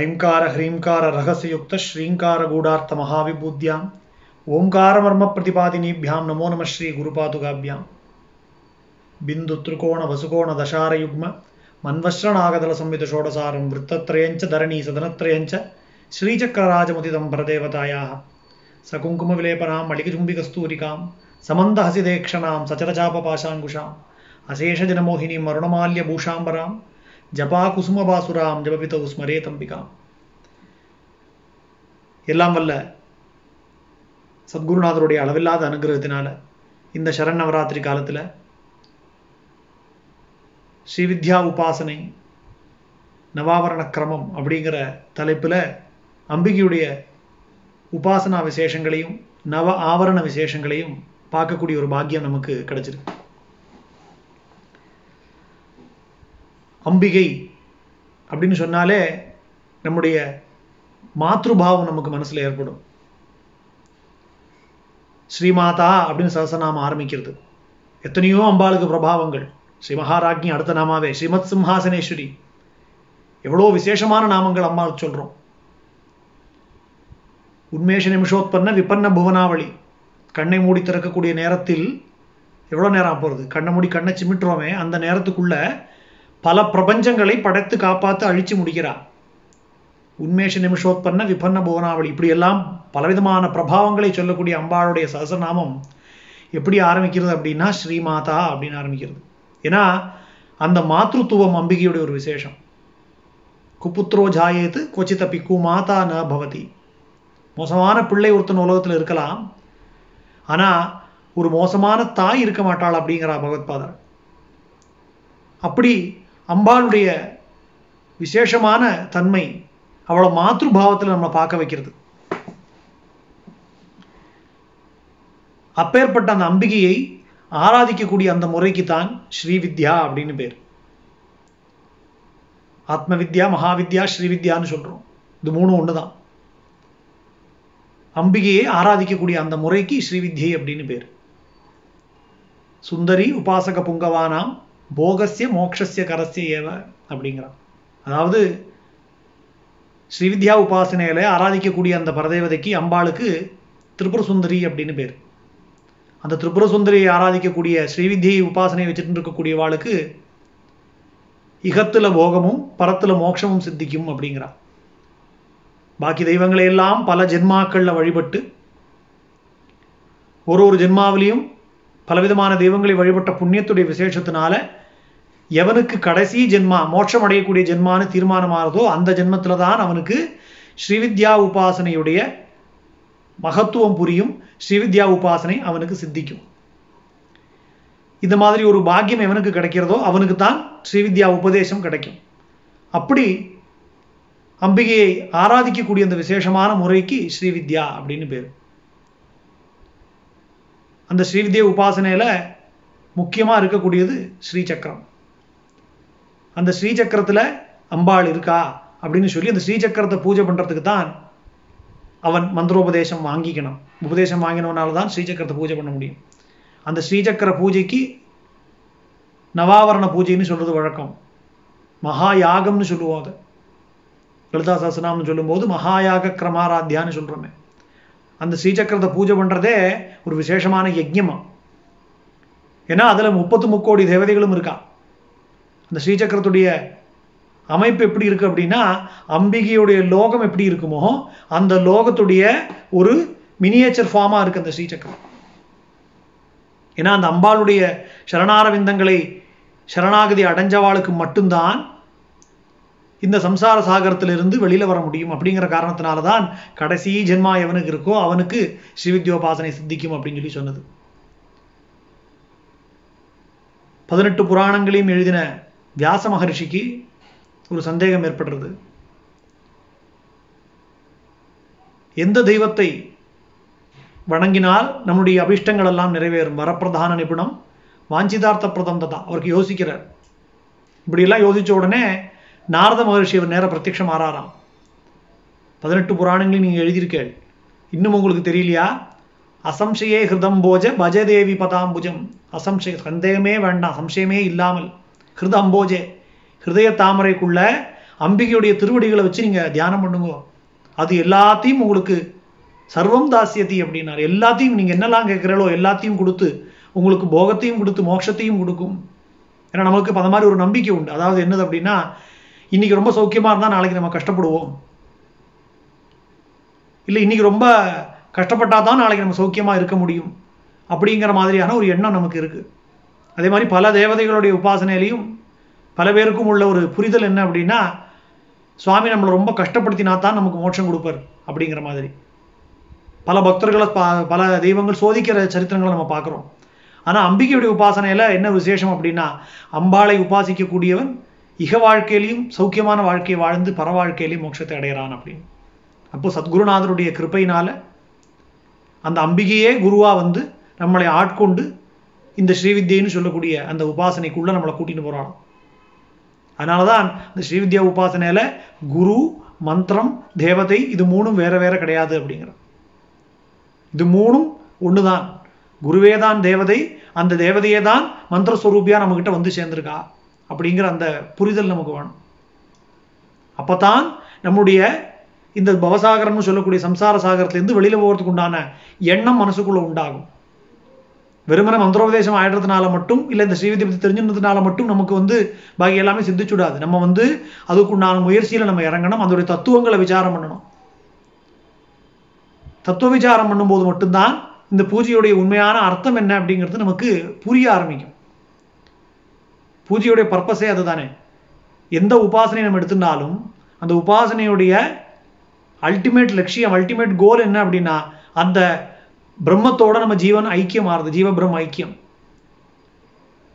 ఐంకార హ్రీంకార రహస్యయుక్త శ్రీంకార గూఢార్థ మహావిభూత్యాం ఓంకారమర్మ ప్రతిపాదినీభ్యాం నమో నమ శ్రీ గురుపాతుగాభ్యాం బిందు త్రికోణ వసుకోణ దశారయుగ్మ మన్వశ్రనాగదల సంవిత షోడసారం వృత్తత్రయంచ ధరణీ సదనత్రయంచ శ్రీచక్రరాజముదితం పరదేవతాయా సకుంకుమ విలేపనాం మళికజుంబికస్తూరికాం సమందహసిదేక్షణాం సచరచాపపాశాంకుశాం అశేషజనమోహినీం మరుణమాల్యభూషాంబరాం ஜபா குசும பாசுராம் ஜபபித உஸ்மரே தம்பிகாம் எல்லாம் வல்ல சத்குருநாதருடைய அளவில்லாத அனுகிரகத்தினால இந்த சரண் நவராத்திரி காலத்தில் ஸ்ரீவித்யா உபாசனை நவாவரண கிரமம் அப்படிங்கிற தலைப்பில் அம்பிகையுடைய உபாசனா விசேஷங்களையும் நவ ஆவரண விசேஷங்களையும் பார்க்கக்கூடிய ஒரு பாக்கியம் நமக்கு கிடைச்சிருக்கு. அம்பிகை அப்படின்னு சொன்னாலே நம்முடைய மாத்ருபாவம் நமக்கு மனசில் ஏற்படும். ஸ்ரீமாதா அப்படின்னு சகசநாமம் ஆரம்பிக்கிறது. எத்தனையோ அம்பாளுக்கு பிரபாவங்கள். ஸ்ரீ மகாராஜ்ஞி அடுத்த நாமாவே ஸ்ரீமத் சிம்ஹாசனேஸ்வரி. எவ்வளோ விசேஷமான நாமங்கள் அம்மாவுக்கு சொல்கிறோம் உண்மேஷ நிமிஷோத்பன்ன விபன்ன புவனாவளி. கண்ணை மூடி திறக்கக்கூடிய நேரத்தில் எவ்வளோ நேரம் போகிறது கண்ணை மூடி கண்ணை சிமிட்டுறோமே அந்த நேரத்துக்குள்ள பல பிரபஞ்சங்களை படைத்து காப்பாற்று அழிச்சு முடிக்கிறார். உண்மேஷ நிமிஷோத்பன்ன விபன்ன புவனாவளி. இப்படியெல்லாம் பலவிதமான பிரபாவங்களை சொல்லக்கூடிய அம்பாளுடைய சகசநாமம் எப்படி ஆரம்பிக்கிறது அப்படின்னா ஸ்ரீமாதா அப்படின்னு ஆரம்பிக்கிறது. ஏன்னா அந்த மாத்ருத்துவம் அம்பிகையுடைய ஒரு விசேஷம். குப்புத்ரோ ஜாயேத்து கொச்சி தப்பி மாதா ந பவதி. மோசமான பிள்ளை ஒருத்தன் உலகத்தில் இருக்கலாம். ஆனால் ஒரு மோசமான தாய் இருக்க மாட்டாள் அப்படிங்கிறா பகவத்பாதர் அப்படி அம்பாளுடைய விசேஷமான தன்மை அவளை மாத்ருபாவத்தில் நம்மளை பார்க்க வைக்கிறது. அப்பேற்பட்ட அந்த அம்பிகையை ஆராதிக்கக்கூடிய அந்த முறைக்கு தான் ஸ்ரீவித்யா அப்படின்னு பேர். ஆத்ம வித்யா மகாவித்யா ஸ்ரீவித்யான்னு சொல்றோம். இது மூணும் ஒன்று தான் அம்பிகையை ஆராதிக்கக்கூடிய அந்த முறைக்கு ஸ்ரீவித்யை அப்படின்னு பேர். சுந்தரி உபாசக புங்கவானாம் போகசிய மோக்ஷஸ்ய கரஸ்ய ஏவ அப்படிங்கிறான். அதாவது ஸ்ரீவித்யா உபாசனையில ஆராதிக்கக்கூடிய அந்த பரதேவதைக்கு அம்பாளுக்கு திரிபுர சுந்தரி அப்படின்னு பேர். அந்த திரிபுர சுந்தரியை ஆராதிக்கக்கூடிய ஸ்ரீவித்யை உபாசனை வச்சுட்டு இருக்கக்கூடியவாளுக்கு இகத்துல போகமும் பரத்தில் மோட்சமும் சித்திக்கும் அப்படிங்கிறான். பாக்கி தெய்வங்களை எல்லாம் பல ஜென்மாக்களில் வழிபட்டு ஒரு ஒரு ஜென்மாவிலையும் பலவிதமான தெய்வங்களை வழிபட்ட புண்ணியத்துடைய விசேஷத்தினால எவனுக்கு கடைசி ஜென்மா மோட்சம் அடையக்கூடிய ஜென்மான்னு தீர்மானமாகிறதோ அந்த ஜென்மத்துல தான் அவனுக்கு ஸ்ரீவித்யா உபாசனையுடைய மகத்துவம் புரியும். ஸ்ரீவித்யா உபாசனை அவனுக்கு சித்திக்கும். இந்த மாதிரி ஒரு பாக்கியம் எவனுக்கு கிடைக்கிறதோ அவனுக்கு தான் ஸ்ரீவித்யா உபதேசம் கிடைக்கும். அப்படி அம்பிகையை ஆராதிக்கக்கூடிய அந்த விசேஷமான முறைக்கு ஸ்ரீவித்யா அப்படின்னு பேர். அந்த ஸ்ரீவித்யா உபாசனையில முக்கியமா இருக்கக்கூடியது ஸ்ரீசக்கரம். அந்த ஸ்ரீசக்கரத்தில் அம்பாள் இருக்கா அப்படின்னு சொல்லி அந்த ஸ்ரீசக்கரத்தை பூஜை பண்றதுக்கு தான் அவன் மந்திரோபதேசம் வாங்கிக்கணும். உபதேசம் வாங்கினவனால தான் ஸ்ரீசக்கரத்தை பூஜை பண்ண முடியும். அந்த ஸ்ரீசக்கர பூஜைக்கு நவாவரண பூஜைன்னு சொல்றது வழக்கம். மகா யாகம்னு சொல்லுவோம் அதை. லலிதா சாஸ்திரநாம்னு சொல்லும்போது மகாயாக கிரமாராத்தியான்னு சொல்றோமே. அந்த ஸ்ரீசக்கரத்தை பூஜை பண்றதே ஒரு விசேஷமான யஜ்யமா. ஏன்னா அதுல முப்பத்து முக்கோடி தேவதைகளும் இருக்கா. இந்த ஸ்ரீசக்கரத்துடைய அமைப்பு எப்படி இருக்கு அப்படின்னா அம்பிகையுடைய லோகம் எப்படி இருக்குமோ அந்த லோகத்துடைய ஒரு மினியேச்சர் ஃபார்மா இருக்கு அந்த ஸ்ரீசக்கரம். ஏன்னா அந்த அம்பாளுடைய சரணாரவிந்தங்களை சரணாகதி அடைஞ்சவாளுக்கு மட்டும்தான் இந்த சம்சார சாகரத்திலிருந்து வெளியில வர முடியும். அப்படிங்கிற காரணத்தினால தான் கடைசி ஜென்மா எவனுக்கு இருக்கோ அவனுக்கு ஸ்ரீவித்யோபாசனை சித்திக்கும் அப்படின்னு சொல்லி சொன்னது. பதினெட்டு புராணங்களையும் எழுதின வியாச மகரிஷிக்கு ஒரு சந்தேகம் ஏற்படுறது. எந்த தெய்வத்தை வணங்கினால் நம்முடைய அபிஷ்டங்கள் எல்லாம் நிறைவேறும்? வரப்பிரதான நிபுணம் வாஞ்சிதார்த்த பிரதம் தான் அவருக்கு யோசிக்கிறார். இப்படியெல்லாம் யோசிச்ச உடனே நாரத மகர்ஷி அவர் நேர பிரத்யட்சம் ஆறாராம். பதினெட்டு புராணங்களையும் நீங்கள் எழுதியிருக்கேள் இன்னும் உங்களுக்கு தெரியலையா? அசம்சயே ஹிருதம் போஜ பஜதேவி பதாம்புஜம். அசம்சய சந்தேகமே வேண்டாம் சம்சயமே இல்லாமல். ஹிருதம்போஜே ஹிருதய தாமரைக்குள்ள அம்பிகையுடைய திருவடிகளை வச்சு நீங்கள் தியானம் பண்ணுங்க. அது எல்லாத்தையும் உங்களுக்கு சர்வம் தாசியத்தி அப்படின்னாரு. எல்லாத்தையும் நீங்கள் என்னெல்லாம் கேட்குறீங்களோ எல்லாத்தையும் கொடுத்து உங்களுக்கு போகத்தையும் கொடுத்து மோட்சத்தையும் கொடுக்கும். ஏன்னா நமக்கு அந்த மாதிரி ஒரு நம்பிக்கை உண்டு. அதாவது என்னது அப்படின்னா இன்னைக்கு ரொம்ப சௌக்கியமாக இருந்தால் நாளைக்கு நம்ம கஷ்டப்படுவோம். இல்லை இன்னைக்கு ரொம்ப கஷ்டப்பட்டால் தான் நாளைக்கு நம்ம சௌக்கியமாக இருக்க முடியும். அப்படிங்கிற மாதிரியான ஒரு எண்ணம் நமக்கு இருக்குது அதே மாதிரி பல தேவதைகளுடைய உபாசனையிலையும் பல பேருக்கும் உள்ள ஒரு புரிதல் என்ன அப்படின்னா சுவாமி நம்மளை ரொம்ப கஷ்டப்படுத்தினா தான் நமக்கு மோட்சம் கொடுப்பார் அப்படிங்கிற மாதிரி. பல பக்தர்களை பா- பல தெய்வங்கள் சோதிக்கிற சரித்திரங்களை நம்ம பார்க்குறோம். ஆனால் அம்பிகையுடைய உபாசனையில் என்ன விசேஷம் அப்படின்னா அம்பாளை உபாசிக்கக்கூடியவன் இக வாழ்க்கையிலையும் சௌக்கியமான வாழ்க்கையை வாழ்ந்து பர வாழ்க்கையிலையும் மோட்சத்தை அடைகிறான் அப்படின்னு. அப்போ சத்குருநாதருடைய கிருப்பையினால அந்த அம்பிகையே குருவா வந்து நம்மளை ஆட்கொண்டு இந்த ஸ்ரீவித்யன்னு சொல்லக்கூடிய அந்த உபாசனைக்குள்ள நம்மளை கூட்டிட்டு போறான். அதனாலதான் இந்த ஸ்ரீவித்யா உபாசனையில குரு மந்திரம் தேவதை இது மூணும் வேற வேற கிடையாது அப்படிங்கிற இது மூணும் ஒண்ணுதான். குருவே தான் தேவதை அந்த தேவதையே தான் மந்திர நம்ம நம்மகிட்ட வந்து சேர்ந்திருக்கா அப்படிங்கிற அந்த புரிதல் நமக்கு வேணும். அப்பதான் நம்முடைய இந்த பவசாகரம்னு சொல்லக்கூடிய சம்சார சாகரத்திலேருந்து வெளியில போகிறதுக்கு உண்டான எண்ணம் மனசுக்குள்ள உண்டாகும். வெறுமனே மந்திரோபதேசம் ஆயிடுறதுனால மட்டும் இல்லை இந்த ஸ்ரீவித்யை பற்றி தெரிஞ்சுனதுனால மட்டும் நமக்கு வந்து பாக்கி எல்லாமே சிந்திச்சுடாது. நம்ம வந்து அதுக்குண்டான முயற்சியில நம்ம இறங்கணும் அதோடைய தத்துவங்களை விசாரம் பண்ணணும். தத்துவ விசாரம் பண்ணும்போது மட்டும்தான் இந்த பூஜையுடைய உண்மையான அர்த்தம் என்ன அப்படிங்கிறது நமக்கு புரிய ஆரம்பிக்கும். பூஜையுடைய பர்பஸே அதுதானே. எந்த உபாசனை நம்ம எடுத்துனாலும் அந்த உபாசனையுடைய அல்டிமேட் லட்சியம் அல்டிமேட் கோல் என்ன அப்படின்னா அந்த பிரம்மத்தோட நம்ம ஜீவன் ஐக்கியம் ஆறுது ஜீவ பிரம்ம ஐக்கியம்.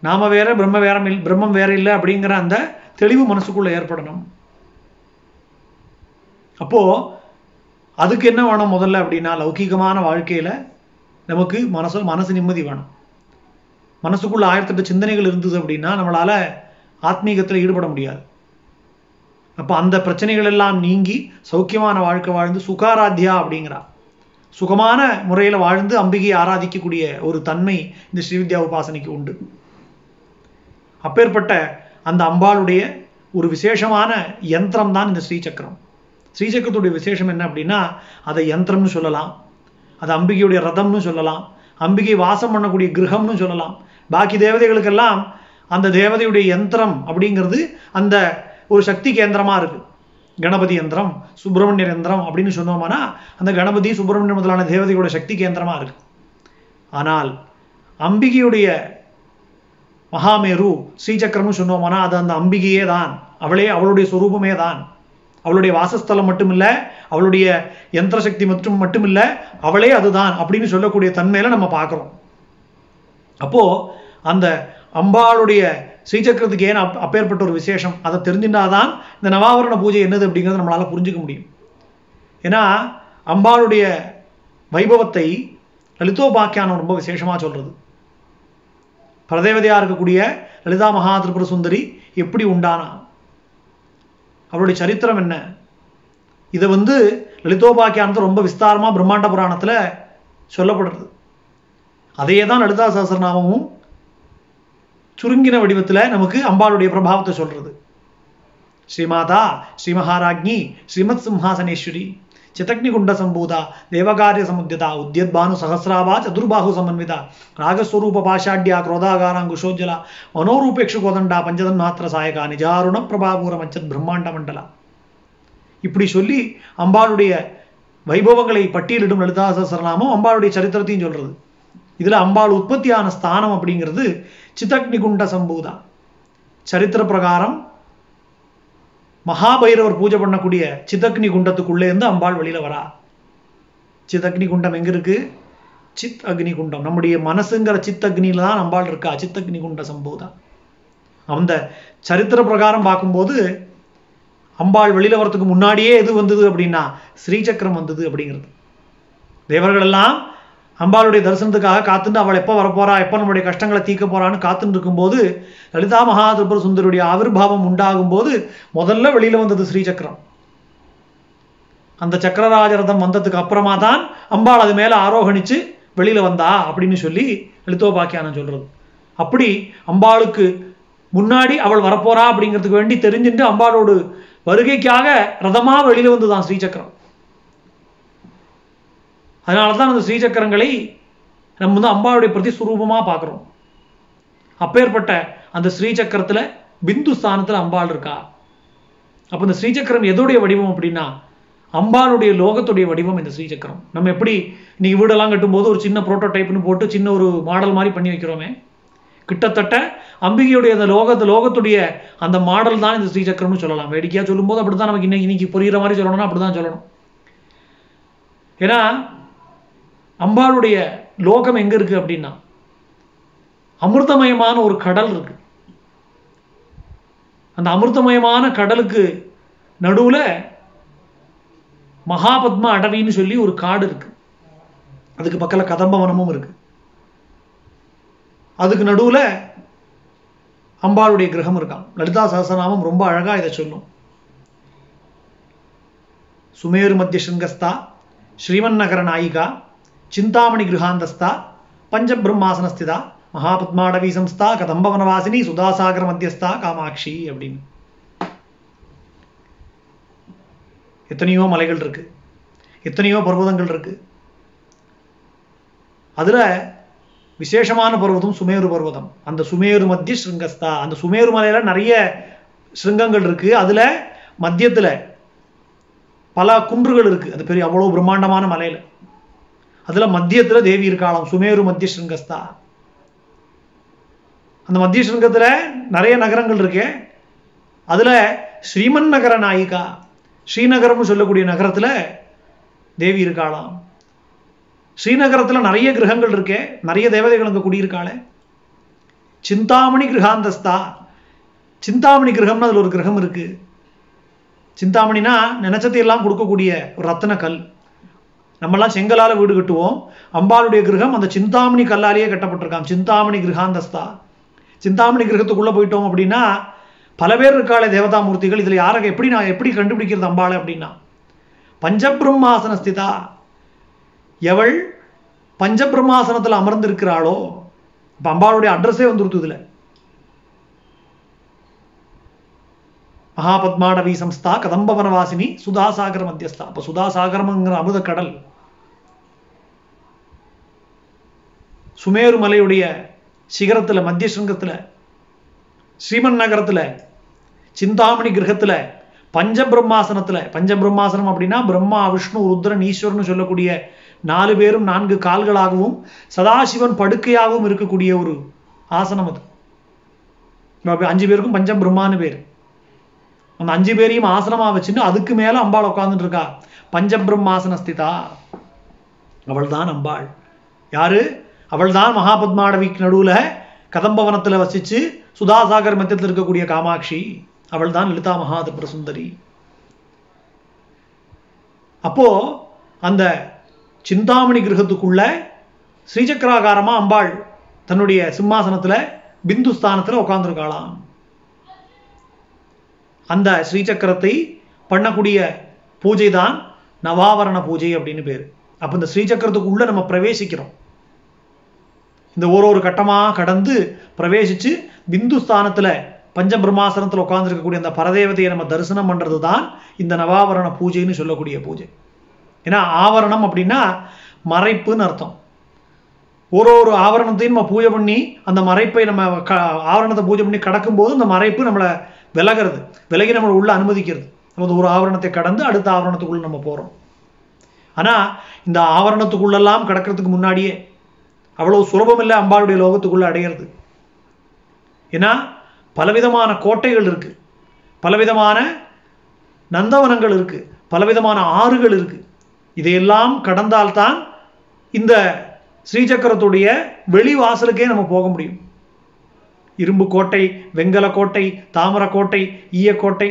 நாம வேற பிரம்ம வேற பிரம்மம் வேற இல்லை அப்படிங்கிற அந்த தெளிவு மனசுக்குள்ள ஏற்படணும். அப்போ அதுக்கு என்ன வேணும் முதல்ல அப்படின்னா லௌகிகமான வாழ்க்கையில நமக்கு மனசு மனசு நிம்மதி வேணும். மனசுக்குள்ள ஆயிரத்தெட்டு சிந்தனைகள் இருந்தது அப்படின்னா நம்மளால ஆத்மீகத்தில் ஈடுபட முடியாது. அப்போ அந்த பிரச்சனைகள் எல்லாம் நீங்கி சௌக்கியமான வாழ்க்கை வாழ்ந்து சுகாராத்தியா அப்படிங்கிறான் சுகமான முறையில் வாழ்ந்து அம்பிகையை ஆராதிக்கக்கூடிய ஒரு தன்மை இந்த ஸ்ரீவித்யா உபாசனைக்கு உண்டு. அப்பேற்பட்ட அந்த அம்பாளுடைய ஒரு விசேஷமான யந்திரம் தான் இந்த ஸ்ரீசக்கரம். ஸ்ரீசக்கரத்துடைய விசேஷம் என்ன அப்படின்னா அதை யந்திரம்னு சொல்லலாம். அது அம்பிகையுடைய ரதம்னு சொல்லலாம். அம்பிகை வாசம் பண்ணக்கூடிய கிரகம்னு சொல்லலாம். பாக்கி தேவதைகளுக்கெல்லாம் அந்த தேவதையுடைய யந்திரம் அப்படிங்கிறது அந்த ஒரு சக்தி கேந்திரமாக இருக்குது கணபதி யந்திரம் சுப்பிரமணியர் யந்திரம் அப்படின்னு சொன்னோம்னா அந்த கணபதி சுப்பிரமணியர் முதலான தேவதையோட சக்தி கேந்திரமாக இருக்கு. ஆனால் அம்பிகையுடைய மகாமேரு ஸ்ரீசக்கரம்னு சொன்னோம்னா அது அந்த அம்பிகையே தான். அவளே அவளுடைய சொரூபமே தான். அவளுடைய வாசஸ்தலம் மட்டுமில்ல அவளுடைய யந்திரசக்தி சக்தி மற்றும் இல்லை அவளே அதுதான் அப்படின்னு சொல்லக்கூடிய தன்மையில நம்ம பார்க்குறோம். அப்போ அந்த அம்பாளுடைய ஸ்ரீசக்கரத்துக்கு ஏன் அப் அப்பேற்பட்ட ஒரு விசேஷம்? அதை தெரிஞ்சுட்டாதான் இந்த நவாவரண பூஜை என்னது அப்படிங்கிறத நம்மளால புரிஞ்சுக்க முடியும். ஏன்னா அம்பாளுடைய வைபவத்தை லலிதோபாக்கியானம் ரொம்ப விசேஷமா சொல்றது. பிரதேவதையாக இருக்கக்கூடிய லலிதா மகா திரிபுர சுந்தரி எப்படி உண்டானா? அவருடைய சரித்திரம் என்ன? இதை வந்து லலிதோபாக்கியானத்தை ரொம்ப விஸ்தாரமா பிரம்மாண்ட புராணத்துல சொல்லப்படுறது. அதையே தான் லலிதா சஹஸ்ரநாமமும் சுருங்கின வடிவத்துல நமக்கு அம்பாளுடைய பிரபாவத்தை சொல்றது. ஸ்ரீமாதா ஸ்ரீமஹாராஜ்ஞி ஸ்ரீமத் சிம்ஹாசனேஸ்வரி சிதக்னிகுண்ட சம்பூதா தேவகாரிய சமுத்தியதா உத்யத்பானு சஹசிராவா சதுர்பாஹு சமன்விதா ராகஸ்வரூப பாஷாட்யா குரோதாகாராங்குஷோஜ்ஜலா மனோரூபேக்ஷு கோதண்டா பஞ்சதன் மாத்திர சாயகா நிஜாருண பிரபாபூர மச்சத் பிரம்மாண்ட மண்டல. இப்படி சொல்லி அம்பாளுடைய வைபவங்களை பட்டியலிடும் லலிதா சகசரநாமம் அம்பாளுடைய சரித்திரத்தையும் சொல்றது. இதுல அம்பாள் உற்பத்தியான ஸ்தானம் அப்படிங்கிறது சிதக்னிகுண்ட சம்பூதா. சரித்திர பிரகாரம் மகாபைரவர் பூஜை பண்ணக்கூடிய சிதக்னி குண்டத்துக்குள்ளே இருந்து அம்பாள் வெளியில வரா. சிதக்னி குண்டம் எங்க இருக்கு? சித் அக்னி குண்டம் நம்முடைய மனசுங்கிற சித் அக்னியில தான் அம்பாள் இருக்கா? சித்தக்னி குண்ட சம்பூதா. அந்த சரித்திர பிரகாரம் பார்க்கும்போது அம்பாள் வெளியில வரத்துக்கு முன்னாடியே எது வந்தது அப்படின்னா ஸ்ரீசக்கரம் வந்தது அப்படிங்கிறது. தேவர்கள் எல்லாம் அம்பாளுடைய தரிசனத்துக்காக காத்துட்டு அவள் எப்போ வரப்போறா? எப்போ நம்மளுடைய கஷ்டங்களை தீர்க்க போறான்னு காத்துட்டு இருக்கும்போது லலிதா மகாதிரிபுர சுந்தருடைய ஆவிர்வாவம் உண்டாகும் போது முதல்ல வெளியில வந்தது ஸ்ரீசக்கரம். அந்த சக்கரராஜ ரதம் வந்ததுக்கு அப்புறமா தான் அம்பாள் அது மேல ஆரோகணிச்சு வெளியில வந்தா அப்படின்னு சொல்லி லலிதோபாக்கியானம் சொல்றது. அப்படி அம்பாளுக்கு முன்னாடி அவள் வரப்போறா அப்படிங்கிறதுக்கு வேண்டி தெரிஞ்சுட்டு அம்பாளோடு வருகைக்காக ரதமா வெளியில வந்துதான் ஸ்ரீசக்கரம். அதனால தான் அந்த ஸ்ரீசக்கரங்களை நம்ம வந்து அம்பாவுடைய சுரூபமாக பார்க்குறோம். அப்பேற்பட்ட அந்த ஸ்ரீசக்கரத்தில் பிந்து ஸ்தானத்தில் அம்பாள் இருக்கா? அப்போ இந்த ஸ்ரீசக்கரம் எதோடைய வடிவம் அப்படின்னா அம்பாளுடைய லோகத்துடைய வடிவம் இந்த ஸ்ரீசக்கரம். நம்ம எப்படி இன்னைக்கு வீடெல்லாம் கட்டும்போது ஒரு சின்ன ப்ரோட்டோடைப்னு போட்டு சின்ன ஒரு மாடல் மாதிரி பண்ணி வைக்கிறோமே கிட்டத்தட்ட அம்பிகையுடைய அந்த லோகத்து லோகத்துடைய அந்த மாடல் தான் இந்த ஸ்ரீசக்கரம்னு சொல்லலாம். வேடிக்கையாக சொல்லும்போது அப்படி தான் நமக்கு இன்னைக்கு இன்னைக்கு புரிகிற மாதிரி சொல்லணும்னா அப்படிதான் சொல்லணும். ஏன்னா அம்பாளுடைய லோகம் எங்க இருக்கு அப்படின்னா அமிர்தமயமான ஒரு கடல் இருக்கு. அந்த அமிர்தமயமான கடலுக்கு நடுவுல மகாபத்மா அடவின்னு சொல்லி ஒரு காடு இருக்கு. அதுக்கு பக்கத்துல கதம்பவனமும் இருக்கு. அதுக்கு நடுவுல அம்பாளுடைய கிரகம் இருக்கான் லலிதா சகசநாமம் ரொம்ப அழகா இதை சொல்லும். சுமேரு மத்திய சிருங்கஸ்தா ஸ்ரீமன் நகர நாயிகா சிந்தாமணி கிருஹாந்தஸ்தா பஞ்சபிரம்மாசனஸ்திதா மகாபத்மாடவி சம்ஸ்தா கதம்பவனவாசினி சுதாசாகர மத்தியஸ்தா காமாட்சி அப்படின்னு. எத்தனையோ மலைகள் இருக்கு. எத்தனையோ பர்வதங்கள் இருக்கு. அதுல விசேஷமான பர்வதம் சுமேரு பர்வதம். அந்த சுமேரு மத்திய ஸ்ருங்கஸ்தா அந்த சுமேரு மலையில நிறைய ஸ்ருங்கங்கள் இருக்கு. அதுல மத்தியத்துல பல குன்றுகள் இருக்கு. அது பெரிய அவ்வளவு பிரம்மாண்டமான மலையில. அதுல மத்தியத்துல தேவி இருக்காளாம். சுமேரு மத்திய ஸ்ருங்கஸ்தா அந்த மத்திய ஸ்ருங்கத்துல நிறைய நகரங்கள் இருக்கு. அதுல ஸ்ரீமன் நகர நாயிகா ஸ்ரீநகரம்னு சொல்லக்கூடிய நகரத்துல தேவி இருக்காளாம். ஸ்ரீநகரத்துல நிறைய கிரகங்கள் இருக்கே. நிறைய தேவதைகள் அங்க குடியிருக்காளே. சிந்தாமணி கிரகாந்தஸ்தா. சிந்தாமணி கிரகம்னு அதுல ஒரு கிரகம் இருக்கு. சிந்தாமணினா நினைச்சதையெல்லாம் கொடுக்கக்கூடிய ஒரு ரத்தன கல் நம்மெல்லாம் செங்கலால வீடு கட்டுவோம். அம்பாளுடைய கிரகம் அந்த சிந்தாமணி கல்லாலேயே கட்டப்பட்டிருக்கான் சிந்தாமணி கிரகாந்தஸ்தா. சிந்தாமணி கிரகத்துக்குள்ள போயிட்டோம் அப்படின்னா பல பேர் இருக்காளே தேவதாமூர்த்திகள். இதுல யாரை எப்படி நான் எப்படி கண்டுபிடிக்கிறது அம்பாளை அப்படின்னா பஞ்சபிரம்மாசனஸ்திதா. எவள் பஞ்சபிரம்மாசனத்தில் அமர்ந்திருக்கிறாளோ இப்ப அம்பாளுடைய அட்ரஸே வந்துருத்து இதுல. மகாபத்மாடவி சம்ஸ்தா கதம்பவனவாசினி சுதாசாகர மத்தியஸ்தா. அப்ப சுதாசாகரம்ங்கிற அமுத கடல் சுமேரு மலையுடைய சிகரத்துல மத்திய சிங்கத்தில் ஸ்ரீமன் நகரத்துல சிந்தாமணி கிரகத்தில் பஞ்சபிரம்மாசனத்தில் பஞ்சபிரம்மாசனம் அப்படின்னா பிரம்மா விஷ்ணு ருத்ரன் ஈஸ்வரன் சொல்லக்கூடிய நாலு பேரும் நான்கு கால்களாகவும் சதாசிவன் படுக்கையாகவும் இருக்கக்கூடிய ஒரு ஆசனம் அது. அஞ்சு பேருக்கும் பஞ்சபிரம்மான்னு பேர். அந்த அஞ்சு பேரையும் ஆசனமா வச்சுட்டு அதுக்கு மேல அம்பாள் உட்காந்துட்டு இருக்கா. பஞ்சபிரம்மாசன ஸ்திதா அவள் தான் அம்பாள். யாரு? அவள் தான் மகாபத்மாடவிக்கு நடுவுல கதம்பவனத்துல வசிச்சு சுதாசாகர் மத்தியத்தில் இருக்கக்கூடிய காமாட்சி. அவள் தான் லலிதா மகாதிபுர சுந்தரி அப்போ அந்த சிந்தாமணி கிரகத்துக்குள்ள ஸ்ரீசக்கராகாரமா அம்பாள் தன்னுடைய சிம்மாசனத்துல பிந்து ஸ்தானத்துல உட்கார்ந்துருக்காளாம் அந்த ஸ்ரீசக்கரத்தை பண்ணக்கூடிய பூஜை தான் நவாவரண பூஜை அப்படின்னு பேரு. அப்ப இந்த ஸ்ரீசக்கரத்துக்குள்ளே நம்ம பிரவேசிக்கிறோம். இந்த ஒரு ஒரு கட்டமாக கடந்து பிரவேசித்து பிந்துஸ்தானத்தில் பஞ்சபிரம்மாசனத்தில் உட்காந்துருக்கக்கூடிய அந்த பரதேவதையை நம்ம தரிசனம் பண்ணுறது தான் இந்த நவாவரண பூஜைன்னு சொல்லக்கூடிய பூஜை. ஏன்னா ஆவரணம் அப்படின்னா மறைப்புன்னு அர்த்தம். ஒரு ஒரு ஆவரணத்தையும் நம்ம பூஜை பண்ணி அந்த மறைப்பை நம்ம க ஆவரணத்தை பூஜை பண்ணி கடக்கும்போது அந்த மறைப்பு நம்மளை விலகிறது. விலகி நம்மளை உள்ள அனுமதிக்கிறது. நம்ம ஒரு ஆவரணத்தை கடந்து அடுத்த ஆவரணத்துக்குள்ளே நம்ம போகிறோம் ஆனால் இந்த ஆவரணத்துக்குள்ளெல்லாம் கடக்கிறதுக்கு முன்னாடியே அவ்வளவு சுலபம் இல்லை அம்பாளுடைய லோகத்துக்குள்ள அடையிறது. ஏன்னா பலவிதமான கோட்டைகள் இருக்கு. பலவிதமான நந்தவனங்கள் இருக்கு. பலவிதமான ஆறுகள் இருக்கு. இதையெல்லாம் கடந்தால்தான் இந்த ஸ்ரீசக்கரத்துடைய வெளிவாசலுக்கே நம்ம போக முடியும். இரும்பு கோட்டை வெங்கல கோட்டை தாமர கோட்டை ஈயக்கோட்டை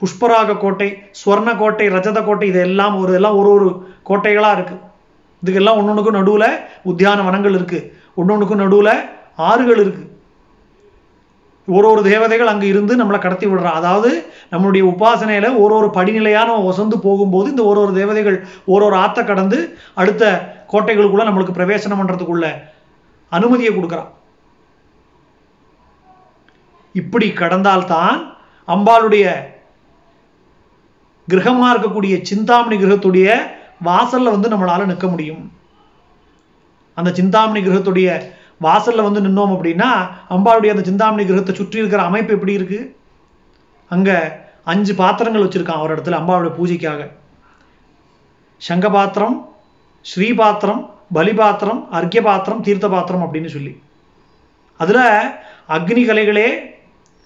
புஷ்பராக கோட்டை ஸ்வர்ண கோட்டை ரஜத கோட்டை இதெல்லாம் ஒரு எல்லாம் ஒரு ஒரு கோட்டைகளாக இருக்குது இதுக்கெல்லாம் ஒன்னொன்றுக்கும் நடுவில் உத்தியான வனங்கள் இருக்கு. ஒன்னொன்றுக்கும் நடுவுல ஆறுகள் இருக்குது ஒரு ஒரு தேவதைகள் அங்க இருந்து நம்மளை கடத்தி விடுறான் அதாவது நம்மளுடைய உபாசனையில ஒரு ஒரு படிநிலையான நம்ம ஒசந்து போகும்போது இந்த ஒரு ஒரு தேவதைகள் ஒரு ஒரு ஆத்த கடந்து அடுத்த கோட்டைகளுக்குள்ள நம்மளுக்கு பிரவேசனம் பண்றதுக்குள்ள அனுமதியை கொடுக்குறான் இப்படி கடந்தால்தான் அம்பாளுடைய கிரகமா இருக்கக்கூடிய சிந்தாமணி கிரகத்துடைய வாசல்ல வந்து நம்மளால நிற்க முடியும். அந்த சிந்தாமணி கிரகத்துடைய வாசல்ல வந்து நின்னோம் அப்படின்னா அம்பாளுடைய அந்த சிந்தாமணி கிரகத்தை சுற்றி இருக்கிற அமைப்பு எப்படி இருக்கு? அங்க அஞ்சு பாத்திரங்கள் வச்சிருக்கான் ஒரு இடத்துல அம்பாவுடைய பூஜைக்காக. சங்க பாத்திரம் ஸ்ரீ பாத்திரம் பலி பாத்திரம் அர்க்கிய பாத்திரம் தீர்த்த பாத்திரம் அப்படின்னு சொல்லி. அதுல அக்னி கலைகளே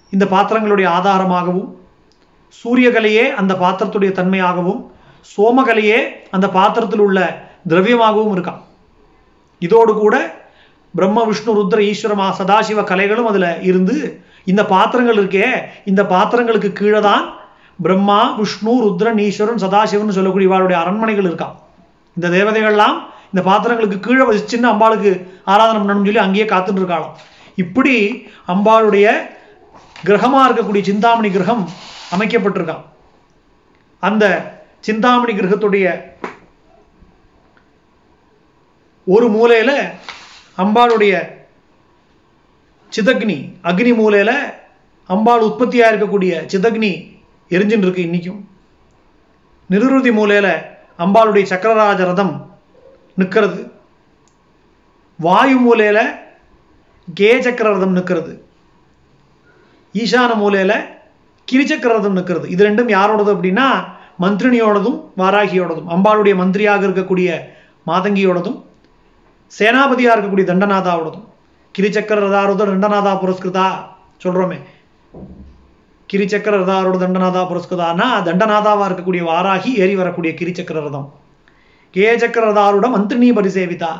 இந்த பாத்திரங்களுடைய ஆதாரமாகவும் சூரியகலையே அந்த பாத்திரத்துடைய தன்மையாகவும் சோமகலையே அந்த பாத்திரத்தில் உள்ள திரவியமாகவும் இருக்கான். இதோடு கூட பிரம்ம விஷ்ணு ருத்ர ஈஸ்வரமா சதாசிவ கலைகளும் அதுல இருந்து இந்த பாத்திரங்கள் இருக்கே இந்த பாத்திரங்களுக்கு கீழே தான் பிரம்மா விஷ்ணு ருத்ரன் ஈஸ்வரன் சதாசிவன் சொல்லக்கூடிய இவாளுடைய அரண்மனைகள் இருக்கான். இந்த தேவதைகள்லாம் இந்த பாத்திரங்களுக்கு கீழே வச்சுன்னு அம்பாளுக்கு ஆராதனை பண்ணணும்னு சொல்லி அங்கேயே காத்துட்டு இருக்காளாம். இப்படி அம்பாளுடைய கிரகமா இருக்கக்கூடிய சிந்தாமணி கிரகம் அமைக்கப்பட்டிருக்கான். அந்த சிந்தாமணி கிரகத்துடைய ஒரு மூலையில் அம்பாளுடைய சிதக்னி அக்னி மூலையில் அம்பாள் உற்பத்தியா இருக்கக்கூடிய சிதக்னி எரிஞ்சுட்டு இருக்கு இன்றைக்கும் நிருருதி மூலையில அம்பாளுடைய சக்கரராஜ ரதம் நிற்கிறது. வாயு மூலையில கே சக்கர ரதம் நிற்கிறது. ஈசான மூலையில கிரிச்சக்கர ரதம் நிற்கிறது. இது ரெண்டும் யாரோடது அப்படின்னா மந்திரினியோடதும் வாராகியோடதும் அம்பாளுடைய மந்திரியாக இருக்கக்கூடிய மாதங்கியோடதும் சேனாபதியா இருக்கக்கூடிய தண்டநாதாவோடதும் கிரிச்சக்கர ரதாரோட தண்டநாதா புரஸ்கிருதா சொல்றோமே. கிரிச்சக்கர ரதாரோட தண்டநாதா புரஸ்கிருதானா? தண்டநாதாவா இருக்கக்கூடிய வாராகி ஏறி வரக்கூடிய கிரிச்சக்கர ரதம். கே சக்கர ரதாரோட மந்திரினி பரிசேவிதா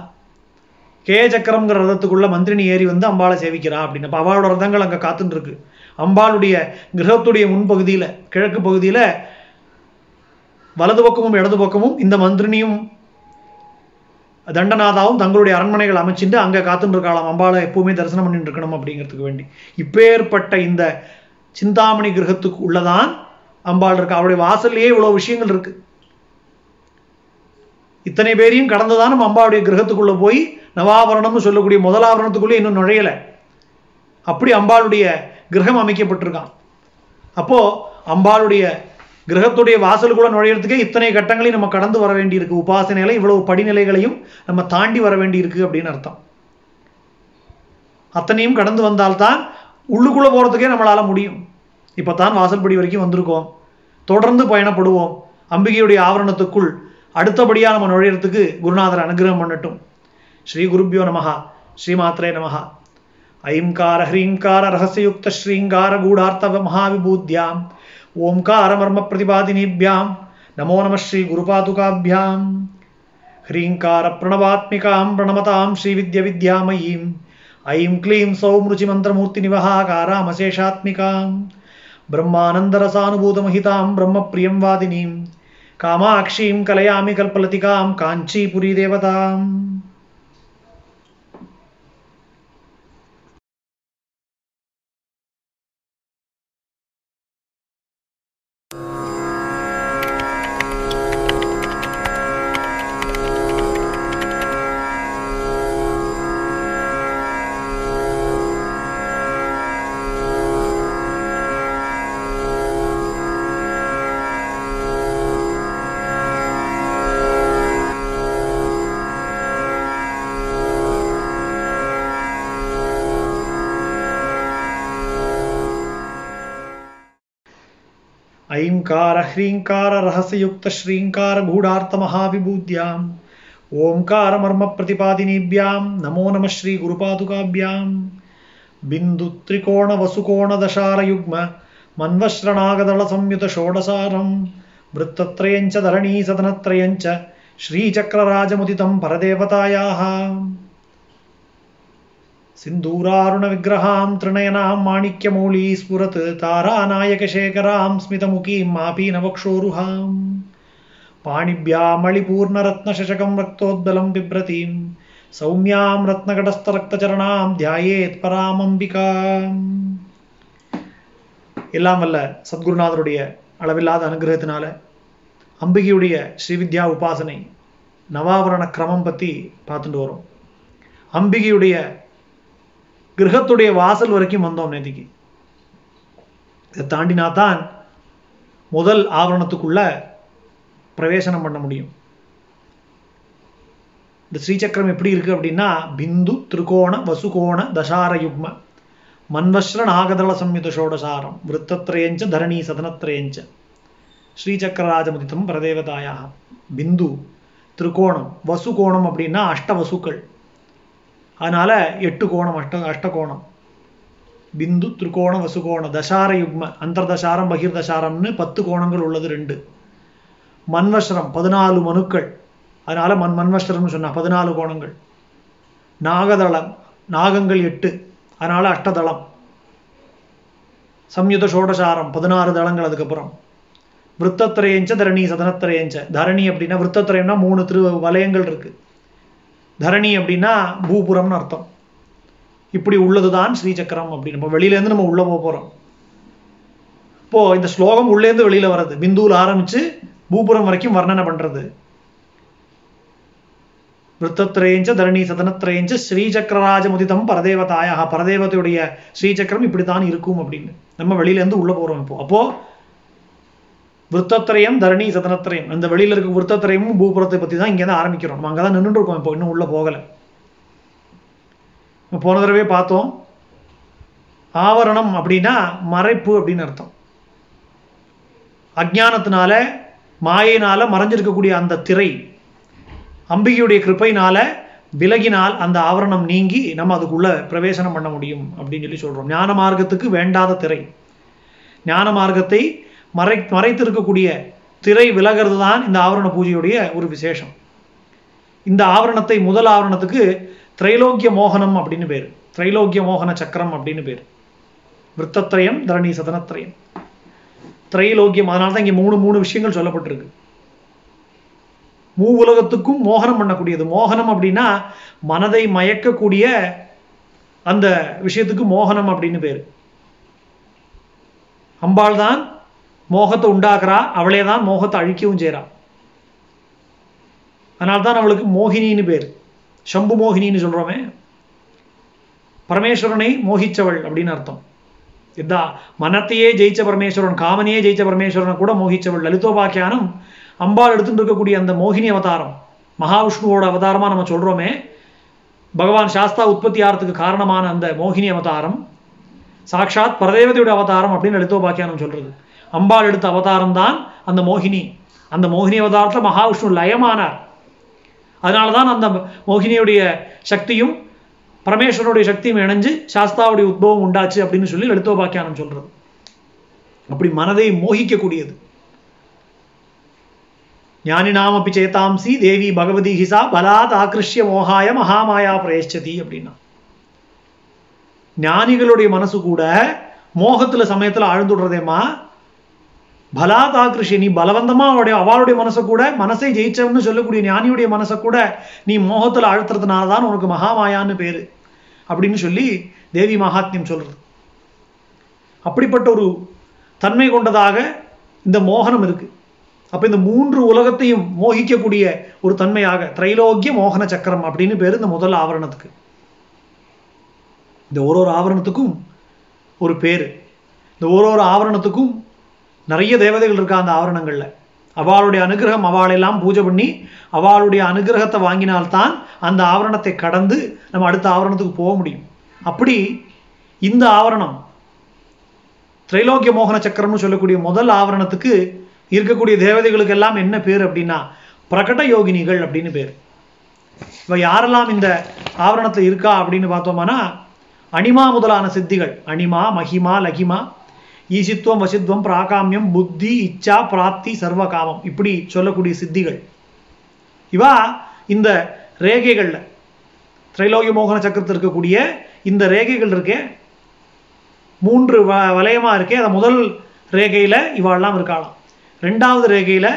கே சக்கரம்ங்கிற ரதத்துக்குள்ள மந்திரினி ஏறி வந்து அம்பாளை சேவிக்கிறா அப்படின்னு. அப்ப அவளோட ரதங்கள் அங்க காத்துன்னு இருக்கு. அம்பாளுடைய கிரகத்துடைய முன்பகுதியில கிழக்கு பகுதியில வலது பக்கமும் இடது பக்கமும் இந்த மந்திரினியும் தண்டநாதாவும் தங்களுடைய அரண்மனைகள் அமைச்சுட்டு அங்கே காத்துட்டு இருக்கலாம். அம்பாளை எப்பவுமே தரிசனம் பண்ணிட்டு இருக்கணும் அப்படிங்கிறதுக்கு வேண்டி. இப்பேற்பட்ட இந்த சிந்தாமணி கிரகத்துக்கு உள்ளதான் அம்பாள் இருக்கு. அவருடைய வாசல்லையே இவ்வளோ விஷயங்கள் இருக்கு. இத்தனை பேரையும் கடந்துதான் நம்ம அம்பாவுடைய கிரகத்துக்குள்ள போய் நவாபரணம்னு சொல்லக்கூடிய முதலாபரணத்துக்குள்ளே இன்னும் நுழையலை. அப்படி அம்பாளுடைய கிரகம் அமைக்கப்பட்டிருக்கான். அப்போ அம்பாளுடைய கிரகத்துடைய வாசலுக்குள்ள நுழையிறதுக்கே இத்தனை கட்டங்களையும் நம்ம கடந்து வர வேண்டியிருக்கு. உபாசனைகளை இவ்வளவு படிநிலைகளையும் நம்ம தாண்டி வர வேண்டியிருக்கு அப்படின்னு அர்த்தம். அத்தனையும் கடந்து வந்தால்தான் உள்ளுக்குள்ள போறதுக்கே நம்மளால முடியும். இப்பதான் வாசல்படி வரைக்கும் வந்திருக்கோம். தொடர்ந்து பயணப்படுவோம். அம்பிகையுடைய ஆவரணத்துக்குள் அடுத்தபடியா நம்ம நுழையிறதுக்கு குருநாதர் அனுகிரகம் பண்ணட்டும். ஸ்ரீ குருப்பியோ நமஹா. ஸ்ரீமாத்ரே நமஹா. ஐம்கார ஹ்ரீங்கார ரகசியுக்த ஸ்ரீங்கார கூடார்த்தவ மகாவிபூத்யாம். ओङ्कारमर्मप्रतिपादिनीभ्यां नमो नमः श्रीगुरुपादुकाभ्यां। ह्रीङ्कारप्रणवात्मिकां प्रणमतां श्रीविद्यविद्यामयीं ऐं क्लीं सौमृचिमन्त्रमूर्तिनिवहाकारामशेषात्मिकां ब्रह्मानन्दरसानुभूतमहितां ब्रह्मप्रियं वादिनीं कामाक्षीं कलयामि कल्पलतिकां काञ्चीपुरीदेवताम्। ऐङ्कार ह्रीङ्काररहस्ययुक्तश्रीङ्कारभूढार्थमहाभिभूद्याम् ओङ्कारमर्मप्रतिपादिनीभ्यां नमो नमः श्रीगुरुपादुकाभ्यां बिन्दुत्रिकोणवसुकोणदशारयुग्मन्वश्रणागदलसंयुतषोडसारं वृत्तत्रयं च धरणीसदनत्रयं श्रीचक्रराजमुदितं परदेवतायाः। सिन्दूरारुणविग्रहां त्रिनयनां माणिक्यमौली स्फुरत् तारानायकशेखरां स्मितमुखीं मापीनवक्षोरुहाम् पाणिभ्यामणिपूर्णरत्नशशकं रक्तोद्बलं बिभ्रतीं सौम्यां रत्नकटस्थरक्तचरणां ध्यायेत् பராமம்பிகாம் எல்லாம் வல்ல சத்குருநாதருடைய அளவில்லாத அனுகிரகத்தினால அம்பிகையுடைய ஸ்ரீவித்யா உபாசனை நவாவரண கிரமம் பற்றி பார்த்துட்டு வரோம் அம்பிகையுடைய கிரகத்துடைய வாசல் வரைக்கும் வந்தோம் நேத்திக்கு. இதை தாண்டினா தான் முதல் ஆவரணத்துக்குள்ள பிரவேசனம் பண்ண முடியும். இந்த ஸ்ரீசக்கரம் எப்படி இருக்கு அப்படின்னா பிந்து திரிகோண வசுகோண தசார யுக்ம மன்வஸ்ர நாகதள சம்யுத ஷோடசாரம் விருத்தத்ரயஞ்ச தரணி சதனத்ரயஞ்ச ஸ்ரீசக்கரராஜமுதித்தம் பிரதேவதாயாக பிந்து திருகோணம் வசுகோணம் அப்படின்னா அஷ்ட வசுக்கள் அதனால எட்டு கோணம் அஷ்ட அஷ்டகோணம். பிந்து திருக்கோணம் வசுகோணம் தசார யுக்ம அந்தர்தசாரம் பகிர்தசாரம்னு பத்து கோணங்கள் உள்ளது ரெண்டு. மன்வஸ்ரம் பதினாலு மனுக்கள். அதனால மண் மன்வஸ்ரம்னு சொன்னா பதினாலு கோணங்கள். நாகதளம் நாகங்கள் எட்டு. அதனால அஷ்டதளம். சம்யுத ஷோடசாரம் பதினாறு தளங்கள் அதுக்கப்புறம். விருத்தத்திரையஞ்ச தரணி சதனத்திரையஞ்ச தரணி அப்படின்னா விருத்தத்திரயம்னா மூணு திரு வலயங்கள் இருக்கு. தரணி அப்படின்னா பூபுரம்னு அர்த்தம். இப்படி உள்ளதுதான் ஸ்ரீசக்கரம் அப்படின்னு. நம்ம வெளியிலேருந்து நம்ம உள்ள போக போறோம். இப்போ இந்த ஸ்லோகம் உள்ளேருந்து வெளியில வர்றது. பிந்துவில் ஆரம்பிச்சு பூபுரம் வரைக்கும் வர்ணனை பண்றது. விருத்தத்திரேஞ்ச தரணி சதனத்திரேஞ்ச ஸ்ரீசக்கரராஜ முதிதம் பரதேவதாயாக பரதேவதையுடைய ஸ்ரீசக்கரம் இப்படித்தான் இருக்கும் அப்படின்னு. நம்ம வெளியில இருந்து உள்ள போறோம் இப்போ. அப்போ விருத்தத்திரயம் தரணி சதனத்திரயம். அந்த வெளியில இருக்க விருத்தத்திரயமும் பூபுரத்தை பத்தி தான் இங்கே தான் ஆரம்பிக்கிறோம். நம்ம அங்கே தான் நின்றுட்டு இருக்கோம் இப்போ. இன்னும் உள்ள போகலை. போன தடவை பார்த்தோம். ஆவரணம் அப்படின்னா மறைப்பு அப்படின்னு அர்த்தம். அஜானத்தினால மாயினால மறைஞ்சிருக்கக்கூடிய அந்த திரை அம்பிகையுடைய கிருப்பையினால விலகினால் அந்த ஆவரணம் நீங்கி நம்ம அதுக்குள்ள பிரவேசனம் பண்ண முடியும் அப்படின்னு சொல்லி சொல்றோம். ஞான மார்க்கத்துக்கு வேண்டாத திரை. ஞான மார்க்கத்தை மறை மறைத்திருக்கக்கூடிய திரை விலகிறது தான் இந்த ஆவரண பூஜையுடைய ஒரு விசேஷம். இந்த ஆவரணத்தை முதல் ஆவரணத்துக்கு திரைலோக்கிய மோகனம் அப்படின்னு பேர். திரைலோக்கிய மோகன சக்கரம் அப்படின்னு பேர். விருத்தத்ரயம் தரணி சதனத்ரயம். திரைலோக்கியம் அதனால தான் இங்கே மூணு மூணு விஷயங்கள் சொல்லப்பட்டிருக்கு. மூ உலகத்துக்கும் மோகனம் பண்ணக்கூடியது. மோகனம் அப்படின்னா மனதை மயக்கக்கூடிய அந்த விஷயத்துக்கு மோகனம் அப்படின்னு பேரு. அம்பாள் தான் மோகத்தை உண்டாக்குறா அவளே தான் மோகத்தை அழிக்கவும் செய்கிறான் அதனால தான் அவளுக்கு மோகினின்னு பேர். சம்பு மோகினின்னு சொல்றோமே. பரமேஸ்வரனை மோகிச்சவள் அப்படின்னு அர்த்தம். இதா மனத்தையே ஜெயிச்ச பரமேஸ்வரன் காமனையே ஜெயிச்ச பரமேஸ்வரனை கூட மோகிச்சவள். லலிதோபாக்கியானம் அம்பாள் எடுத்துட்டு இருக்கக்கூடிய அந்த மோகினி அவதாரம். மகாவிஷ்ணுவோட அவதாரமாக நம்ம சொல்றோமே. பகவான் சாஸ்தா உற்பத்தி ஆகிறதுக்கு காரணமான அந்த மோகினி அவதாரம். சாட்சாத் பரதேவதையோட அவதாரம் அப்படின்னு லலிதோபாக்கியானம் சொல்றது. அம்பாள் எடுத்த அவதாரம் தான் அந்த மோகினி. அந்த மோகினி அவதாரத்தில் மகாவிஷ்ணு லயமானார். அதனால தான் அந்த மோகினியுடைய சக்தியும் பரமேஸ்வரனுடைய சக்தியும் இணைஞ்சு சாஸ்தாவுடைய உத்பவம் உண்டாச்சு அப்படின்னு சொல்லி லலிதோபாக்கியானம் சொல்றது. அப்படி மனதை மோகிக்கக்கூடியது. ஞானினாமப்பி சேதாம்சி தேவி பகவதி ஹிசா பலாத் ஆக்கிருஷ்ய மோகாய மகாமாயா பிரயஷ்டதி அப்படின்னா. ஞானிகளுடைய மனசு கூட மோகத்துல சமயத்துல ஆழ்ந்துடுறதேம்மா பலாதாகிருஷி நீ பலவந்தமா அவளுடைய அவளுடைய மனசை கூட மனசை ஜெயிச்சவன்னு சொல்லக்கூடிய ஞானியுடைய மனசை கூட நீ மோகத்துல அழுத்துறதுனால தான் உனக்கு மகாமாயான்னு பேரு. அப்படின்னு சொல்லி தேவி மகாத்மியம் சொல்றது. அப்படிப்பட்ட ஒரு தன்மை கொண்டதாக இந்த மோகனம் இருக்கு. அப்ப இந்த மூன்று உலகத்தையும் மோகிக்கக்கூடிய ஒரு தன்மையாக திரைலோக்கிய மோகன சக்கரம் அப்படின்னு பேரு இந்த முதல் ஆவரணத்துக்கு. இந்த ஒரு ஒரு ஆவரணத்துக்கும் ஒரு பேரு. இந்த ஒரு ஒரு ஆவரணத்துக்கும் நிறைய தேவதைகள் இருக்கா அந்த ஆவரணங்கள்ல? அவளுடைய அனுகிரகம் அவளெல்லாம் பூஜை பண்ணி அவளுடைய அனுகிரகத்தை வாங்கினால்தான் அந்த ஆவரணத்தை கடந்து நம்ம அடுத்த ஆவரணத்துக்கு போக முடியும். அப்படி இந்த ஆவரணம் திரைலோக்கிய மோகன சக்கரம்னு சொல்லக்கூடிய முதல் ஆவரணத்துக்கு இருக்கக்கூடிய தேவதைகளுக்கு எல்லாம் என்ன பேர் அப்படின்னா பிரகட யோகினிகள் அப்படின்னு பேர். இவ யாரெல்லாம் இந்த ஆவரணத்தில் இருக்கா அப்படின்னு பார்த்தோம்னா அனிமா முதலான சித்திகள் அனிமா மகிமா லகிமா ஈசித்துவம் வசித்துவம் பிராகாமியம் புத்தி இச்சா பிராப்தி சர்வகாமம். இப்படி சொல்லக்கூடிய சித்திகள். இவா இந்த ரேகைகள்ல திரைலோகி மோகன சக்கரத்தில் இருக்கக்கூடிய இந்த ரேகைகள் இருக்கே மூன்று வ வலயமாக இருக்கே அந்த முதல் ரேகையில இவாள்லாம் இருக்காளாம். ரெண்டாவது ரேகையில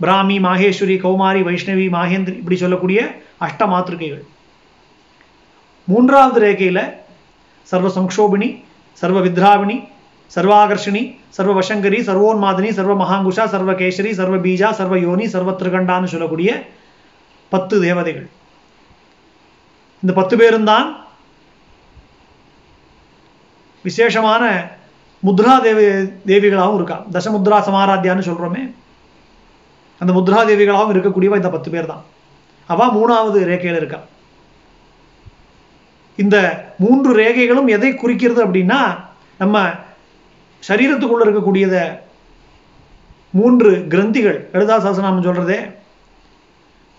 பிராமி மாகேஸ்வரி கௌமாரி வைஷ்ணவி மாகேந்திரி இப்படி சொல்லக்கூடிய அஷ்ட மாத்திருக்கைகள் மூன்றாவது ரேகையில சர்வ சங்கோபிணி சர்வ வித்ராவிணி சர்வாகர்ஷிணி சர்வ வசங்கரி சர்வோன்மாதினி சர்வ மகாங்குஷா சர்வ கேசரி சர்வ பீஜா சர்வ யோனி சர்வ திருகண்டான்னு சொல்லக்கூடிய பத்து தேவதைகள். இந்த பத்து பேரும் தான் விசேஷமான முத்ரா தேவி தேவிகளாகவும் இருக்கா தசமுத்ரா சமாராத்தியான்னு சொல்றோமே. அந்த முத்ரா தேவிகளாகவும் இருக்கக்கூடியவா இந்த பத்து பேர் தான் அவ மூணாவது ரேகையில் இருக்கா. இந்த மூன்று ரேகைகளும் எதை குறிக்கிறது அப்படின்னா நம்ம சரீரத்துக்குள்ள இருக்கக்கூடியத மூன்று கிரந்திகள் லலிதா சாசனாமம் சொல்றதே.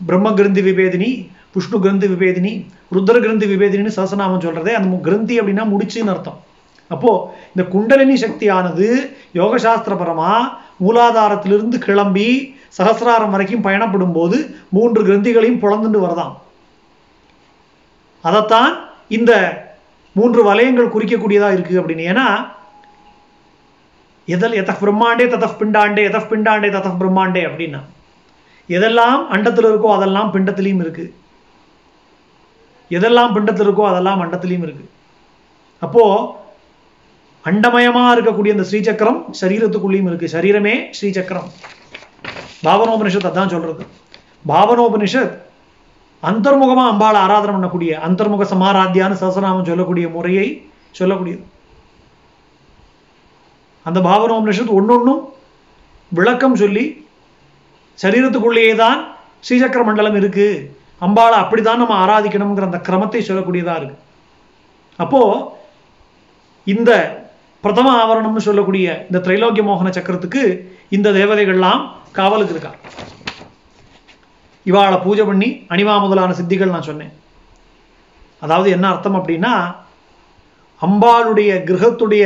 பிரம்ம கிரந்தி விபேதினி புஷ்ணு கிரந்தி விபேதினி ருத்ர கிரந்தி விபேதினின்னு சகசநாமம் சொல்றதே. அந்த கிரந்தி அப்படின்னா முடிச்சுன்னு அர்த்தம். அப்போ இந்த குண்டலினி சக்தியானது யோகசாஸ்திரபரமா மூலாதாரத்திலிருந்து கிளம்பி சகசிராரம் வரைக்கும் பயணப்படும் போது மூன்று கிரந்திகளையும் புலந்துட்டு வரதாம். அதைத்தான் இந்த மூன்று வலயங்கள் குறிக்கக்கூடியதாக இருக்கு அப்படின்னு. ஏன்னா எதில் எத பிரம்மாண்டே தத பிண்டாண்டே எத பிண்டாண்டே தத பிரம்மாண்டே அப்படின்னா எதெல்லாம் அண்டத்தில் இருக்கோ அதெல்லாம் பிண்டத்திலையும் இருக்கு. எதெல்லாம் பிண்டத்தில் இருக்கோ அதெல்லாம் அண்டத்திலையும் இருக்கு. அப்போ அண்டமயமா இருக்கக்கூடிய இந்த ஸ்ரீசக்கரம் சரீரத்துக்குள்ளேயும் இருக்கு. சரீரமே ஸ்ரீசக்கரம். பாவனோபனிஷத் அதான் சொல்றது. பாவனோபனிஷத் அந்தர்முகமா அம்பாளை ஆராதனை பண்ணக்கூடிய அந்தர்முக சமாராத்தியான்னு சசநாமம் சொல்லக்கூடிய முறையை சொல்லக்கூடியது. அந்த பாவனோபனிஷத் ஒன்னொன்னும் விளக்கம் சொல்லி சரீரத்துக்குள்ளேயே தான் ஸ்ரீசக்கர மண்டலம் இருக்கு. அம்பாளை அப்படிதான் நம்ம ஆராதிக்கணுங்கிற அந்த கிரமத்தை சொல்லக்கூடியதா இருக்கு. அப்போ இந்த பிரதம ஆவரணம்னு சொல்லக்கூடிய இந்த திரைலோக்கிய மோகன சக்கரத்துக்கு இந்த தேவதைகள்லாம் காவலுக்கு இருக்கா இவாளை பூஜை பண்ணி அணிவா முதலான சித்திகள் நான் சொன்னேன். அதாவது என்ன அர்த்தம் அப்படின்னா அம்பாளுடைய கிரகத்துடைய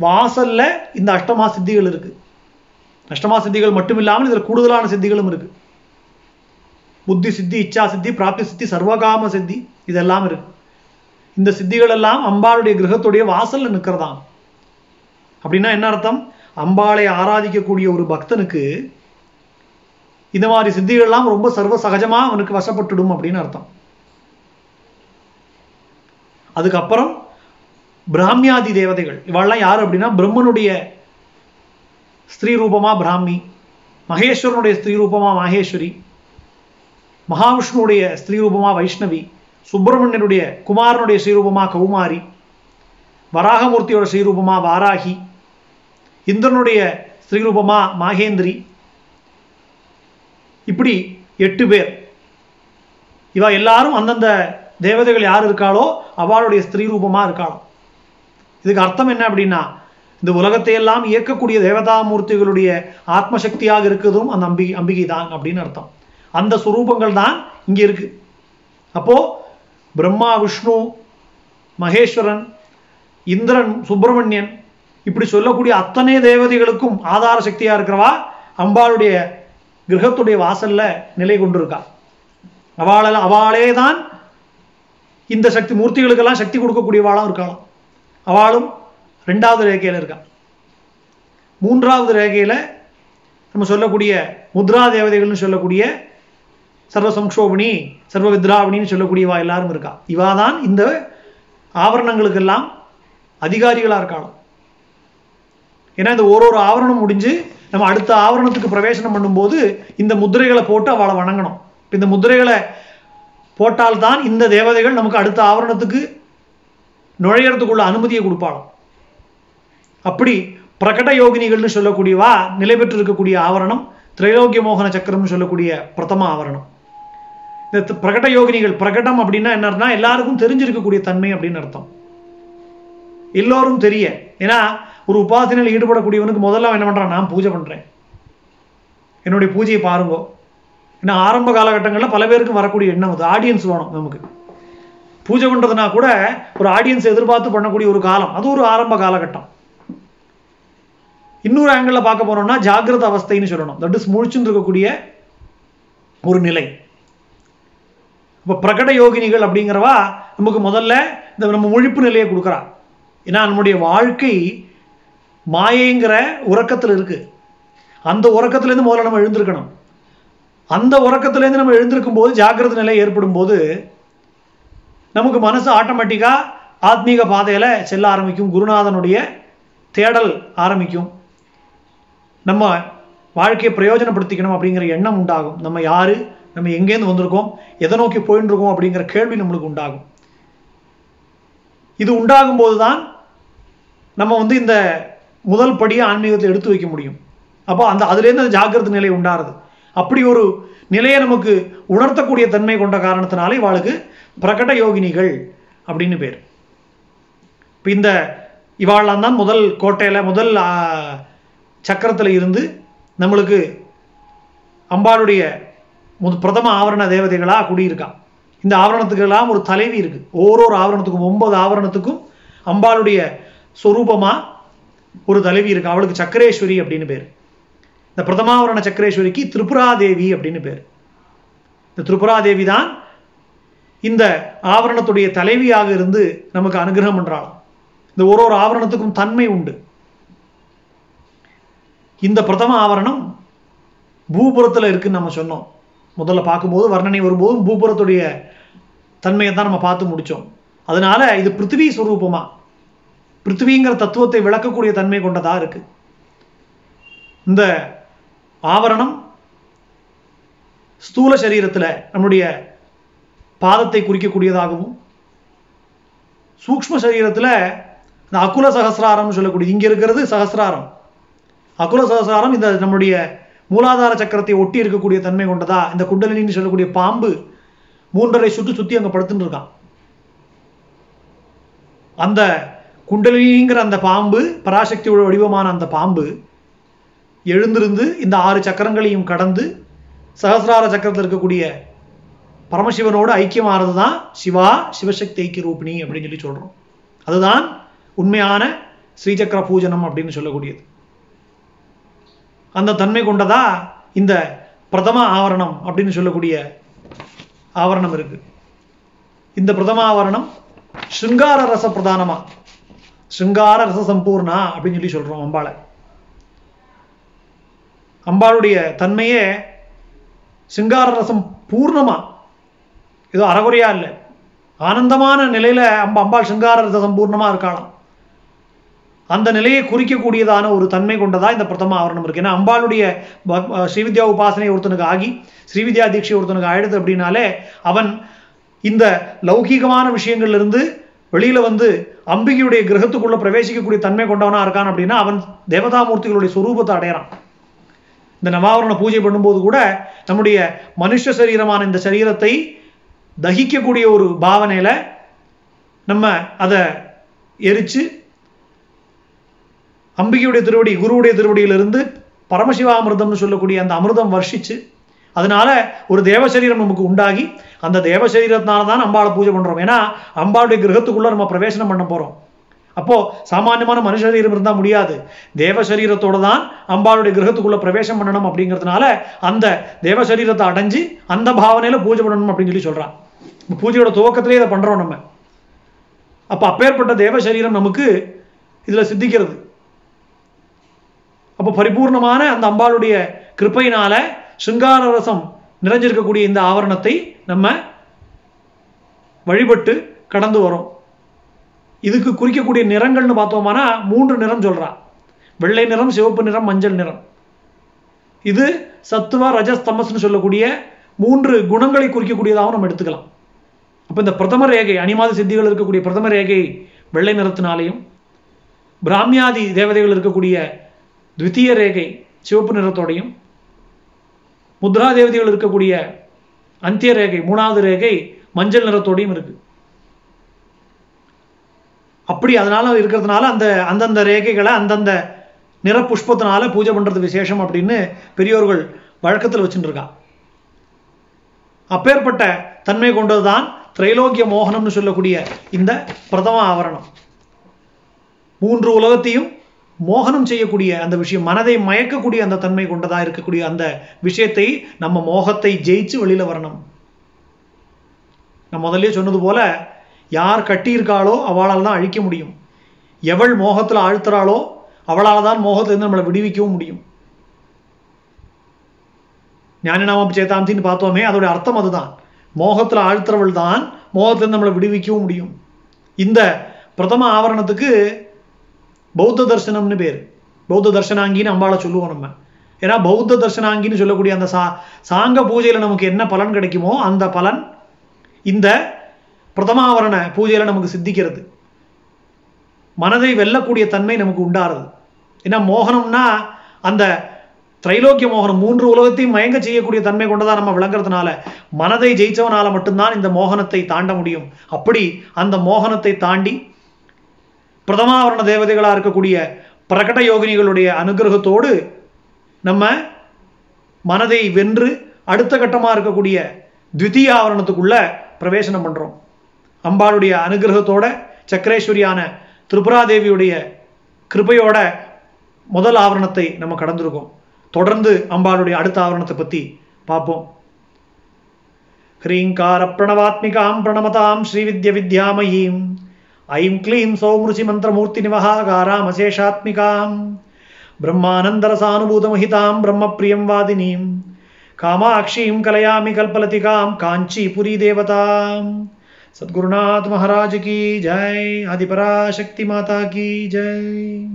வாசல்ல இந்த அஷ்டமா சித்திகள் இருக்கு. அஷ்டமா சித்திகள் மட்டும் இல்லாமல் இதில் கூடுதலான சித்திகளும் இருக்கு. புத்தி சித்தி இச்சா சித்தி பிராப்தி சித்தி சர்வகாம சித்தி இதெல்லாம் இருக்கு. இந்த சித்திகள் எல்லாம் அம்பாளுடைய கிரகத்துடைய வாசல்ல நிற்கிறதாம் அப்படின்னா என்ன அர்த்தம்? அம்பாளை ஆராதிக்கக்கூடிய ஒரு பக்தனுக்கு இந்த மாதிரி சித்திகள்லாம் ரொம்ப சர்வ சகஜமா அவனுக்கு வசப்பட்டுடும் அப்படின்னு அர்த்தம். அதுக்கப்புறம் பிராமியாதி தேவதைகள். இவாள்லாம் யார் அப்படின்னா பிரம்மனுடைய ஸ்திரீ ரூபமா பிராமி மகேஸ்வரனுடைய ஸ்திரீ ரூபமா மகேஸ்வரி மகாவிஷ்ணுடைய ஸ்திரீ ரூபமா வைஷ்ணவி சுப்பிரமணியனுடைய குமாரனுடைய ஸ்ரீரூபமா கௌமாரி வராகமூர்த்தியோட ஸ்ரீரூபமா வாராகி இந்திரனுடைய ஸ்ரீரூபமாக மாகேந்திரி. இப்படி எட்டு பேர். இவா எல்லாரும் அந்தந்த தேவதைகள் யார் இருக்காளோ அவளுடைய ஸ்திரீ ரூபமா இருக்காளோ இதுக்கு அர்த்தம் என்ன அப்படின்னா இந்த உலகத்தை எல்லாம் இயக்கக்கூடிய தேவதாமூர்த்திகளுடைய ஆத்மசக்தியாக இருக்கிறதும் அந்த அம்பி அம்பிகை தான் அப்படின்னு அர்த்தம். அந்த சுரூபங்கள் தான் இங்க இருக்கு. அப்போ பிரம்மா விஷ்ணு மகேஸ்வரன் இந்திரன் சுப்பிரமணியன் இப்படி சொல்லக்கூடிய அத்தனை தேவதைகளுக்கும் ஆதார சக்தியா இருக்கிறவா? அம்பாளுடைய கிரகத்துடைய வாசல்ல நிலை கொண்டிருக்கா. அவளால் அவளே தான் இந்த சக்தி மூர்த்திகளுக்கெல்லாம் சக்தி கொடுக்கக்கூடியவாளும் இருக்காளாம். அவளும் ரெண்டாவது ரேகையில் இருக்கான் மூன்றாவது ரேகையில நம்ம சொல்லக்கூடிய முத்ரா தேவதைகள்னு சொல்லக்கூடிய சர்வ சம்ஷோபிணி சர்வ வித்ராவணின்னு சொல்லக்கூடியவா எல்லாரும் இருக்கா. இவா தான் இந்த ஆவரணங்களுக்கெல்லாம் அதிகாரிகளா இருக்காளாம். ஏன்னா இந்த ஒரு ஒரு ஆவரணம் முடிஞ்சு நம்ம அடுத்த ஆவரணத்துக்கு பிரவேசனம் பண்ணும்போது இந்த முத்திரைகளை போட்டு அவளை வணங்கணும். இப்போ இந்த முத்திரைகளை போட்டால்தான் இந்த தேவதைகள் நமக்கு அடுத்த ஆவரணத்துக்கு நுழையறதுக்குள்ள அனுமதியை கொடுப்பாளாம். அப்படி பிரகட யோகினிகள்னு சொல்லக்கூடியவா நிலை பெற்றிருக்கக்கூடிய ஆவரணம் திரைலோக்கிய மோகன சக்கரம்னு சொல்லக்கூடிய பிரதம ஆவரணம். இந்த பிரகட யோகினிகள் பிரகடம் அப்படின்னா என்னன்னா எல்லாருக்கும் தெரிஞ்சிருக்கக்கூடிய தன்மை அப்படின்னு அர்த்தம். எல்லோரும் தெரிய ஏன்னா ஒரு உபாசனையில் ஈடுபடக்கூடியவனுக்கு முதல்ல என்ன பண்ணுறான் நான் பூஜை பண்ணுறேன் என்னுடைய பூஜையை பாருங்கோ. ஏன்னா ஆரம்ப காலகட்டங்களில் பல பேருக்கு வரக்கூடிய எண்ணம் அது ஆடியன்ஸ் வேணும் நமக்கு. பூஜை பண்ணுறதுனா கூட ஒரு ஆடியன்ஸ் எதிர்பார்த்து பண்ணக்கூடிய ஒரு காலம். அது ஒரு ஆரம்ப காலகட்டம். இன்னொரு ஆங்கிளில் பார்க்க போனோம்னா ஜாகிரத அவஸ்தைன்னு சொல்லணும். தட் இஸ் முழிச்சுன்னு இருக்கக்கூடிய ஒரு நிலை. இப்போ பிரகட யோகினிகள் அப்படிங்கிறவா நமக்கு முதல்ல இந்த நம்ம முழிப்பு நிலையை கொடுக்குறா. ஏன்னா நம்முடைய வாழ்க்கை மாயைங்கிற உறக்கத்தில் இருக்கு. அந்த உறக்கத்துலேருந்து முதல்ல நம்ம எழுந்திருக்கணும். அந்த உறக்கத்துலேருந்து நம்ம எழுந்திருக்கும் போது ஜாகிரத நிலை ஏற்படும் போது நமக்கு மனசு ஆட்டோமேட்டிக்காக ஆத்மீக பாதையில் செல்ல ஆரம்பிக்கும். குருநாதனுடைய தேடல் ஆரம்பிக்கும். நம்ம வாழ்க்கையை பிரயோஜனப்படுத்திக்கணும் அப்படிங்கிற எண்ணம் உண்டாகும். நம்ம யாரு? நம்ம எங்கேருந்து வந்திருக்கோம்? எதை நோக்கி போயின்னு இருக்கோம் அப்படிங்கிற கேள்வி நம்மளுக்கு உண்டாகும். இது உண்டாகும் போது தான் நம்ம வந்து இந்த முதல் படியை ஆன்மீகத்தை எடுத்து வைக்க முடியும். அப்போ அந்த அதுலேருந்து அந்த ஜாக்கிரத நிலை உண்டாருது. அப்படி ஒரு நிலையை நமக்கு உணர்த்தக்கூடிய தன்மை கொண்ட காரணத்தினால இவாளுக்கு பிரகட யோகினிகள் அப்படின்னு பேர். இப்போ இந்த இவாளெலாம் தான் முதல் கோட்டையில் முதல் சக்கரத்தில் இருந்து நம்மளுக்கு அம்பாளுடைய முத பிரதம ஆவரண தேவதைகளாக குடியிருக்கான். இந்த ஆவரணத்துக்கெல்லாம் ஒரு தலைவி இருக்கு. ஓரொரு ஆவரணத்துக்கும் ஒன்பது ஆவரணத்துக்கும் அம்பாளுடைய சொரூபமாக ஒரு தலைவி இருக்கு. அவளுக்கு சக்கரேஸ்வரி அப்படின்னு பேர். இந்த பிரதமாவரண சக்கரேஸ்வரிக்கு திரிபுராதேவி அப்படின்னு பேர். இந்த திரிபுரா தேவி தான் இந்த ஆவரணத்துடைய தலைவியாக இருந்து நமக்கு அனுகிரகம் பண்றாளாம் இந்த ஒரு ஒரு ஆவரணத்துக்கும் தன்மை உண்டு. இந்த பிரதம ஆவரணம் பூபுரத்தில் இருக்குன்னு நம்ம சொன்னோம். முதல்ல பார்க்கும்போது வர்ணனை வரும்போது பூபுரத்துடைய தன்மையை தான் நம்ம பார்த்து முடித்தோம் அதனால இது பிருத்திவி சுரூபமா? பிருத்திவிங்கிற தத்துவத்தை விளக்கக்கூடிய தன்மை கொண்டதா இருக்கு. இந்த ஆவரணம் ஸ்தூல சரீரத்தில் நம்முடைய பாதத்தை குறிக்கக்கூடியதாகவும் சூக்ம சரீரத்தில் இந்த அகுல சகசிராரம்னு சொல்லக்கூடிய இங்கே இருக்கிறது சகசிராரம். அகுல சகசிராரம் இந்த நம்முடைய மூலாதார சக்கரத்தை ஒட்டி இருக்கக்கூடிய தன்மை கொண்டதா? இந்த குண்டலினின்னு சொல்லக்கூடிய பாம்பு மூன்றரை சுட்டு சுற்றி அங்கே படுத்துட்டு இருக்கான். அந்த குண்டலினிங்கிற அந்த பாம்பு பராசக்தியோட வடிவமான அந்த பாம்பு எழுந்திருந்து இந்த ஆறு சக்கரங்களையும் கடந்து சகசிரார சக்கரத்தில் இருக்கக்கூடிய பரமசிவனோடு ஐக்கியமானது தான் சிவா சிவசக்தி ஐக்கிய ரூபிணி அப்படின்னு சொல்லி சொல்கிறோம் அதுதான் உண்மையான ஸ்ரீசக்கர பூஜனம் அப்படின்னு சொல்லக்கூடியது. அந்த தன்மை கொண்டதா இந்த பிரதம ஆவரணம் அப்படின்னு சொல்லக்கூடிய ஆவரணம் இருக்கு. இந்த பிரதம ஆவரணம் ஸ்ருங்கார ரச பிரதானமா? ஸ்ருங்கார ரச சம்பூர்ணா அப்படின்னு சொல்லி சொல்றோம் அம்பாளை. அம்பாளுடைய தன்மையே சிங்கார ரசம் பூர்ணமா ஏதோ அறகுறையா இல்லை. ஆனந்தமான நிலையில அம்ப அம்பாள் சிங்கார சம்பூர்ணமாக இருக்காளாம். அந்த நிலையை குறிக்கக்கூடியதான ஒரு தன்மை கொண்டதா இந்த பிரதம ஆவரணம் இருக்கு. ஏன்னா அம்பாளுடைய ஸ்ரீவித்யா உபாசனை ஒருத்தனுக்கு ஆகி ஸ்ரீவித்யா தீட்சை ஒருத்தனுக்கு ஆயிடுது அப்படின்னாலே அவன் இந்த லௌகீகமான விஷயங்கள்ல இருந்து வெளியில வந்து அம்பிகையுடைய கிரகத்துக்குள்ள பிரவேசிக்கக்கூடிய தன்மை கொண்டவனா இருக்கான் அப்படின்னா அவன் தேவதாமூர்த்திகளுடைய சுரூபத்தை அடையிறான். இந்த நவாவரண பூஜை பண்ணும்போது கூட நம்முடைய மனுஷ சரீரமான இந்த சரீரத்தை தகிக்கக்கூடிய ஒரு பாவனையில நம்ம அதை எரிச்சு அம்பிகையுடைய திருவடி குருவுடைய திருவடியிலிருந்து பரமசிவாமிர்தம்னு சொல்லக்கூடிய அந்த அமிர்தம் வர்ஷிச்சு அதனால ஒரு தேவசரீரம் நமக்கு உண்டாகி அந்த தேவசரீரத்தினால தான் அம்பாளை பூஜை பண்றோம். ஏன்னா அம்பாளுடைய கிரகத்துக்குள்ள நம்ம பிரவேசனம் பண்ண போறோம். அப்போ சாமானியமான மனுஷரீரம் இருந்தால் முடியாது. தேவ சரீரத்தோட தான் அம்பாளுடைய கிரகத்துக்குள்ள பிரவேசம் பண்ணணும் அப்படிங்கிறதுனால அந்த தேவ சரீரத்தை அடைஞ்சு அந்த பாவனையில பூஜை பண்ணணும் அப்படின்னு சொல்லி சொல்றான். பூஜையோட துவக்கத்திலே இதை பண்றோம் நம்ம. அப்ப அப்பேற்பட்ட தேவ சரீரம் நமக்கு இதுல சித்திக்கிறது. அப்போ பரிபூர்ணமான அந்த அம்பாளுடைய கிருப்பையினால சிங்கார ரசம் நிறைஞ்சிருக்கக்கூடிய இந்த ஆவரணத்தை நம்ம வழிபட்டு கடந்து வரோம். இதுக்கு குறிக்கக்கூடிய நிறங்கள்னு பார்த்தோம்னா மூன்று நிறம் சொல்றா. வெள்ளை நிறம் சிவப்பு நிறம் மஞ்சள் நிறம். இது சத்துவ ரஜஸ் தமஸ்னு சொல்லக்கூடிய மூன்று குணங்களை குறிக்கக்கூடியதாகவும் நம்ம எடுத்துக்கலாம். அப்போ இந்த பிரதம ரேகை அனிமாதி சித்திகள் இருக்கக்கூடிய பிரதம ரேகை வெள்ளை நிறத்தினாலையும் பிராமியாதி தேவதைகள் இருக்கக்கூடிய த்விତୀய ரேகை சிவப்பு நிறத்தோடையும் முத்ரா தேவதைகள் இருக்கக்கூடிய அந்திய ரேகை மூணாவது ரேகை மஞ்சள் நிறத்தோடையும் இருக்கு. அப்படி அதனால இருக்கிறதுனால அந்த அந்தந்த ரேகைகளை அந்தந்த நிற புஷ்பத்தினால பூஜை பண்றது விசேஷம் அப்படின்னு பெரியோர்கள் வழக்கத்தில் வச்சுட்டு இருக்கான் அப்பேற்பட்ட தன்மை கொண்டதுதான் திரைலோக்கிய மோகனம்னு சொல்லக்கூடிய இந்த பிரதம ஆவரணம். மூன்று உலகத்தையும் மோகனம் செய்யக்கூடிய அந்த விஷயம் மனதை மயக்கக்கூடிய அந்த தன்மை கொண்டதா இருக்கக்கூடிய அந்த விஷயத்தை நம்ம மோகத்தை ஜெயிச்சு வெளியில வரணும். நான் முதல்ல சொன்னது போல யார் கட்டியிருக்காளோ அவளால் தான் அழிக்க முடியும். எவள் மோகத்தில் ஆழ்த்துறாளோ அவளால் தான் மோகத்திலிருந்து நம்மளை விடுவிக்கவும் முடியும். ஞானநாமம் சேதாந்தின்னு பார்த்தோமே அதோட அர்த்தம் அதுதான். மோகத்தில் ஆழ்த்துறவள் தான் மோகத்திலிருந்து நம்மளை விடுவிக்கவும் முடியும். இந்த பிரதம ஆவரணத்துக்கு பௌத்த தர்சனம்னு பேர். பௌத்த தர்சனாங்கின்னு அம்பாளை சொல்லுவோம் நம்ம. ஏன்னா பௌத்த தர்சனாங்கின்னு சொல்லக்கூடிய அந்த சா சாங்க பூஜையில் நமக்கு என்ன பலன் கிடைக்குமோ அந்த பலன் இந்த பிரதமாவரண பூஜையில் நமக்கு சித்திக்கிறது. மனதை வெல்லக்கூடிய தன்மை நமக்கு உண்டாருது. ஏன்னா மோகனம்னா அந்த திரைலோக்கிய மோகனம் மூன்று உலகத்தையும் மயங்க செய்யக்கூடிய தன்மை கொண்டதா நம்ம விளங்குறதுனால மனதை ஜெயிச்சவனால மட்டும்தான் இந்த மோகனத்தை தாண்ட முடியும். அப்படி அந்த மோகனத்தை தாண்டி பிரதமாவரண தேவதைகளா இருக்கக்கூடிய பிரகட யோகினிகளுடைய அனுகிரகத்தோடு நம்ம மனதை வென்று அடுத்த கட்டமா இருக்கக்கூடிய த்விதீய ஆவரணத்துக்குள்ள பிரவேசனம் பண்றோம். அம்பாளுடைய அனுகிரகத்தோட சக்கரேஸ்வரியான திரிபுராதேவியுடைய கிருபையோட முதல் ஆவரணத்தை நம்ம கடந்திருக்கோம். தொடர்ந்து அம்பாளுடைய அடுத்த ஆவரணத்தை பற்றி பார்ப்போம். ஹ்ரீங்கார பிரணவாத்மிகாம் பிரணமதாம் ஸ்ரீவித்ய வித்யாமயீம். ஐம் க்ளீம் சௌமிருஷி மந்திரமூர்த்தி நிவகாகாராம் அசேஷாத்மிகாம். பிரம்மானந்தரசானுபூதமஹிதாம் பிரம்மப்பிரியம் வாதினீம். காமாட்சியும் கலையாமி கல்பலதிகாம் காஞ்சி புரி தேவதாம் சத்குருநாத் மகாராஜ் கி ஜெய். ஆதிபராசக்தி மாதா கி ஜெய்.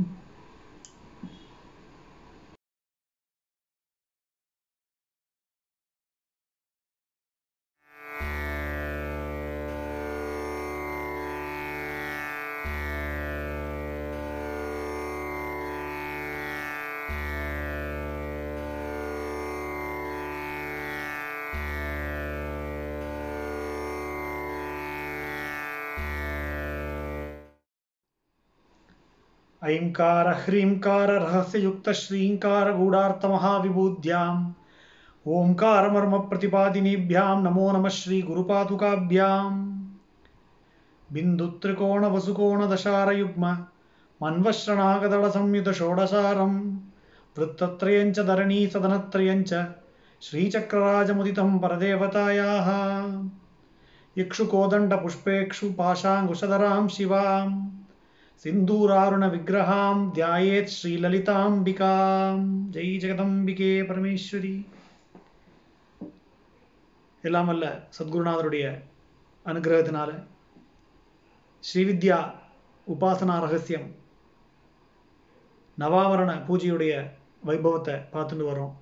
सद्गुरुनाथ महाराज की जय आदिपराशक्ति माता की जय ऐङ्कार ह्रीङ्कार रहस्ययुक्तश्रीङ्कार गूढार्थमहाविभूद्याम् ओङ्कारमर्मप्रतिपादिनीभ्यां नमो नमः श्रीगुरुपादुकाभ्याम् बिन्दुत्रिकोणवसुकोणदशारयुग्म मन्वश्रणागदळसंयुतषोडशारं वृत्तत्रयं च धरणी सदनत्रयं च श्रीचक्रराजमुदितं परदेवतायाः इक्षुकोदण्डपुष्पेक्षु पाशाङ्कुशधरां शिवाम् சிந்தூராருண விக்கிரகாம் தியாயேத் ஸ்ரீலலிதாம்பிகாம் ஜெய் ஜெகதம்பிகே பரமேஸ்வரி எல்லாம் அல்ல சத்குருநாதருடைய அனுகிரகத்தினால. ஸ்ரீவித்யா உபாசனா ரகசியம். நவாவரண பூஜையுடைய வைபவத்தை பார்த்துட்டு வரோம்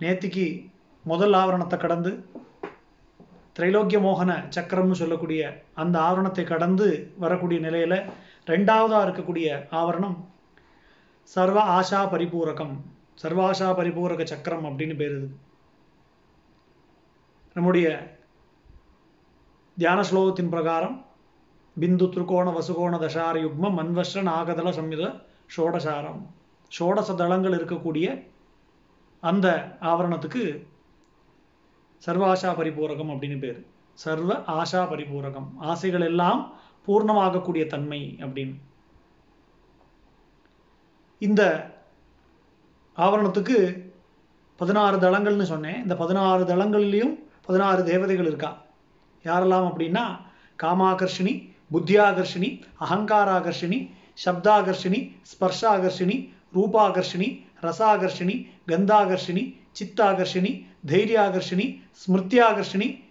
நேத்திக்கு முதல் ஆவரணத்தை கடந்து திரைலோக்கிய மோகன சக்கரம்னு சொல்லக்கூடிய அந்த ஆவரணத்தை கடந்து வரக்கூடிய நிலையில ரெண்டாவதா இருக்கக்கூடிய ஆவரணம் சர்வ ஆஷா பரிபூரகம். சர்வாஷா பரிபூரக சக்கரம் அப்படின்னு பேர் இது. நம்முடைய தியான ஸ்லோகத்தின் பிரகாரம் பிந்து திருக்கோண வசுகோண தசார யுக்மம் மன்வஸ்ர நாகதள சம்யுத ஷோடசாரம். ஷோடச தளங்கள் இருக்கக்கூடிய அந்த ஆவரணத்துக்கு சர்வ ஆஷா பரிபூரகம் அப்படின்னு பேர். சர்வ ஆஷா பரிபூரகம் ஆசைகள் எல்லாம் பூர்ணமாகக்கூடிய தன்மை அப்படின்னு. இந்த ஆவரணத்துக்கு பதினாறு தளங்கள்னு சொன்னேன். இந்த பதினாறு தளங்கள்லேயும் பதினாறு தேவதைகள் இருக்கா? யாரெல்லாம் அப்படின்னா காமாகர்ஷினி புத்தியாகர்ஷினி அகங்காராகர்ஷினி சப்தாகர்ஷினி ஸ்பர்ஷாகர்ஷினி ரூபாகர்ஷினி ரசாகர்ஷினி கந்தாகர்ஷினி சித்தாகர்ஷினி தைரியாகர்ஷினி ஸ்மிருத்தியாகர்ஷினி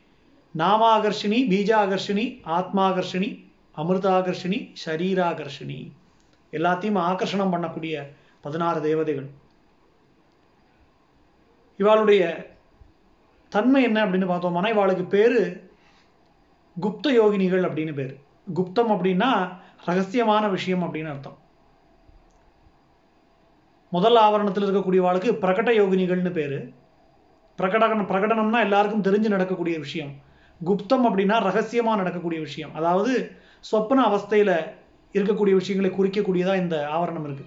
நாமாகர்ஷினி பீஜாகர்ஷினி ஆத்மாகர்ஷினி அமிர்தாகர்ஷினி ஷரீராகர்ஷினி எல்லாத்தையும் ஆகர்ஷணம் பண்ணக்கூடிய பதினாறு தேவதைகள். இவாளுடைய தன்மை என்ன அப்படின்னு பார்த்தோம்னா இவாளுக்கு பேரு குப்த யோகினிகள் அப்படின்னு பேர். குப்தம் அப்படின்னா ரகசியமான விஷயம் அப்படின்னு அர்த்தம். முதல் ஆவரணத்தில் இருக்கக்கூடிய வாழ்க்கை பிரகட யோகினிகள்னு பேர். பிரகடனம் பிரகடனம்னா எல்லாருக்கும் தெரிஞ்சு நடக்கக்கூடிய விஷயம். குப்தம் அப்படின்னா ரகசியமாக நடக்கக்கூடிய விஷயம். அதாவது சொப்பன அவஸ்தையில இருக்கக்கூடிய விஷயங்களை குறிக்கக்கூடியதாக இந்த ஆவரணம் இருக்கு.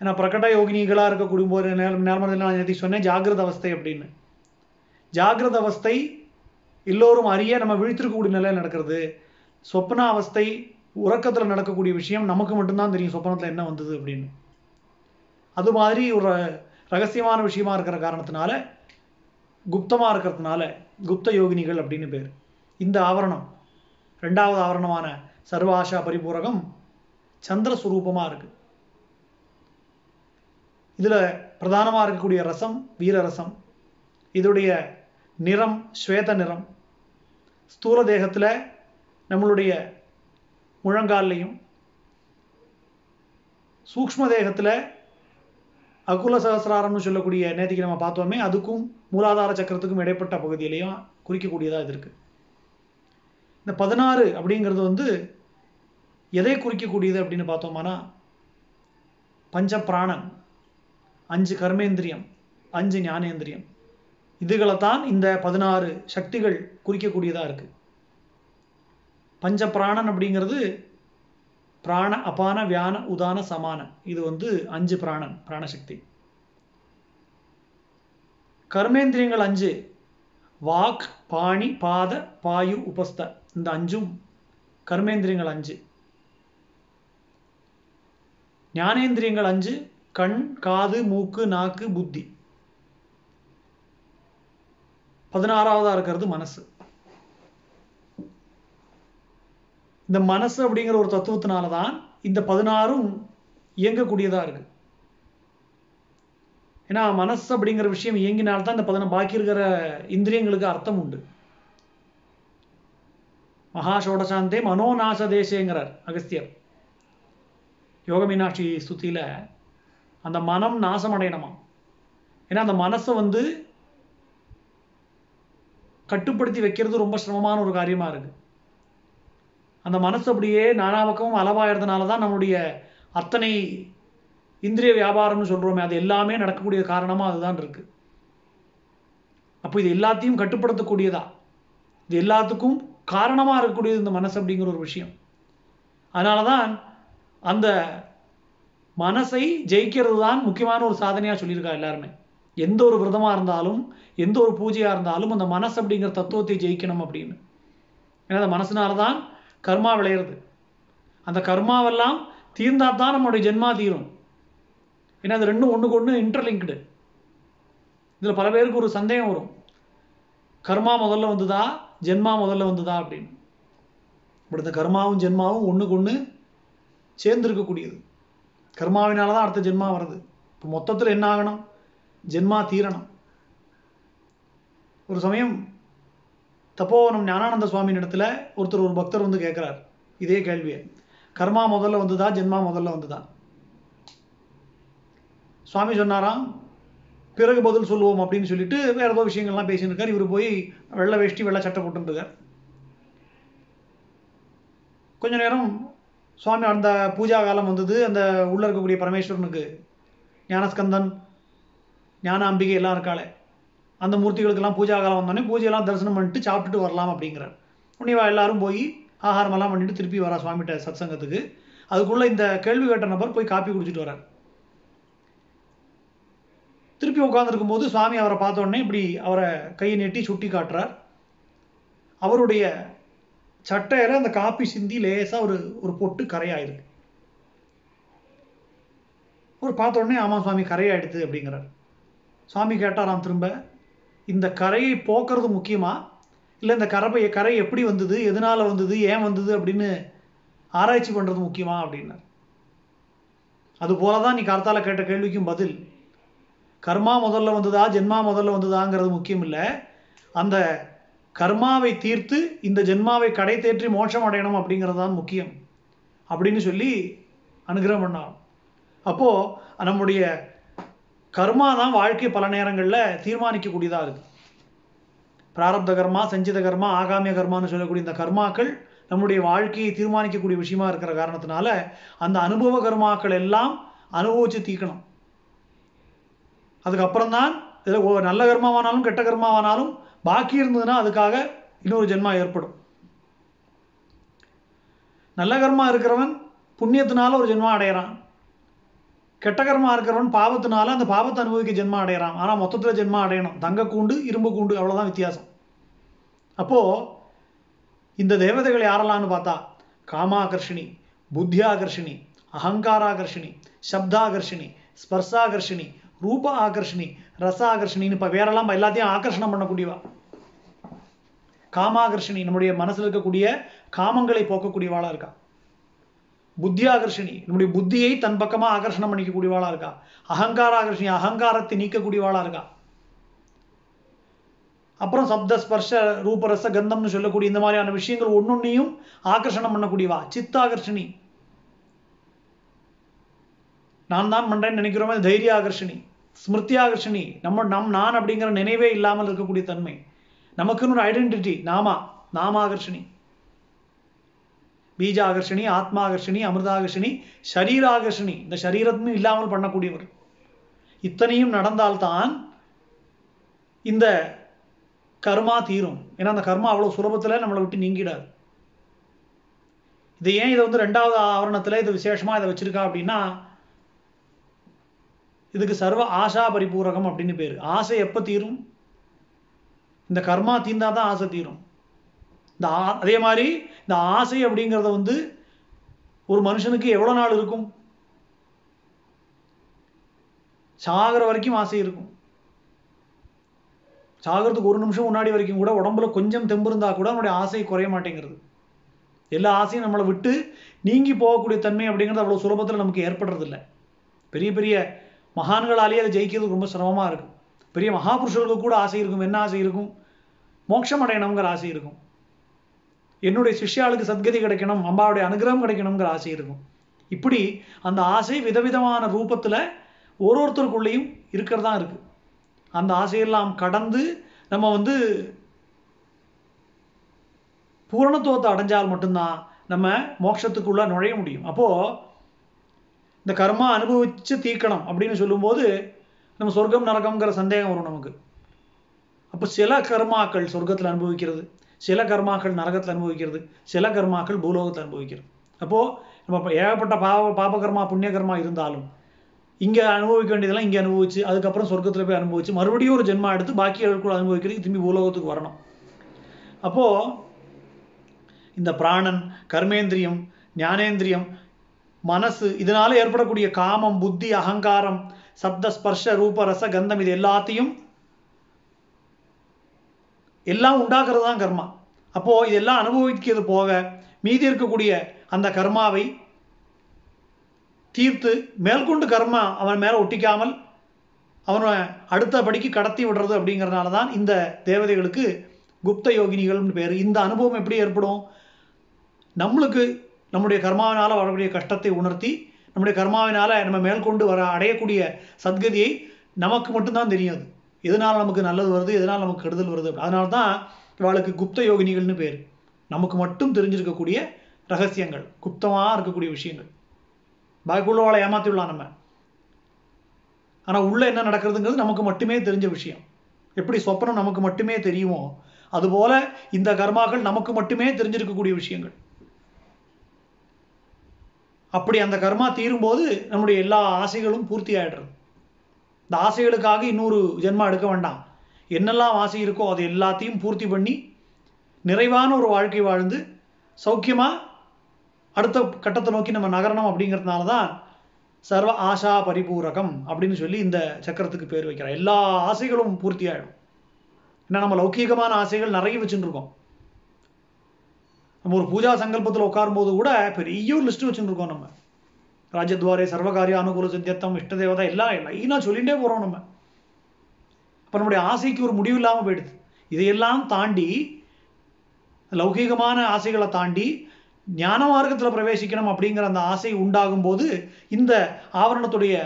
ஏன்னா பிரகட யோகினிகளாக இருக்கக்கூடிய போது நேர்மறையில் நான் நேற்று சொன்னேன் ஜாகிரத அவஸ்தை அப்படின்னு. ஜாகிரத அவஸ்தை எல்லோரும் அறிய நம்ம விழித்திருக்கக்கூடிய நிலையில் நடக்கிறது. சொப்பன அவஸ்தை உறக்கத்தில் நடக்கக்கூடிய விஷயம் நமக்கு மட்டும்தான் தெரியும் சொப்பனத்தில் என்ன வந்தது அப்படின்னு. அது மாதிரி ஒரு ரகசியமான விஷயமா இருக்கிற காரணத்தினால குப்தமாக இருக்கிறதுனால குப்த யோகினிகள் அப்படின்னு பேர். இந்த ஆவரணம் ரெண்டாவது ஆவரணமான சர்வாஷா பரிபூரகம் சந்திரஸ்வரூபமாக இருக்கு. இதில் பிரதானமாக இருக்கக்கூடிய ரசம் வீரரசம் இதோடைய நிறம் ஸ்வேத நிறம். ஸ்தூல தேகத்தில் நம்மளுடைய முழங்கால்லையும் சூக்ம தேகத்தில் அகுல சகசிராரம்னு சொல்லக்கூடிய நேத்திக்கு நம்ம பார்த்தோமே அதுக்கும் மூலாதார சக்கரத்துக்கும் இடைப்பட்ட பகுதியிலையும் குறிக்கக்கூடியதாக இது இருக்கு. இந்த பதினாறு அப்படிங்கிறது வந்து எதை குறிக்கக்கூடியது அப்படின்னு பார்த்தோம்னா பஞ்ச பிராணன் அஞ்சு கர்மேந்திரியம் அஞ்சு ஞானேந்திரியம். இதுகளை தான் இந்த பதினாறு சக்திகள் குறிக்கக்கூடியதாக இருக்கு. பஞ்ச பிராணன் அப்படிங்கிறது பிராண அபான வியான உதான சமான. இது வந்து அஞ்சு பிராணன் பிராணசக்தி. கர்மேந்திரியங்கள் அஞ்சு. வாக் பாணி பாத பாயு உபஸ்த. இந்த அஞ்சும் கர்மேந்திரியங்கள் அஞ்சு. ஞானேந்திரியங்கள் அஞ்சு. கண் காது மூக்கு நாக்கு புத்தி. பதினாறாவதாக இருக்கிறது மனசு. இந்த மனசு அப்படிங்கிற ஒரு தத்துவத்தினால தான் இந்த பதினாறும் இயங்கக்கூடியதா இருக்கு. ஏன்னா மனசு அப்படிங்கிற விஷயம் இயங்கினால்தான் இந்த பதின பாக்கி இருக்கிற இந்திரியங்களுக்கு அர்த்தம் உண்டு. மகாஷோடசாந்தே மனோநாச தேசேங்கிறார் அகஸ்தியர். யோக மீனாட்சி ஸ்துதியில அந்த மனம் நாசமடையணுமா? ஏன்னா அந்த மனசை வந்து கட்டுப்படுத்தி வைக்கிறது ரொம்ப சிரமமான ஒரு காரியமா இருக்கு. அந்த மனசு அப்படியே நானா பக்கமும் அளவாகிறதுனால தான் நம்முடைய அத்தனை இந்திரிய வியாபாரம்னு சொல்கிறோமே அது எல்லாமே நடக்கக்கூடிய காரணமாக அதுதான் இருக்குது அப்போ இது எல்லாத்தையும் கட்டுப்படுத்தக்கூடியதா? இது எல்லாத்துக்கும் காரணமாக இருக்கக்கூடியது இந்த மனசு அப்படிங்கிற ஒரு விஷயம். அதனால தான் அந்த மனசை ஜெயிக்கிறது தான் முக்கியமான ஒரு சாதனையாக சொல்லியிருக்கா எல்லாருமே. எந்த ஒரு விரதமாக இருந்தாலும் எந்த ஒரு பூஜையாக இருந்தாலும் அந்த மனசு அப்படிங்கிற தத்துவத்தை ஜெயிக்கணும் அப்படின்னு. ஏன்னா அந்த மனசுனால தான் கர்மா விளையிறது. அந்த கர்மாவெல்லாம் தீர்ந்தா தான் நம்மளுடைய ஜென்மா தீரும். ஏன்னா அது ரெண்டும் ஒன்றுக்கு ஒன்று இன்டர்லிங்க்டு இதில் பல பேருக்கு ஒரு சந்தேகம் வரும். கர்மா முதல்ல வந்துதா? ஜென்மா முதல்ல வந்துதா அப்படின்னு. இப்படி இந்த கர்மாவும் ஜென்மாவும் ஒன்றுக்கு ஒன்று சேர்ந்துருக்கக்கூடியது. கர்மாவினால தான் அடுத்த ஜென்மா வருது இப்போ மொத்தத்தில் என்ன ஆகணும்? ஜென்மா தீரணும். ஒரு சமயம் தப்போவனம் ஞானானந்த சுவாமியின் இடத்துல ஒருத்தர் ஒரு பக்தர் வந்து கேட்குறார் இதே கேள்வியை. கர்மா முதல்ல வந்ததா ஜென்மா முதல்ல வந்துதா? சுவாமி சொன்னாராம் பிறகு பதில் சொல்லுவோம் அப்படின்னு சொல்லிட்டு வேற ஏதோ விஷயங்கள்லாம் பேசின்னு இருக்கார் இவர் போய் வெள்ளை வேஷ்டி வெள்ளை சட்டை போட்டுருக்கார் கொஞ்ச நேரம் சுவாமி அந்த பூஜா காலம் வந்தது. அந்த உள்ள இருக்கக்கூடிய பரமேஸ்வரனுக்கு ஞானஸ்கந்தன் ஞான அம்பிகை எல்லாம் இருக்காளே. அந்த மூர்த்திகளுக்கெல்லாம் பூஜா காலம் வந்தோடனே பூஜையெல்லாம் தரிசனம் பண்ணிட்டு சாப்பிட்டுட்டு வரலாம் அப்படிங்கிறார். உன்னிவா எல்லாரும் போய் ஆகாரமெல்லாம் பண்ணிட்டு திருப்பி வரா சுவாமிகிட்ட சத்சங்கத்துக்கு. அதுக்குள்ள இந்த கேள்வி கேட்ட நபர் போய் காப்பி குடிச்சிட்டு வரார் திருப்பி உட்காந்துருக்கும் போது சுவாமி அவரை பார்த்த உடனே இப்படி அவரை கையை நீட்டி சுட்டி காட்டுறார். அவருடைய சட்டையில் அந்த காப்பி சிந்தி லேசாக ஒரு ஒரு பொட்டு கரையாயிருக்கு. ஒரு பார்த்த உடனே சுவாமி கரையாயிடுது அப்படிங்கிறார். சுவாமி கேட்டாராம் திரும்ப இந்த கரையை போக்குறது முக்கியமா? இல்லை இந்த கரை கரை எப்படி வந்தது? எதனால் வந்தது? ஏன் வந்தது? அப்படின்னு ஆராய்ச்சி பண்ணுறது முக்கியமா அப்படின்னார். அது போலதான் நீ கர்த்தால கேட்ட கேள்விக்கும் பதில். கர்மா முதல்ல வந்ததா? ஜென்மா முதல்ல வந்ததாங்கிறது முக்கியம் இல்லை. அந்த கர்மாவை தீர்த்து இந்த ஜென்மாவை கடை தேற்றி மோட்சம் அடையணும் அப்படிங்கிறது தான் முக்கியம். அப்படின்னு சொல்லி அனுகிரகம் பண்ணார் அப்போ நம்முடைய கர்மா தான் வாழ்க்கை பல நேரங்களில் தீர்மானிக்கக்கூடியதாக இருக்குது பிராரப்த கர்மா சஞ்சித கர்மா ஆகாமிய கர்மான்னு சொல்லக்கூடிய இந்த கர்மாக்கள் நம்முடைய வாழ்க்கையை தீர்மானிக்கக்கூடிய விஷயமா இருக்கிற காரணத்தினால அந்த அனுபவ கர்மாக்கள் எல்லாம் அனுபவிச்சு தீக்கணும் அதுக்கப்புறம் தான் இதில் நல்ல கர்மாவானாலும் கெட்ட கர்மாவானாலும் பாக்கி இருந்ததுன்னா அதுக்காக இன்னொரு ஜென்மா ஏற்படும். நல்ல கர்மா இருக்கிறவன் புண்ணியத்தினால ஒரு ஜென்மா அடையிறான். கெட்டகரமா இருக்கிறவன் பாவத்தினால அந்த பாவத்தை அனுபவிக்க ஜென்மா அடையிறான். ஆனா மொத்தத்துல ஜென்மா அடையணும். தங்க கூண்டு இரும்பு கூண்டு அவ்வளவுதான் வித்தியாசம். அப்போ இந்த தேவதைகள் யாரெல்லாம்னு பார்த்தா காமாகர்ஷினி புத்தியாகர்ஷினி அகங்காராகர்ஷினி சப்தாகர்ஷினி ஸ்பர்சாகர்ஷினி ரூப ஆகர்ஷினி ரச ஆகர்ஷினின்னு இப்போ வேறெல்லாம் எல்லாத்தையும் ஆகர்ஷணம் பண்ணக்கூடியவா? காமாகர்ஷினி நம்முடைய மனசில் இருக்கக்கூடிய காமங்களை போக்கக்கூடியவாளாக இருக்கா? புத்தி ஆகர்ஷணி நம்முடைய புத்தியை தன் பக்கமா ஆகர்ஷணம் பண்ணிக்கக்கூடியவாளா இருக்கா? அகங்கார ஆகர்ஷினி அகங்காரத்தை நீக்கக்கூடியவாளா இருக்கா? அப்புறம் சப்த ஸ்பர்ஷ ரூபரச கந்தம்னு சொல்லக்கூடிய இந்த மாதிரியான விஷயங்கள் ஒன்னொன்னையும் ஆகர்ஷணம் பண்ணக்கூடியவா? சித்தாகர்ஷினி நான் தான் பண்றேன்னு நினைக்கிறோமே தைரிய ஆகர்ஷினி ஸ்மிருதி ஆகர்ஷினி நம்ம நம் நான் அப்படிங்கிற நினைவே இல்லாமல் இருக்கக்கூடிய தன்மை. நமக்குன்னு ஒரு ஐடென்டிட்டி நாமா. நாம ஆகர்ஷணி பீஜாகர்ஷினி ஆத்மாகர்ஷினி அமிர்தாகர்ஷினி ஷரீராகர்ஷினி இந்த சரீரத்தும் இல்லாமல் பண்ணக்கூடியவர். இத்தனையும் நடந்தால்தான் இந்த கர்மா தீரும். ஏன்னா அந்த கர்மா அவ்வளோ சுலபத்தில் நம்மளை விட்டு நீங்கிடாது. இது ஏன் இதை வந்து ரெண்டாவது ஆவரணத்தில் இது விசேஷமாக இதை வச்சிருக்கா அப்படின்னா இதுக்கு சர்வ ஆஷா பரிபூரகம் அப்படின்னு பேர். ஆசை எப்போ தீரும்? இந்த கர்மா தீர்ந்தா தான் ஆசை தீரும். இந்த ஆ- அதே மாதிரி இந்த ஆசை அப்படிங்கிறத வந்து ஒரு மனுஷனுக்கு எவ்வளோ நாள் இருக்கும்? சாகிற வரைக்கும் ஆசை இருக்கும். சாகிறதுக்கு ஒரு நிமிஷம் முன்னாடி வரைக்கும் கூட உடம்புல கொஞ்சம் தெம்பு இருந்தா கூட அவனுடைய ஆசை குறைய மாட்டேங்கிறது. எல்லா ஆசையும் நம்மளை விட்டு நீங்கி போகக்கூடிய தன்மை அப்படிங்கிறது அவ்வளோ சுலபத்தில் நமக்கு ஏற்படுறதில்ல. பெரிய பெரிய மகான்களாலேயே அதை ஜெயிக்கிறது ரொம்ப சிரமமாக இருக்கும். பெரிய மகாபுருஷர்களுக்கு கூட ஆசை இருக்கும். என்ன ஆசை இருக்கும்? மோட்சம் அடையணுங்கிற ஆசை இருக்கும். என்னுடைய சிஷ்யாளுக்கு சத்கதி கிடைக்கணும் அம்பாவுடைய அனுகிரகம் கிடைக்கணுங்கிற ஆசை இருக்கும். இப்படி அந்த ஆசை விதவிதமான ரூபத்தில் ஒரு ஒருத்தருக்குள்ளேயும் இருக்கிறதா இருக்கு. அந்த ஆசையெல்லாம் கடந்து நம்ம வந்து பூரணத்துவத்தை அடைஞ்சால் மட்டும்தான் நம்ம மோட்சத்துக்குள்ள நுழைய முடியும். அப்போ இந்த கர்மா அனுபவிச்சு தீர்க்கணும் அப்படின்னு சொல்லும்போது நம்ம சொர்க்கம் நரகம்ங்கிற சந்தேகம் வரும் நமக்கு. அப்போ சில கர்மாக்கள் சொர்க்கத்தில் அனுபவிக்கிறது. சில கர்மாக்கள் நரகத்தில் அனுபவிக்கிறது சில கர்மாக்கள் பூலோகத்தில் அனுபவிக்கிறது. அப்போது நம்ம ஏகப்பட்ட பாவ பாபகர்மா புண்ணிய கர்மா இருந்தாலும் இங்கே அனுபவிக்க வேண்டியதெல்லாம் இங்கே அனுபவிச்சு அதுக்கப்புறம் சொர்க்கத்தில் போய் அனுபவிச்சு மறுபடியும் ஒரு ஜென்மா எடுத்து பாக்கி கூட அனுபவிக்கிறதுக்கு திரும்பி பூலோகத்துக்கு வரணும். அப்போது இந்த பிராணன் கர்மேந்திரியம் ஞானேந்திரியம் மனசு இதனால ஏற்படக்கூடிய காமம் புத்தி அகங்காரம் சப்த ஸ்பர்ஷ ரூப ரச கந்தம் இது எல்லாத்தையும் எல்லாம் உண்டாக்குறது தான் கர்மா. அப்போது இதெல்லாம் அனுபவிக்கிறது போக மீதி இருக்கக்கூடிய அந்த கர்மாவை தீர்த்து மேற்கொண்டு கர்மா அவன் மேலே ஒட்டிக்காமல் அவனை அடுத்த படிக்கு கடத்தி விடுறது அப்படிங்கிறதுனால தான் இந்த தேவதைகளுக்கு குப்த யோகினிகள்னு பேர். இந்த அனுபவம் எப்படி ஏற்படும்? நம்மளுக்கு நம்முடைய கர்மாவினால் வரக்கூடிய கஷ்டத்தை உணர்த்தி நம்முடைய கர்மாவினால் நம்ம மேற்கொண்டு வர அடையக்கூடிய சத்கதியை நமக்கு மட்டும்தான் தெரியும் அது. எதனால் நமக்கு நல்லது வருது எதனால் நமக்கு கெடுதல் வருது? அதனால தான் இவாளுக்கு குப்த யோகினிகள்னு பேர். நமக்கு மட்டும் தெரிஞ்சிருக்கக்கூடிய ரகசியங்கள் குப்தமாக இருக்கக்கூடிய விஷயங்கள். பாக்கியுள்ளவாளை ஏமாத்தி விடலாம் நம்ம. ஆனால் உள்ள என்ன நடக்கிறதுங்கிறது நமக்கு மட்டுமே தெரிஞ்ச விஷயம். எப்படி சொப்பனம் நமக்கு மட்டுமே தெரியுமோ அதுபோல இந்த கர்மாக்கள் நமக்கு மட்டுமே தெரிஞ்சிருக்கக்கூடிய விஷயங்கள். அப்படி அந்த கர்மா தீரும்போது நம்முடைய எல்லா ஆசைகளும் பூர்த்தி ஆயிடுறது. இந்த ஆசைகளுக்காக இன்னொரு ஜென்மா எடுக்க வேண்டாம். என்னெல்லாம் ஆசை இருக்கோ அது எல்லாத்தையும் பூர்த்தி பண்ணி நிறைவான ஒரு வாழ்க்கை வாழ்ந்து சௌக்கியமா அடுத்த கட்டத்தை நோக்கி நம்ம நகரணும் அப்படிங்கிறதுனால தான் சர்வ ஆஷா பரிபூரகம் அப்படின்னு சொல்லி இந்த சக்கரத்துக்கு பேர் வைக்கிறோம் எல்லா ஆசைகளும் பூர்த்தி ஆகிடும் ஏன்னா நம்ம லௌகீகமான ஆசைகள் நிறைய வச்சுட்டு இருக்கோம். நம்ம ஒரு பூஜா சங்கல்பத்தில் உட்காரும்போது கூட பெரிய ஒரு லிஸ்ட் வச்சுட்டு இருக்கோம் நம்ம. ராஜத்வாரே சர்வகாரிய அனுகூல சித்தியத்தம் இஷ்ட தேவதா எல்லாம் லைனாக சொல்லிகிட்டே போகிறோம் நம்ம. அப்போ நம்முடைய ஆசைக்கு ஒரு முடிவு இல்லாமல் போயிடுது. இதையெல்லாம் தாண்டி லௌகீகமான ஆசைகளை தாண்டி ஞான மார்க்கத்தில் பிரவேசிக்கணும் அப்படிங்கிற அந்த ஆசை உண்டாகும் போது இந்த ஆவரணத்துடைய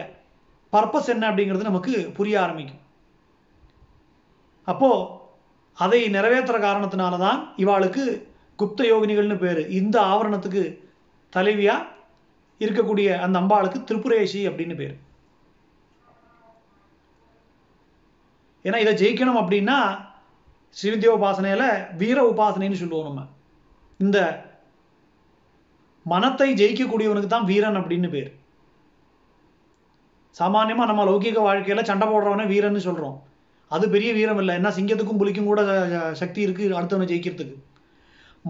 பர்பஸ் என்ன அப்படிங்கிறது நமக்கு புரிய ஆரம்பிக்கும். அப்போ அதை நிறைவேற்றுற காரணத்தினால தான் இவாளுக்கு குப்த யோகினிகள்னு பேர். இந்த ஆவரணத்துக்கு தலைவியாக இருக்கக்கூடிய அந்த அம்பாளுக்கு திரிபுரேஷி அப்படின்னு பேர். ஏன்னா இதை ஜெயிக்கணும் அப்படின்னா ஸ்ரீவித்யா உபாசனையில வீர உபாசனைன்னு சொல்லுவோம் நம்ம. இந்த மனத்தை ஜெயிக்கக்கூடியவனுக்கு தான் வீரன் அப்படின்னு பேர். சாமானியமா நம்ம லௌகிக வாழ்க்கையில சண்டை போடுறவனே வீரன்னு சொல்றோம். அது பெரிய வீரம் இல்லை. என்ன சிங்கத்துக்கும் புலிக்கும் கூட சக்தி இருக்கு அடுத்தவனை ஜெயிக்கிறதுக்கு.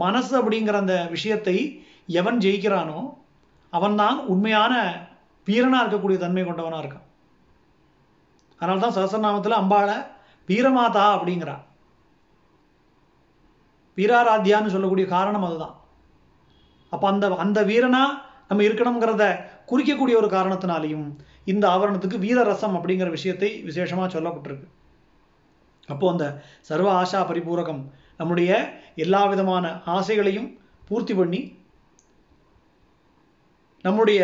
மனசு அப்படிங்கிற அந்த விஷயத்தை எவன் ஜெயிக்கிறானோ அவன்தான் உண்மையான வீரனா இருக்கக்கூடிய தன்மை கொண்டவனா இருக்கான். அதனால தான் சகசரநாமத்தில் அம்பாளை வீரமாதா அப்படிங்கிறா. வீராராத்தியான்னு சொல்லக்கூடிய காரணம் அதுதான். அப்போ அந்த அந்த வீரனா நம்ம இருக்கணுங்கிறத குறிக்கக்கூடிய ஒரு காரணத்தினாலையும் இந்த ஆவரணத்துக்கு வீரரசம் அப்படிங்கிற விஷயத்தை விசேஷமா சொல்லப்பட்டிருக்கு. அப்போ அந்த சர்வ ஆஷா பரிபூரகம் நம்முடைய எல்லா விதமான ஆசைகளையும் பூர்த்தி பண்ணி நம்முடைய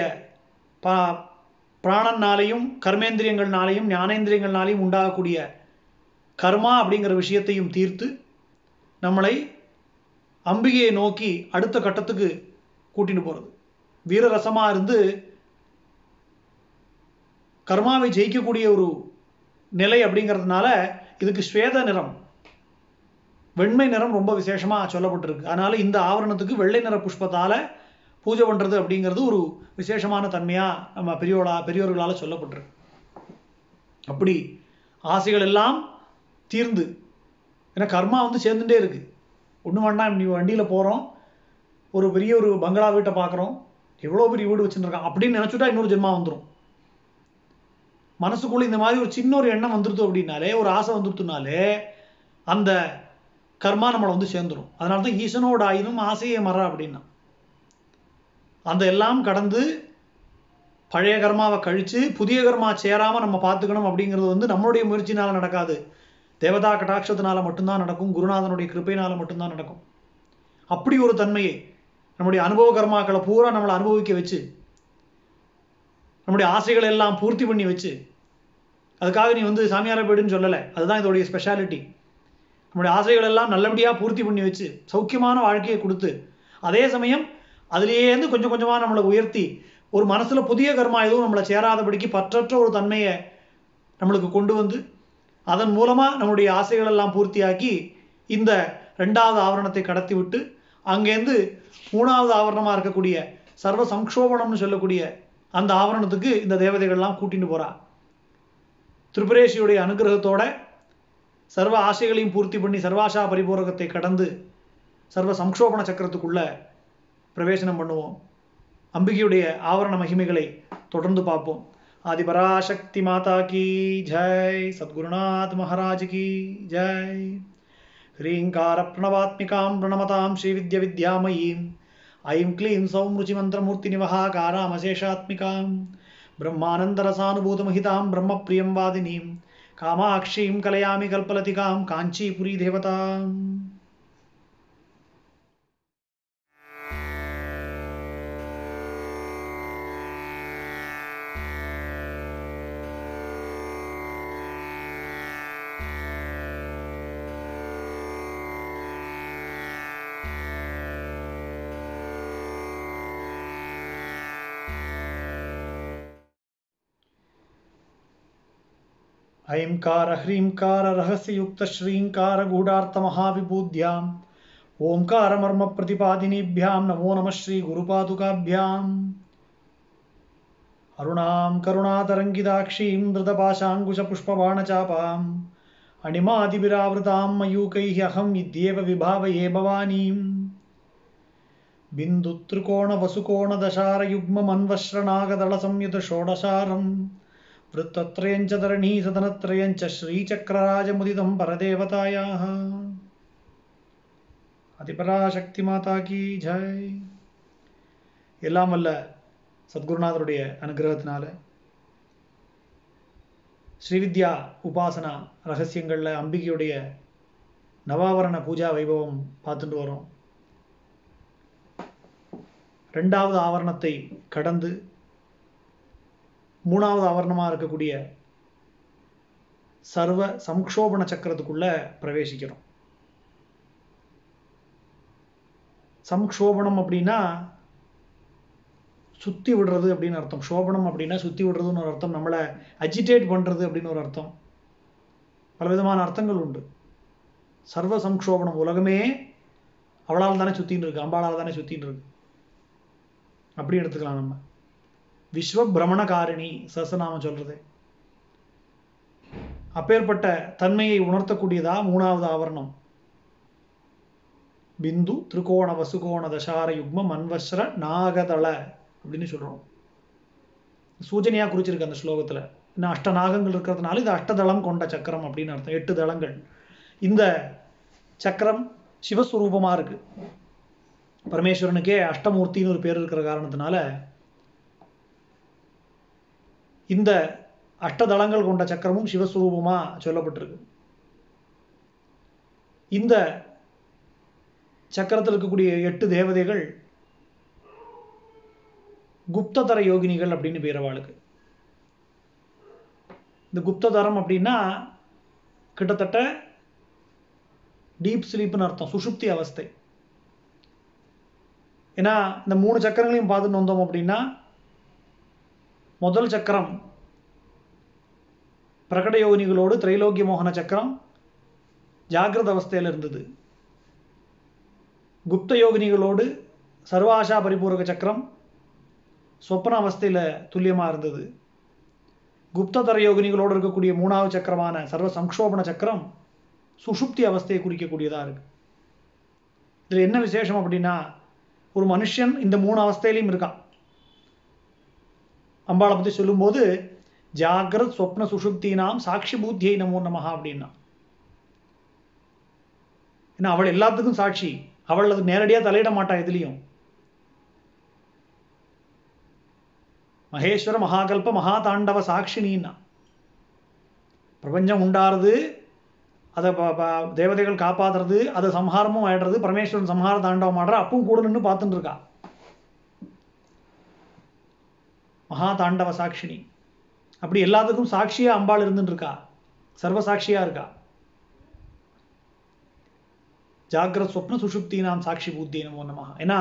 பா பிராணனாலையும் கர்மேந்திரியங்கள்னாலையும் ஞானேந்திரியங்கள்னாலையும் உண்டாகக்கூடிய கர்மா அப்படிங்கிற விஷயத்தையும் தீர்த்து நம்மளை அம்பிகையை நோக்கி அடுத்த கட்டத்துக்கு கூட்டிட்டு போகிறது வீரரசமாக இருந்து கர்மாவை ஜெயிக்கக்கூடிய ஒரு நிலை அப்படிங்கிறதுனால இதுக்கு ஸ்வேத நிறம் வெண்மை நிறம் ரொம்ப விசேஷமாக சொல்லப்பட்டிருக்கு. அதனால இந்த ஆவரணத்துக்கு வெள்ளை நிற புஷ்பத்தால் பூஜை பண்ணுறது அப்படிங்கிறது ஒரு விசேஷமான தன்மையாக நம்ம பெரியோளா பெரியோர்களால் சொல்லப்பட்டிருக்கு. அப்படி ஆசைகள் எல்லாம் தீர்ந்து ஏன்னா கர்மா வந்து சேர்ந்துட்டே இருக்கு. ஒன்று வேண்டாம் நீ வண்டியில் போகிறோம் ஒரு பெரிய ஒரு பங்களா வீட்டை பார்க்குறோம் எவ்வளோ பெரிய வீடு வச்சுருக்கான் அப்படின்னு நினச்சுட்டா இன்னொரு ஜென்மா வந்துடும் மனசுக்குள்ளே இந்த மாதிரி ஒரு சின்ன ஒரு எண்ணம் வந்துடுது அப்படின்னாலே ஒரு ஆசை வந்துருத்துனாலே அந்த கர்மா நம்மளை வந்து சேர்ந்துடும் அதனால தான் ஈசனோட ஆயினும் ஆசையே மர அப்படின்னா. அந்த எல்லாம் கடந்து பழைய கர்மாவை கழித்து புதிய கர்மா சேராமல் நம்ம பார்த்துக்கணும் அப்படிங்கிறது வந்து நம்மளுடைய முயற்சினால் நடக்காது. தேவதா கட்டாட்சத்தினால மட்டும்தான் நடக்கும் குருநாதனுடைய கிருப்பையினால் மட்டும்தான் நடக்கும். அப்படி ஒரு தன்மையை நம்முடைய அனுபவ கர்மாக்களை பூரா நம்மளை அனுபவிக்க வச்சு நம்முடைய ஆசைகளை எல்லாம் பூர்த்தி பண்ணி வச்சு அதுக்காக நீ வந்து சாமியார போயிடுன்னு சொல்லலை. அதுதான் இதோடைய ஸ்பெஷாலிட்டி நம்முடைய ஆசைகள் எல்லாம் நல்லபடியாக பூர்த்தி பண்ணி வச்சு சௌக்கியமான வாழ்க்கையை கொடுத்து அதே சமயம் அதுலேருந்து கொஞ்சம் கொஞ்சமாக நம்மளை உயர்த்தி ஒரு மனசில் புதிய கர்மா எதுவும் நம்மளை சேராதபடிக்கு பற்றற்ற ஒரு தன்மையை நம்மளுக்கு கொண்டு வந்து அதன் மூலமாக நம்முடைய ஆசைகள் எல்லாம் பூர்த்தியாக்கி இந்த ரெண்டாவது ஆவரணத்தை கடத்தி விட்டு அங்கேருந்து மூணாவது ஆவரணமாக இருக்கக்கூடிய சர்வ சம்க்ஷோபணம்னு சொல்லக்கூடிய அந்த ஆவரணத்துக்கு இந்த தேவதைகள்லாம் கூட்டின்னு போகிறா திரிபுரேஷியுடைய அனுகிரகத்தோட சர்வ ஆசைகளையும் பூர்த்தி பண்ணி சர்வாஷா பரிபூரகத்தை கடந்து சர்வ சம்ஷோபண சக்கரத்துக்குள்ள பிரவேசனம் பண்ணுவோம் அம்பிகையுடைய ஆவரண மகிமைகளை தொடர்ந்து பார்ப்போம் ஆதிபராசக்தி மாதா கி ஜெய் சத்குருநாத் மகாராஜ் கி ஜெய் ஹ்ரீங்கார பிரணவாத்மிகாம் பிரணமதாம் ஸ்ரீவித்ய வித்யாமயீம் ஐம் க்ளீம் சௌம் ருச்சிமந்திரமூர்த்தி நிவகாகாராமசேஷாத்மிகாம் ब्रह्मानन्दरसानुभूतमहितां ब्रह्मप्रियं वादिनीं कामाक्षीं कलयामि कल्पलतिकां काञ्चीपुरी ऐंकार ह्रींकार रहस्ययुक्तश्रीङ्कारगूढार्थमहाविबूध्यां ओङ्कारमर्मप्रतिपादिनीभ्यां नमो नमः श्रीगुरुपादुकाभ्याम्। अरुणां करुणातरङ्गिताक्षीं द्रुतपाशाङ्कुशपुष्पवाणचापाम् अणिमादिभिरावृतां मयूकैः अहम् इत्येव विभावये भवानीम्। भवानीं वृत्तत्रयञ्च धरणी सदनत्रयञ्च श्रीचक्रराजमुदितं परदेवतायाः அதிபராசக்திமாதா கி ஜெய் எல்லாம் வல்ல சத்குருநாதருடைய அனுகிரகத்தினால ஸ்ரீவித்யா உபாசனா ரகசியங்களில் அம்பிகையுடைய நவாவரண பூஜா வைபவம் பார்த்துட்டு வரோம் ரெண்டாவது ஆவரணத்தை கடந்து மூணாவது ஆவரணமாக இருக்கக்கூடிய சர்வ சம்க்ஷோபண சக்கரத்துக்குள்ள பிரவேசிக்கிறோம். சம்க்ஷோபணம் அப்படின்னா சுத்தி விடுறது அப்படின்னு அர்த்தம். சோபனம் அப்படின்னா சுத்தி விடுறதுன்னு ஒரு அர்த்தம். நம்மளை அஜிடேட் பண்றது அப்படின்னு ஒரு அர்த்தம். பலவிதமான அர்த்தங்கள் உண்டு. சர்வ சம்க்ஷோபனம் உலகமே அவளால் தானே சுத்தின்னு இருக்கு அம்பாளால் தானே சுத்தின்னு இருக்கு. அப்படி எடுத்துக்கலாம் நம்ம. விஸ்வ பிரமணகாரிணி சசநாமம் சொல்றது. அப்பேற்பட்ட தன்மையை உணர்த்தக்கூடியதா மூணாவது ஆவரணம். பிந்து திருகோண வசுகோண தசார யுக்ம மன்வஸ்ர நாகதள அப்படின்னு சொல்றோம். சூஜனையா குறிச்சிருக்கு அந்த ஸ்லோகத்துல. இன்னும் அஷ்ட நாகங்கள் இருக்கிறதுனால இது அஷ்டதளம் கொண்ட சக்கரம் அப்படின்னு அர்த்தம். எட்டு தளங்கள். இந்த சக்கரம் சிவஸ்வரூபமா இருக்கு. பரமேஸ்வரனுக்கே அஷ்டமூர்த்தின்னு ஒரு பேர் இருக்கிற காரணத்தினால இந்த அஷ்டதளங்கள் கொண்ட சக்கரமும் சிவஸ்வரூபமா சொல்லப்பட்டிருக்கு. இந்த சக்கரத்தில் இருக்கக்கூடிய எட்டு தேவதைகள் குப்ததர யோகினிகள் அப்படின்னு பேர் அவளுக்கு. இந்த குப்ததரம் அப்படின்னா கிட்டத்தட்ட டீப் ஸ்லீப்னு அர்த்தம் சுஷுப்தி அவஸ்தை. ஏன்னா இந்த மூணு சக்கரங்களையும் பார்த்துட்டு வந்தோம் அப்படின்னா முதல் சக்கரம். பிரகட யோகினிகளோடு திரைலோக்கிய மோகன சக்கரம் ஜாகிரத அவஸ்தையில் இருந்தது. குப்த யோகினிகளோடு சர்வாஷா பரிபூரக சக்கரம் சொப்பன அவஸ்தையில் துல்லியமாக இருந்தது. குப்ததர யோகினிகளோடு இருக்கக்கூடிய மூணாவது சக்கரமான சர்வ சங்கோபன சக்கரம் சுஷுப்தி அவஸ்தையை குறிக்கக்கூடியதாக இருக்கு. இதில் என்ன விசேஷம் அப்படின்னா ஒரு மனுஷன் இந்த மூணு அவஸ்தையிலையும் இருக்கான். அம்பாளை பற்றி சொல்லும்போது ஜாகிரத் சொப்ன சுஷுப்தினாம் சாட்சி பூத்தியை நமோ நமஹா அப்படின்னா. ஏன்னா அவள் எல்லாத்துக்கும் சாட்சி. அவள் அது நேரடியாக தலையிட மாட்டா எதுலேயும். மகேஸ்வர மகாகல்ப மகாதாண்டவ சாட்சினின்னா. பிரபஞ்சம் உண்டாருது அதை தேவதைகள் காப்பாத்துறது அதை சம்ஹாரமும் ஆயிடுறது பரமேஸ்வரன் சம்ஹார தாண்டவம் ஆடுற அப்பவும் கூட நின்று பார்த்துட்டு இருக்கா. மகா தாண்டவ சாட்சினி. அப்படி எல்லாத்துக்கும் சாட்சியாக அம்பாள் இருந்துட்டு இருக்கா சர்வ இருக்கா. ஜாகிரத் சொப்ன சுஷுப்தி நாம் சாட்சி பூத்தி நமோ நமஹா. ஏன்னா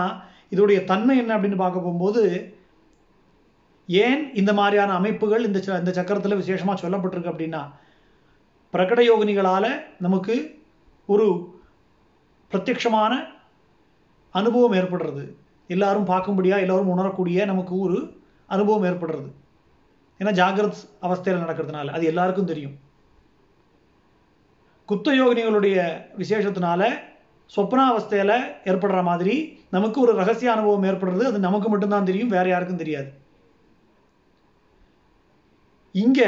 இதோடைய தன்மை என்ன அப்படின்னு பார்க்க போகும்போது ஏன் இந்த மாதிரியான அமைப்புகள் இந்த இந்த சக்கரத்தில் விசேஷமாக சொல்லப்பட்டிருக்கு அப்படின்னா பிரகட யோகினிகளால் நமக்கு ஒரு பிரத்யக்ஷமான அனுபவம் ஏற்படுறது. எல்லாரும் பார்க்கும்படியா எல்லாரும் உணரக்கூடிய நமக்கு ஒரு அனுபவம் ஏற்படுறது. ஏன்னா ஜாகிரத் அவஸ்தையில் நடக்கிறதுனால அது எல்லாருக்கும் தெரியும். குப்த யோகினிகளுடைய விசேஷத்தினால சொப்னாவஸ்தையில் ஏற்படுற மாதிரி நமக்கு ஒரு ரகசிய அனுபவம் ஏற்படுறது அது நமக்கு மட்டும்தான் தெரியும் வேற யாருக்கும் தெரியாது. இங்க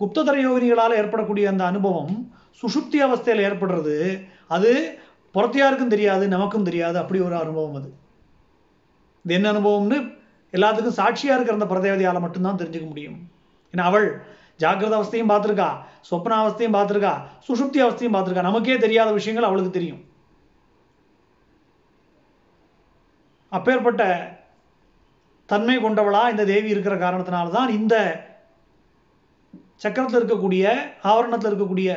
குப்ததர யோகினிகளால் ஏற்படக்கூடிய அந்த அனுபவம் சுஷுப்தி அவஸ்தையில் ஏற்படுறது அது புறத்தியாருக்கும் தெரியாது நமக்கும் தெரியாது அப்படி ஒரு அனுபவம் அது. இது என்ன அனுபவம்னு எல்லாத்துக்கும் சாட்சியா இருக்கிற அந்த பிரதேவதையால மட்டும்தான் தெரிஞ்சுக்க முடியும். ஏன்னா அவள் ஜாக்கிரத அவஸ்தையும் பார்த்துருக்கா சொப்ன அவஸ்தையும் பார்த்துருக்கா சுஷுப்தி அவஸ்தையும் பார்த்துருக்கா. நமக்கே தெரியாத விஷயங்கள் அவளுக்கு தெரியும். அப்பேற்பட்ட தன்மை கொண்டவளா இந்த தேவி இருக்கிற காரணத்தினால தான் இந்த சக்கரத்தில் இருக்கக்கூடிய ஆவரணத்தில் இருக்கக்கூடிய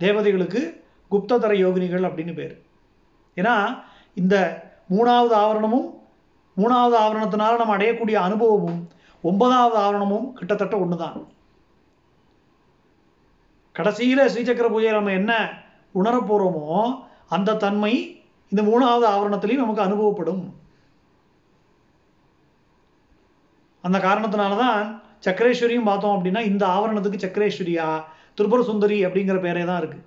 தேவதைகளுக்கு குப்ததர யோகினிகள் அப்படின்னு பேர். ஏன்னா இந்த மூணாவது ஆவரணமும் மூணாவது ஆவரணத்தினால நம்ம அடையக்கூடிய அனுபவமும் ஒன்பதாவது ஆவரணமும் கிட்டத்தட்ட ஒன்று தான் கடைசியில் ஸ்ரீசக்கர பூஜையில் நம்ம என்ன உணரப்போகிறோமோ அந்த தன்மை இந்த மூணாவது ஆவரணத்திலையும் நமக்கு அனுபவப்படும். அந்த காரணத்தினால தான் சக்கரேஸ்வரியும் பார்த்தோம் அப்படின்னா இந்த ஆவரணத்துக்கு சக்கரேஸ்வரியா திருபுர சுந்தரி அப்படிங்கிற பேரே தான் இருக்குது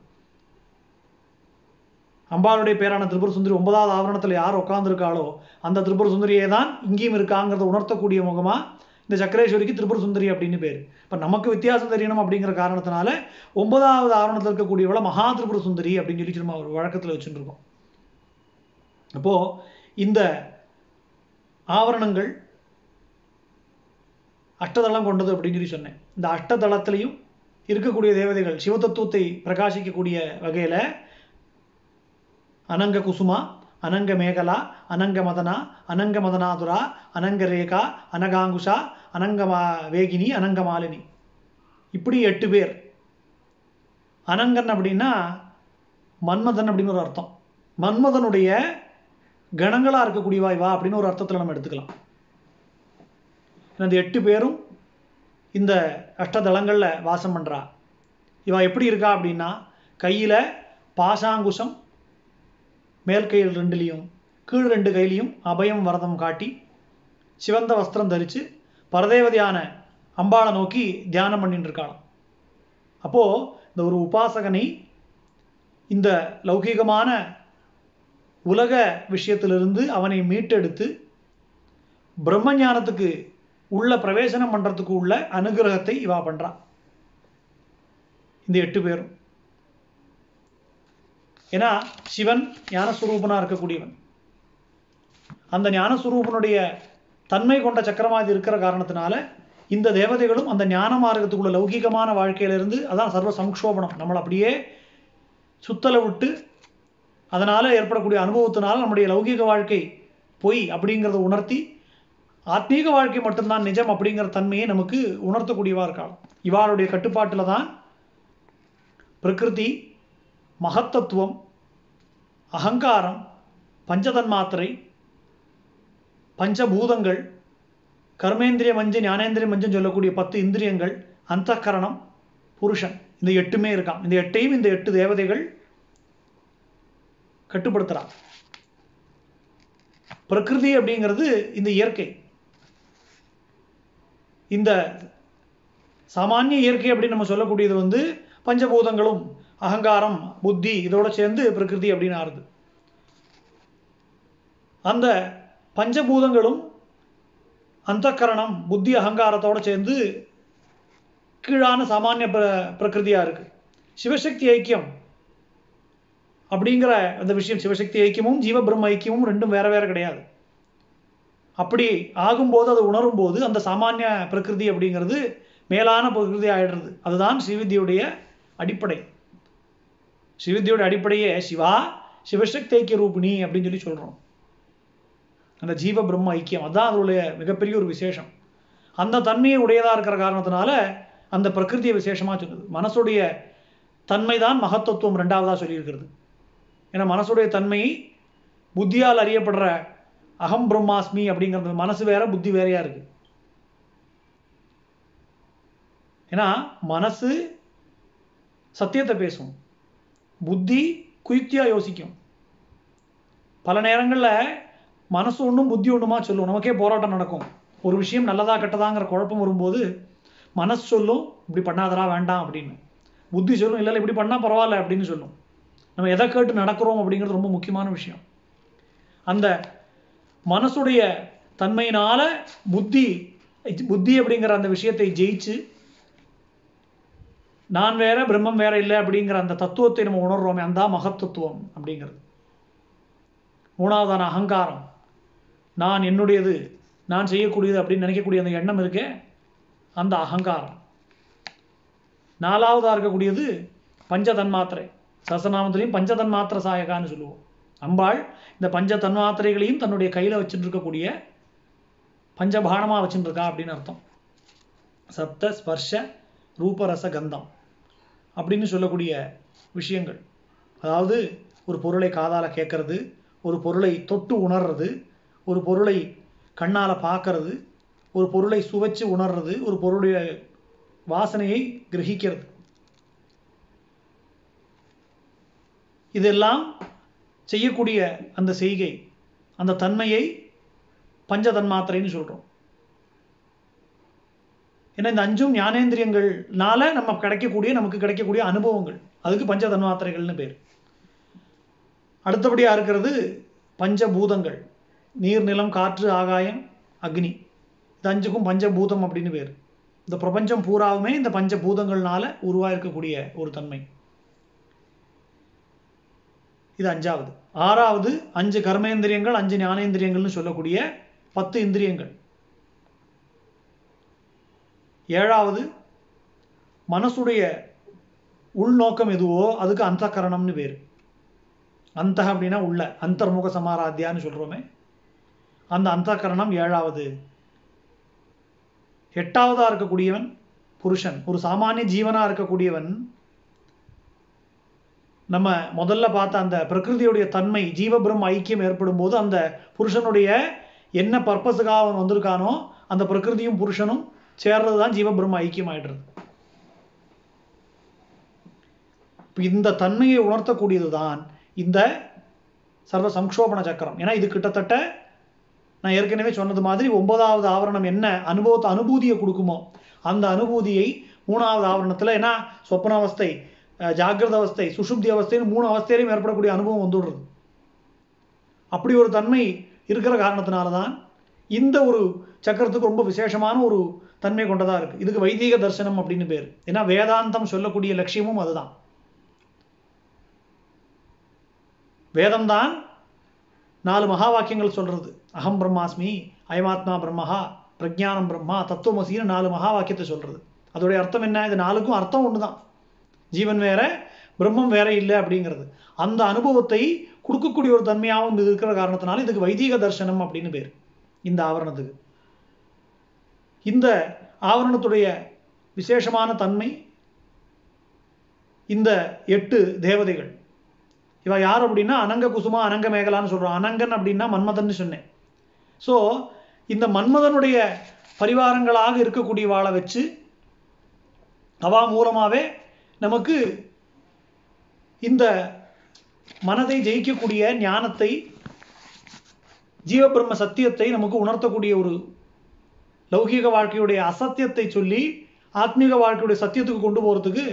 அம்பாளுடைய பேரான திரிபுர சுந்தரி ஒன்பதாவது ஆவரணத்தில் யார் உட்காந்துருக்காளோ அந்த திரிபுர சுந்தரியே தான் இங்கேயும் இருக்காங்கிறத உணர்த்தக்கூடிய முகமா இந்த சக்கரேஸ்வரிக்கு திரிபுர சுந்தரி அப்படின்னு பேர். இப்போ நமக்கு வித்தியாசம் தெரியணும் அப்படிங்கிற காரணத்தினால ஒன்பதாவது ஆவரணத்தில் இருக்கக்கூடியவளை மகா திரிபுர சுந்தரி அப்படின்னு சொல்லி நம்ம ஒரு வழக்கத்தில் வச்சுட்டு இருக்கோம் அப்போ இந்த ஆவரணங்கள் அஷ்டதளம் கொண்டது அப்படின்னு சொல்லி சொன்னேன். இந்த அஷ்டதளத்திலையும் இருக்கக்கூடிய தேவதைகள் சிவதத்துவத்தை பிரகாசிக்கக்கூடிய வகையில் அனங்க குசுமா அனங்க மேகலா அனங்க மதனா அனங்க மதனாதுரா அனங்க ரேகா அனகாங்குஷா அனங்க வேகினி அனங்க மாலினி இப்படி எட்டு பேர். அனங்கன் அப்படின்னா மன்மதன் அப்படின்னு ஒரு அர்த்தம். மன்மதனுடைய கணங்களாக இருக்கக்கூடிய வாய்வா அப்படின்னு ஒரு அர்த்தத்தில் நம்ம எடுத்துக்கலாம். இந்த எட்டு பேரும் இந்த அஷ்டதளங்களில் வாசம் பண்ணுறா இவா எப்படி இருக்கா அப்படின்னா கையில் பாசாங்குஷம் மேல் கையில் ரெண்டுலேயும் கீழ் ரெண்டு கையிலையும் அபயம் வரதம் காட்டி சிவந்த வஸ்திரம் தரித்து பரதேவதியான அம்பாளை நோக்கி தியானம் பண்ணிட்டு இருக்காளாம் அப்போது இந்த ஒரு உபாசகனை இந்த லௌகீகமான உலக விஷயத்திலிருந்து அவனை மீட்டெடுத்து பிரம்ம ஞானத்துக்கு உள்ள பிரவேசனம் பண்ணுறதுக்கு உள்ள அனுகிரகத்தை இவா பண்ணுறான் இந்த எட்டு பேரும். ஏன்னா சிவன் ஞானஸ்வரூபனாக இருக்கக்கூடியவன். அந்த ஞானஸ்வரூபனுடைய தன்மை கொண்ட சக்கரவாதி இருக்கிற காரணத்தினால இந்த தேவதைகளும் அந்த ஞான மார்க்கத்துக்குள்ள லௌகிகமான வாழ்க்கையிலிருந்து அதான் சர்வ சங்கோபனம் நம்மளை அப்படியே சுத்தலை விட்டு அதனால் ஏற்படக்கூடிய அனுபவத்தினால் நம்முடைய லௌகிக வாழ்க்கை பொய் அப்படிங்கிறத உணர்த்தி ஆத்மீக வாழ்க்கை மட்டும்தான் நிஜம் அப்படிங்கிற தன்மையை நமக்கு உணர்த்தக்கூடியவா இருக்காள் இவாளுடைய கட்டுப்பாட்டில் தான் பிரகிருதி மகத்தத்துவம் அகங்காரம் பஞ்சதன்மாத்திரை பஞ்சபூதங்கள் கர்மேந்திரிய மஞ்சள் ஞானேந்திரிய மஞ்சள் சொல்லக்கூடிய பத்து இந்திரியங்கள் அந்தக்கரணம் புருஷன். இந்த எட்டுமே இருக்கான் இந்த எட்டையும் இந்த எட்டு தேவதைகள் கட்டுப்படுத்துறான் பிரகிருதி அப்படிங்கிறது இந்த இயற்கை. இந்த சாமானிய இயற்கை அப்படின்னு நம்ம சொல்லக்கூடியது வந்து பஞ்சபூதங்களும் அகங்காரம் புத்தி இதோட சேர்ந்து பிரகிருதி அப்படின்னு ஆறுது. அந்த பஞ்சபூதங்களும் அந்தக்கரணம் புத்தி அகங்காரத்தோட சேர்ந்து கீழான சாமானிய பிர பிரகிருதியாக இருக்கு. சிவசக்தி ஐக்கியம் அப்படிங்கிற அந்த விஷயம் சிவசக்தி ஐக்கியமும் ஜீவ பிரம்ம ஐக்கியமும் ரெண்டும் வேற வேற கிடையாது. அப்படி ஆகும்போது அதை உணரும் போது அந்த சாமானிய பிரகிருதி அப்படிங்கிறது மேலான பிரகிருதி ஆயிடுறது. அதுதான் ஸ்ரீவித்யுடைய அடிப்படை. ஸ்ரீவித்யோட அடிப்படையே சிவா சிவசக்தி ஐக்கிய ரூபிணி அப்படின்னு சொல்லி சொல்கிறோம் அந்த ஜீவ பிரம்ம ஐக்கியம் அதுதான் அதனுடைய மிகப்பெரிய ஒரு விசேஷம். அந்த தன்மையை உடையதாக இருக்கிற காரணத்தினால அந்த பிரகிருதியை விசேஷமாக சொல்லுது. மனசுடைய தன்மை தான் மகத்தத்துவம் ரெண்டாவதாக சொல்லியிருக்கிறது. ஏன்னா மனசுடைய தன்மை புத்தியால் அறியப்படுற அகம் பிரம்மாஸ்மி அப்படிங்கிறது மனசு வேற புத்தி வேறையா இருக்கு. ஏன்னா மனசு சத்தியத்தை பேசும். புத்தி குயுக்தியாக யோசிக்கும். பல நேரங்களில் மனசு ஒன்றும் புத்தி ஒன்றுமா சொல்லும். நமக்கே போராட்டம் நடக்கும். ஒரு விஷயம் நல்லதா கெட்டதாங்கிற குழப்பம் வரும்போது மனசு சொல்லும் இப்படி பண்ணாதரா வேண்டாம் அப்படின்னு. புத்தி சொல்லும் இல்லை இல்லை இப்படி பண்ணால் பரவாயில்ல அப்படின்னு சொல்லும். நம்ம எதை கேட்டு நடக்கிறோம் அப்படிங்கிறது ரொம்ப முக்கியமான விஷயம். அந்த மனசுடைய தன்மையினால புத்தி புத்தி அப்படிங்கிற அந்த விஷயத்தை ஜெயிச்சு நான் வேற பிரம்மம் வேற இல்லை அப்படிங்கிற அந்த தத்துவத்தை நம்ம உணர்றோமே அந்த மகத்தத்துவம் அப்படிங்கிறது. மூணாவதான அகங்காரம். நான் என்னுடையது நான் செய்யக்கூடியது அப்படின்னு நினைக்கக்கூடிய அந்த எண்ணம் இருக்கே அந்த அகங்காரம். நாலாவதாக இருக்கக்கூடியது பஞ்சதன்மாத்திரை. சசநாமத்திலையும் பஞ்சதன்மாத்திர சாயகான்னு சொல்லுவோம். அம்பாள் இந்த பஞ்ச தன்மாத்திரைகளையும் தன்னுடைய கையில் வச்சுட்டு இருக்கக்கூடிய பஞ்சபானமாக வச்சுட்டு இருக்கா அப்படின்னு அர்த்தம். சப்த ஸ்பர்ஷ ரூபரச கந்தம். அப்படின்னு சொல்லக்கூடிய விஷயங்கள். அதாவது ஒரு பொருளை காதால் கேட்கறது ஒரு பொருளை தொட்டு உணர்றது ஒரு பொருளை கண்ணால் பார்க்கறது ஒரு பொருளை சுவைச்சு உணர்றது ஒரு பொருளுடைய வாசனையை கிரகிக்கிறது. இதெல்லாம் செய்யக்கூடிய அந்த செய்கை அந்த தன்மையை பஞ்சதன்மாத்திரைன்னு சொல்கிறோம் ஏன்னா இந்த அஞ்சும் ஞானேந்திரியங்கள்னால நம்ம கிடைக்கக்கூடிய நமக்கு கிடைக்கக்கூடிய அனுபவங்கள். அதுக்கு பஞ்ச தன்மாத்திரைகள்னு பேர். அடுத்தபடியாக இருக்கிறது பஞ்சபூதங்கள். நீர் நிலம் காற்று ஆகாயம் அக்னி. இது அஞ்சுக்கும் பஞ்சபூதம் அப்படின்னு பேர். இந்த பிரபஞ்சம் பூராவுமே இந்த பஞ்சபூதங்கள்னால உருவாயிருக்கக்கூடிய ஒரு தன்மை. இது அஞ்சாவது. ஆறாவது அஞ்சு கர்மேந்திரியங்கள் அஞ்சு ஞானேந்திரியங்கள்னு சொல்லக்கூடிய பத்து இந்திரியங்கள். ஏழாவது மனசுடைய உள்நோக்கம் எதுவோ அதுக்கு அந்தகரணம்னு பேர். அந்த அப்படின்னா உள்ள அந்தர்முக சமாராத்தியான்னு சொல்கிறோமே அந்த அந்தகரணம் ஏழாவது. எட்டாவதாக இருக்கக்கூடியவன் புருஷன். ஒரு சாமானிய ஜீவனாக இருக்கக்கூடியவன் நம்ம முதல்ல பார்த்த அந்த பிரகிருதியுடைய தன்மை ஜீவபிரம் ஐக்கியம் ஏற்படும் போது அந்த புருஷனுடைய என்ன பர்பஸுக்காக அவன் வந்திருக்கானோ அந்த பிரகிருதியும் புருஷனும் சேர்றது தான் ஜீவபிரம்ம ஐக்கியமாயிடுறது இந்த தன்மையை உணர்த்தக்கூடியது தான் இந்த சர்வ சம்ஷோபண சக்கரம். ஏன்னா இது கிட்டத்தட்ட நான் ஏற்கனவே சொன்னது மாதிரி ஒன்பதாவது ஆவரணம் என்ன? அனுபவத்தை அனுபூதியை கொடுக்குமோ. அந்த அனுபூதியை மூணாவது ஆவரணத்தில் ஏன்னா சொப்பனாவஸ்தை ஜாகிரத அவஸ்தை சுஷுப்தி அவஸ்தைன்னு மூணு அவஸ்தையிலையும் ஏற்படக்கூடிய அனுபவம் வந்துடுறது. அப்படி ஒரு தன்மை இருக்கிற காரணத்தினால தான் இந்த ஒரு சக்கரத்துக்கு ரொம்ப விசேஷமான ஒரு தன்மை கொண்டதாக இருக்குது இதுக்கு வைதீக தர்சனம் அப்படின்னு பேர். ஏன்னா வேதாந்தம் சொல்லக்கூடிய லட்சியமும் அதுதான். வேதம் தான் நாலு மகா வாக்கியங்கள் சொல்றது. அகம் பிரம்மாஸ்மி அயமாத்மா பிரம்மஹா பிரஜானம் பிரம்மா தத்துவமசின்னு நாலு மகா வாக்கியத்தை சொல்றது. அதோடைய அர்த்தம் என்ன? இது நாலுக்கும் அர்த்தம் ஒன்று தான் ஜீவன் வேற பிரம்மம் வேற இல்லை அப்படிங்கிறது. அந்த அனுபவத்தை கொடுக்கக்கூடிய ஒரு தன்மையாகவும் இது இருக்கிற காரணத்தினால இதுக்கு வைதீக தர்சனம் அப்படின்னு பேர். இந்த ஆவரணத்துக்கு. இந்த ஆவரணத்துடைய விசேஷமான தன்மை இந்த எட்டு தேவதைகள். இவ யார் அப்படின்னா அனங்க குசுமா அனங்க மேகலான்னு சொல்கிறோம் அனங்கன் அப்படின்னா மன்மதன் சொன்னேன். ஸோ இந்த மன்மதனுடைய பரிவாரங்களாக இருக்கக்கூடிய வாழை வச்சு அவா மூலமாகவே நமக்கு இந்த மனதை ஜெயிக்கக்கூடிய ஞானத்தை ஜீவபிரம்ம சத்தியத்தை நமக்கு உணர்த்தக்கூடிய ஒரு லௌகீக வாழ்க்கையுடைய அசத்தியத்தை சொல்லி ஆத்மீக வாழ்க்கையுடைய சத்தியத்துக்கு கொண்டு போகிறதுக்கு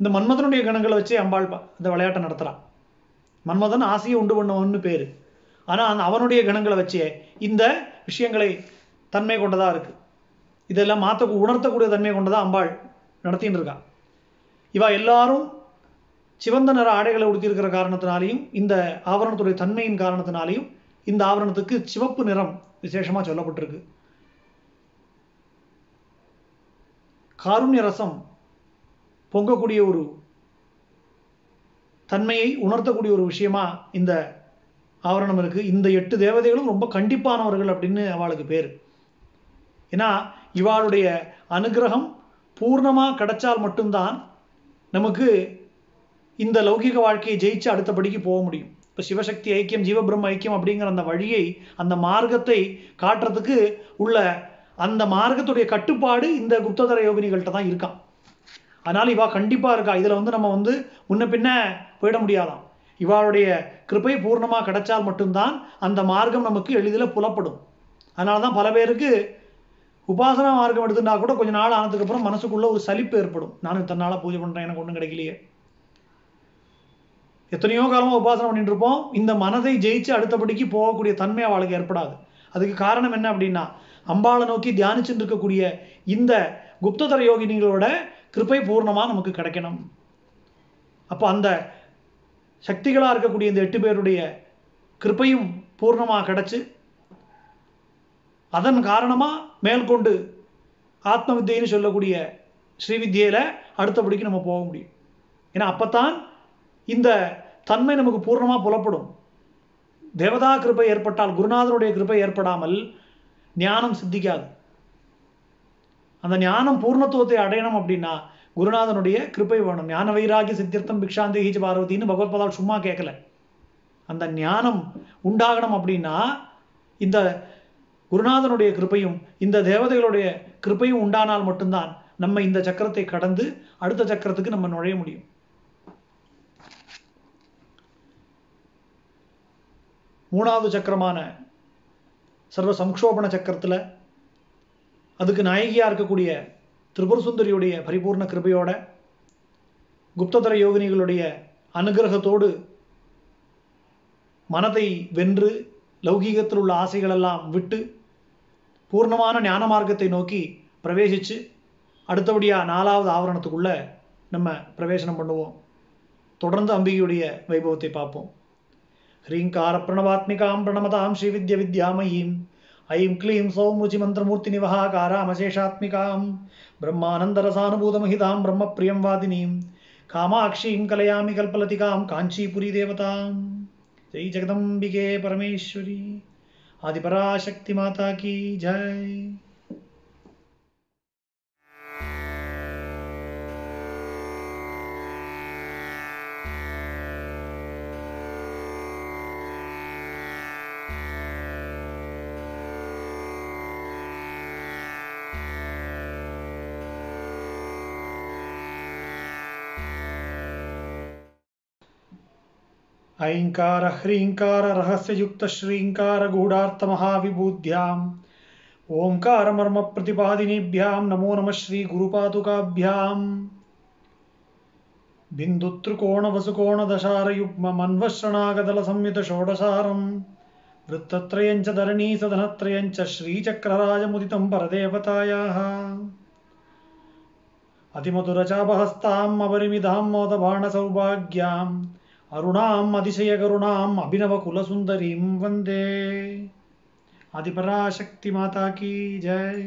இந்த மன்மதனுடைய கணங்களை வச்சே அம்பாள் இந்த விளையாட்டை நடத்துகிறான் மன்மதன் ஆசையை உண்டு பண்ணவன்னு பேர். ஆனால் அந்த அவனுடைய கணங்களை வச்சே இந்த விஷயங்களை தன்மை கொண்டதாக இருக்குது இதெல்லாம் மாற்ற உணர்த்தக்கூடிய தன்மை கொண்டதாக அம்பாள் நடத்தின்னு இருக்கா. இவா எல்லாரும் சிவந்த நிற ஆடைகளை உடுத்தியிருக்கிற காரணத்தினாலையும் இந்த ஆவரணத்துடைய தன்மையின் காரணத்தினாலையும் இந்த ஆவரணத்துக்கு சிவப்பு நிறம் விசேஷமா சொல்லப்பட்டிருக்கு. காருண்ய ரசம் பொங்கக்கூடிய ஒரு தன்மையை உணர்த்தக்கூடிய ஒரு விஷயமா இந்த ஆவரணம் இருக்குது இந்த எட்டு தேவதைகளும் ரொம்ப கண்டிப்பானவர்கள் அப்படின்னு அவளுக்கு பேர். ஏன்னா இவாளுடைய அனுகிரகம் பூர்ணமாக கிடைச்சால் மட்டும்தான் நமக்கு இந்த லௌகிக வாழ்க்கையை ஜெயிச்சு அடுத்தபடிக்கு போக முடியும். இப்போ சிவசக்தி ஐக்கியம் ஜீவபிரம்ம ஐக்கியம் அப்படிங்கிற அந்த வழியை அந்த மார்க்கத்தை காட்டுறதுக்கு உள்ள அந்த மார்க்கத்துடைய கட்டுப்பாடு இந்த குப்ததர யோகினிகள்கிட்ட தான் இருக்கான் அதனால இவா கண்டிப்பா இருக்கா. இதுல வந்து நம்ம வந்து முன்ன பின்ன போயிட முடியாதாம். இவாளுடைய கிருபை பூர்ணமாக கிடைச்சால் மட்டும்தான் அந்த மார்க்கம் நமக்கு எளிதில் புலப்படும். அதனால தான் பல பேருக்கு உபாசனா மார்க்கம் எடுத்துட்டா கூட கொஞ்ச நாள் ஆனதுக்கு அப்புறம் மனசுக்குள்ள ஒரு சலிப்பு ஏற்படும். நானும் இத்தனை நாளாக பூஜை பண்றேன் எனக்கு ஒன்றும் கிடைக்கலையே. எத்தனையோ காலமா உபாசனம் பண்ணிட்டு இருப்போம். இந்த மனதை ஜெயிச்சு அடுத்தபடிக்கு போகக்கூடிய தன்மை அவளுக்கு ஏற்படாது. அதுக்கு காரணம் என்ன அப்படின்னா அம்பாளை நோக்கி தியானிச்சுட்டு இருக்கக்கூடிய இந்த குப்ததர யோகினிகளோட கிருபை பூர்ணமா நமக்கு கிடைக்கணும். அப்போ அந்த சக்திகளா இருக்கக்கூடிய இந்த எட்டு பேருடைய கிருபையும் பூர்ணமா கிடைச்சு அதன் காரணமா மேற்கொண்டு ஆத்ம வித்தியைன்னு சொல்லக்கூடிய ஸ்ரீவித்யையில அடுத்தபடிக்கு நம்ம போக முடியும். ஏன்னா அப்போத்தான் இந்த தன்மை நமக்கு பூர்ணமா புலப்படும். தேவதா கிருபை ஏற்பட்டால் குருநாதனுடைய கிருப்பை ஏற்படாமல் ஞானம் சித்திக்காது. அந்த ஞானம் பூர்ணத்துவத்தை அடையணும் அப்படின்னா குருநாதனுடைய கிருப்பை வேணும். ஞான வைராகிய சித்தியர்த்தம் பிக்ஷாந்தி ஹீஜ பார்வதின்னு பகவத்பதால் சும்மா கேட்கல அந்த ஞானம் உண்டாகணும் அப்படின்னா இந்த குருநாதனுடைய கிருபையும் இந்த தேவதைகளுடைய கிருபையும் உண்டானால் மட்டும்தான் நம்ம இந்த சக்கரத்தை கடந்து அடுத்த சக்கரத்துக்கு நம்ம நுழைய முடியும். மூணாவது சக்கரமான சர்வ சம்க்ஷோபண சக்கரத்தில் அதுக்கு நாயகியாக இருக்கக்கூடிய திரிபுர சுந்தரியுடைய பரிபூர்ண கிருபையோட குப்ததர யோகினிகளுடைய அனுகிரகத்தோடு மனதை வென்று லௌகீகத்தில் உள்ள ஆசைகளெல்லாம் விட்டு பூர்ணமான ஞான மார்க்கத்தை நோக்கி பிரவேசித்து அடுத்தபடியாக நாலாவது ஆவரணத்துக்குள்ளே நம்ம பிரவேசனம் பண்ணுவோம். தொடர்ந்து அம்பிகையுடைய வைபவத்தை பார்ப்போம். ஹ்ரீங்கார பிரணவாத்மிகாம் பிரணமதாம் ஸ்ரீவித்ய வித்யாமயீம் ஐம் க்ளீம் சௌமுச்சி மந்திரமூர்த்தி நிவகாராமசேஷாத்மிகாம் பிரம்மானந்தரசானுபூதமஹிதாம் பிரம்மப்பிரியம் வாதினீம் காமாட்சீம் கலயாமி கல்பலதிகாம் காஞ்சிபுரி தேவதாம் ஜெய் ஜெகதம்பிகே ऐङ्कार ह्रीङ्कार रहस्ययुक्तश्रीङ्कार गूढार्थमहाविभूद्याम्। ओङ्कारमर्मप्रतिपादिनीभ्यां नमो नमः श्रीगुरुपादुकाभ्याम् बिन्दुत्रिकोणवसुकोणदशारयुग्ममन्वश्रणागदलसंयुतषोडशारम् वृत्तत्रयं च धरणीसदनत्रयं च श्रीचक्रराजमुदितं परदेवतायाः। अतिमधुरचापहस्ताम् अपरिमितां मोदबाणसौभाग्याम् அருணாம் அதிசய கருணாம் அபிநவ குலசுந்தரீம் வந்தே. அதிபராசக்தி மாதா கி ஜெய்.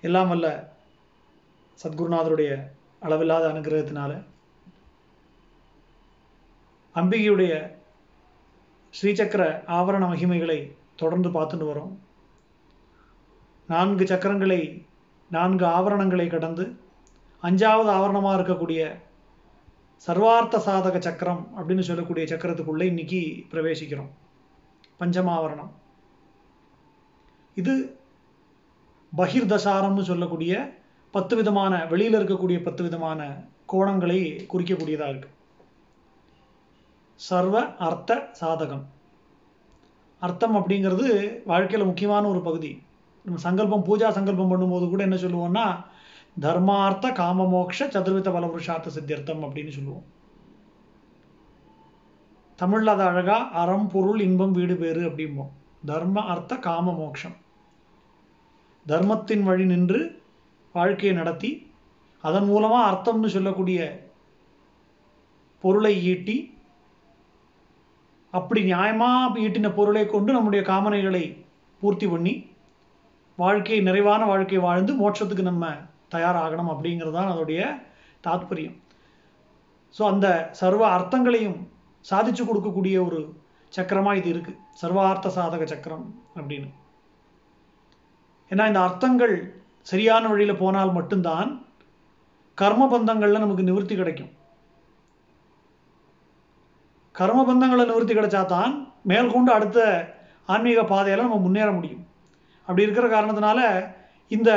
எல்லாம் வல்ல சத்குருநாதருடைய அளவில்லாத அனுகிரகத்தினால அம்பிகையுடைய ஸ்ரீசக்கர ஆவரண மகிமைகளை தொடர்ந்து பார்த்துட்டு வரோம். நான்கு சக்கரங்களை நான்கு ஆவரணங்களை கடந்து அஞ்சாவது ஆவரணமாக இருக்கக்கூடிய சர்வார்த்த சாதக சக்கரம் அப்படின்னு சொல்லக்கூடிய சக்கரத்துக்குள்ளே இன்னைக்கு பிரவேசிக்கிறோம். பஞ்சமாவரணம். இது பகிர்தசாரம்னு சொல்லக்கூடிய பத்து விதமான வெளியில் இருக்கக்கூடிய பத்து விதமான கோணங்களை குறிக்கக்கூடியதாக இருக்கு. சர்வ அர்த்த சாதகம். அர்த்தம் அப்படிங்கிறது வாழ்க்கையில் முக்கியமான ஒரு பகுதி. நம்ம சங்கல்பம் பூஜா சங்கல்பம் பண்ணும்போது கூட என்ன சொல்லுவோம்னா தர்மார்த்த காமமோக்ஷ சதுர்வித பலபுருஷார்த்த சித்தியர்த்தம் அப்படின்னு சொல்லுவோம். தமிழ்ல அது அழகா அறம் பொருள் இன்பம் வீடு பேறு அப்படிம்போம். தர்ம அர்த்த காம மோக்ஷம் தர்மத்தின் வழி நின்று வாழ்க்கையை நடத்தி அதன் மூலமாக அர்த்தம்னு சொல்லக்கூடிய பொருளை ஈட்டி அப்படி நியாயமாக ஈட்டின பொருளை கொண்டு நம்முடைய காமனைகளை பூர்த்தி பண்ணி வாழ்க்கையை நிறைவான வாழ்க்கை வாழ்ந்து மோட்சத்துக்கு நம்ம தயாராகணும் அப்படிங்கிறது தான் அதோடைய தாத்பரியம். ஸோ அந்த சர்வ அர்த்தங்களையும் சாதிச்சு கொடுக்கக்கூடிய ஒரு சக்கரமா இது இருக்கு. சர்வார்த்த சாதக சக்கரம் அப்படின்னு. ஏன்னா இந்த அர்த்தங்கள் சரியான வழியில் போனால் மட்டும்தான் கர்ம பந்தங்களில் நமக்கு நிவர்த்தி கிடைக்கும். கர்ம பந்தங்களை நிவர்த்தி கிடைச்சா தான் மேற்கொண்டு அடுத்த ஆன்மீக பாதையில் நம்ம முன்னேற முடியும். அப்படி இருக்கிற காரணத்தினால இந்த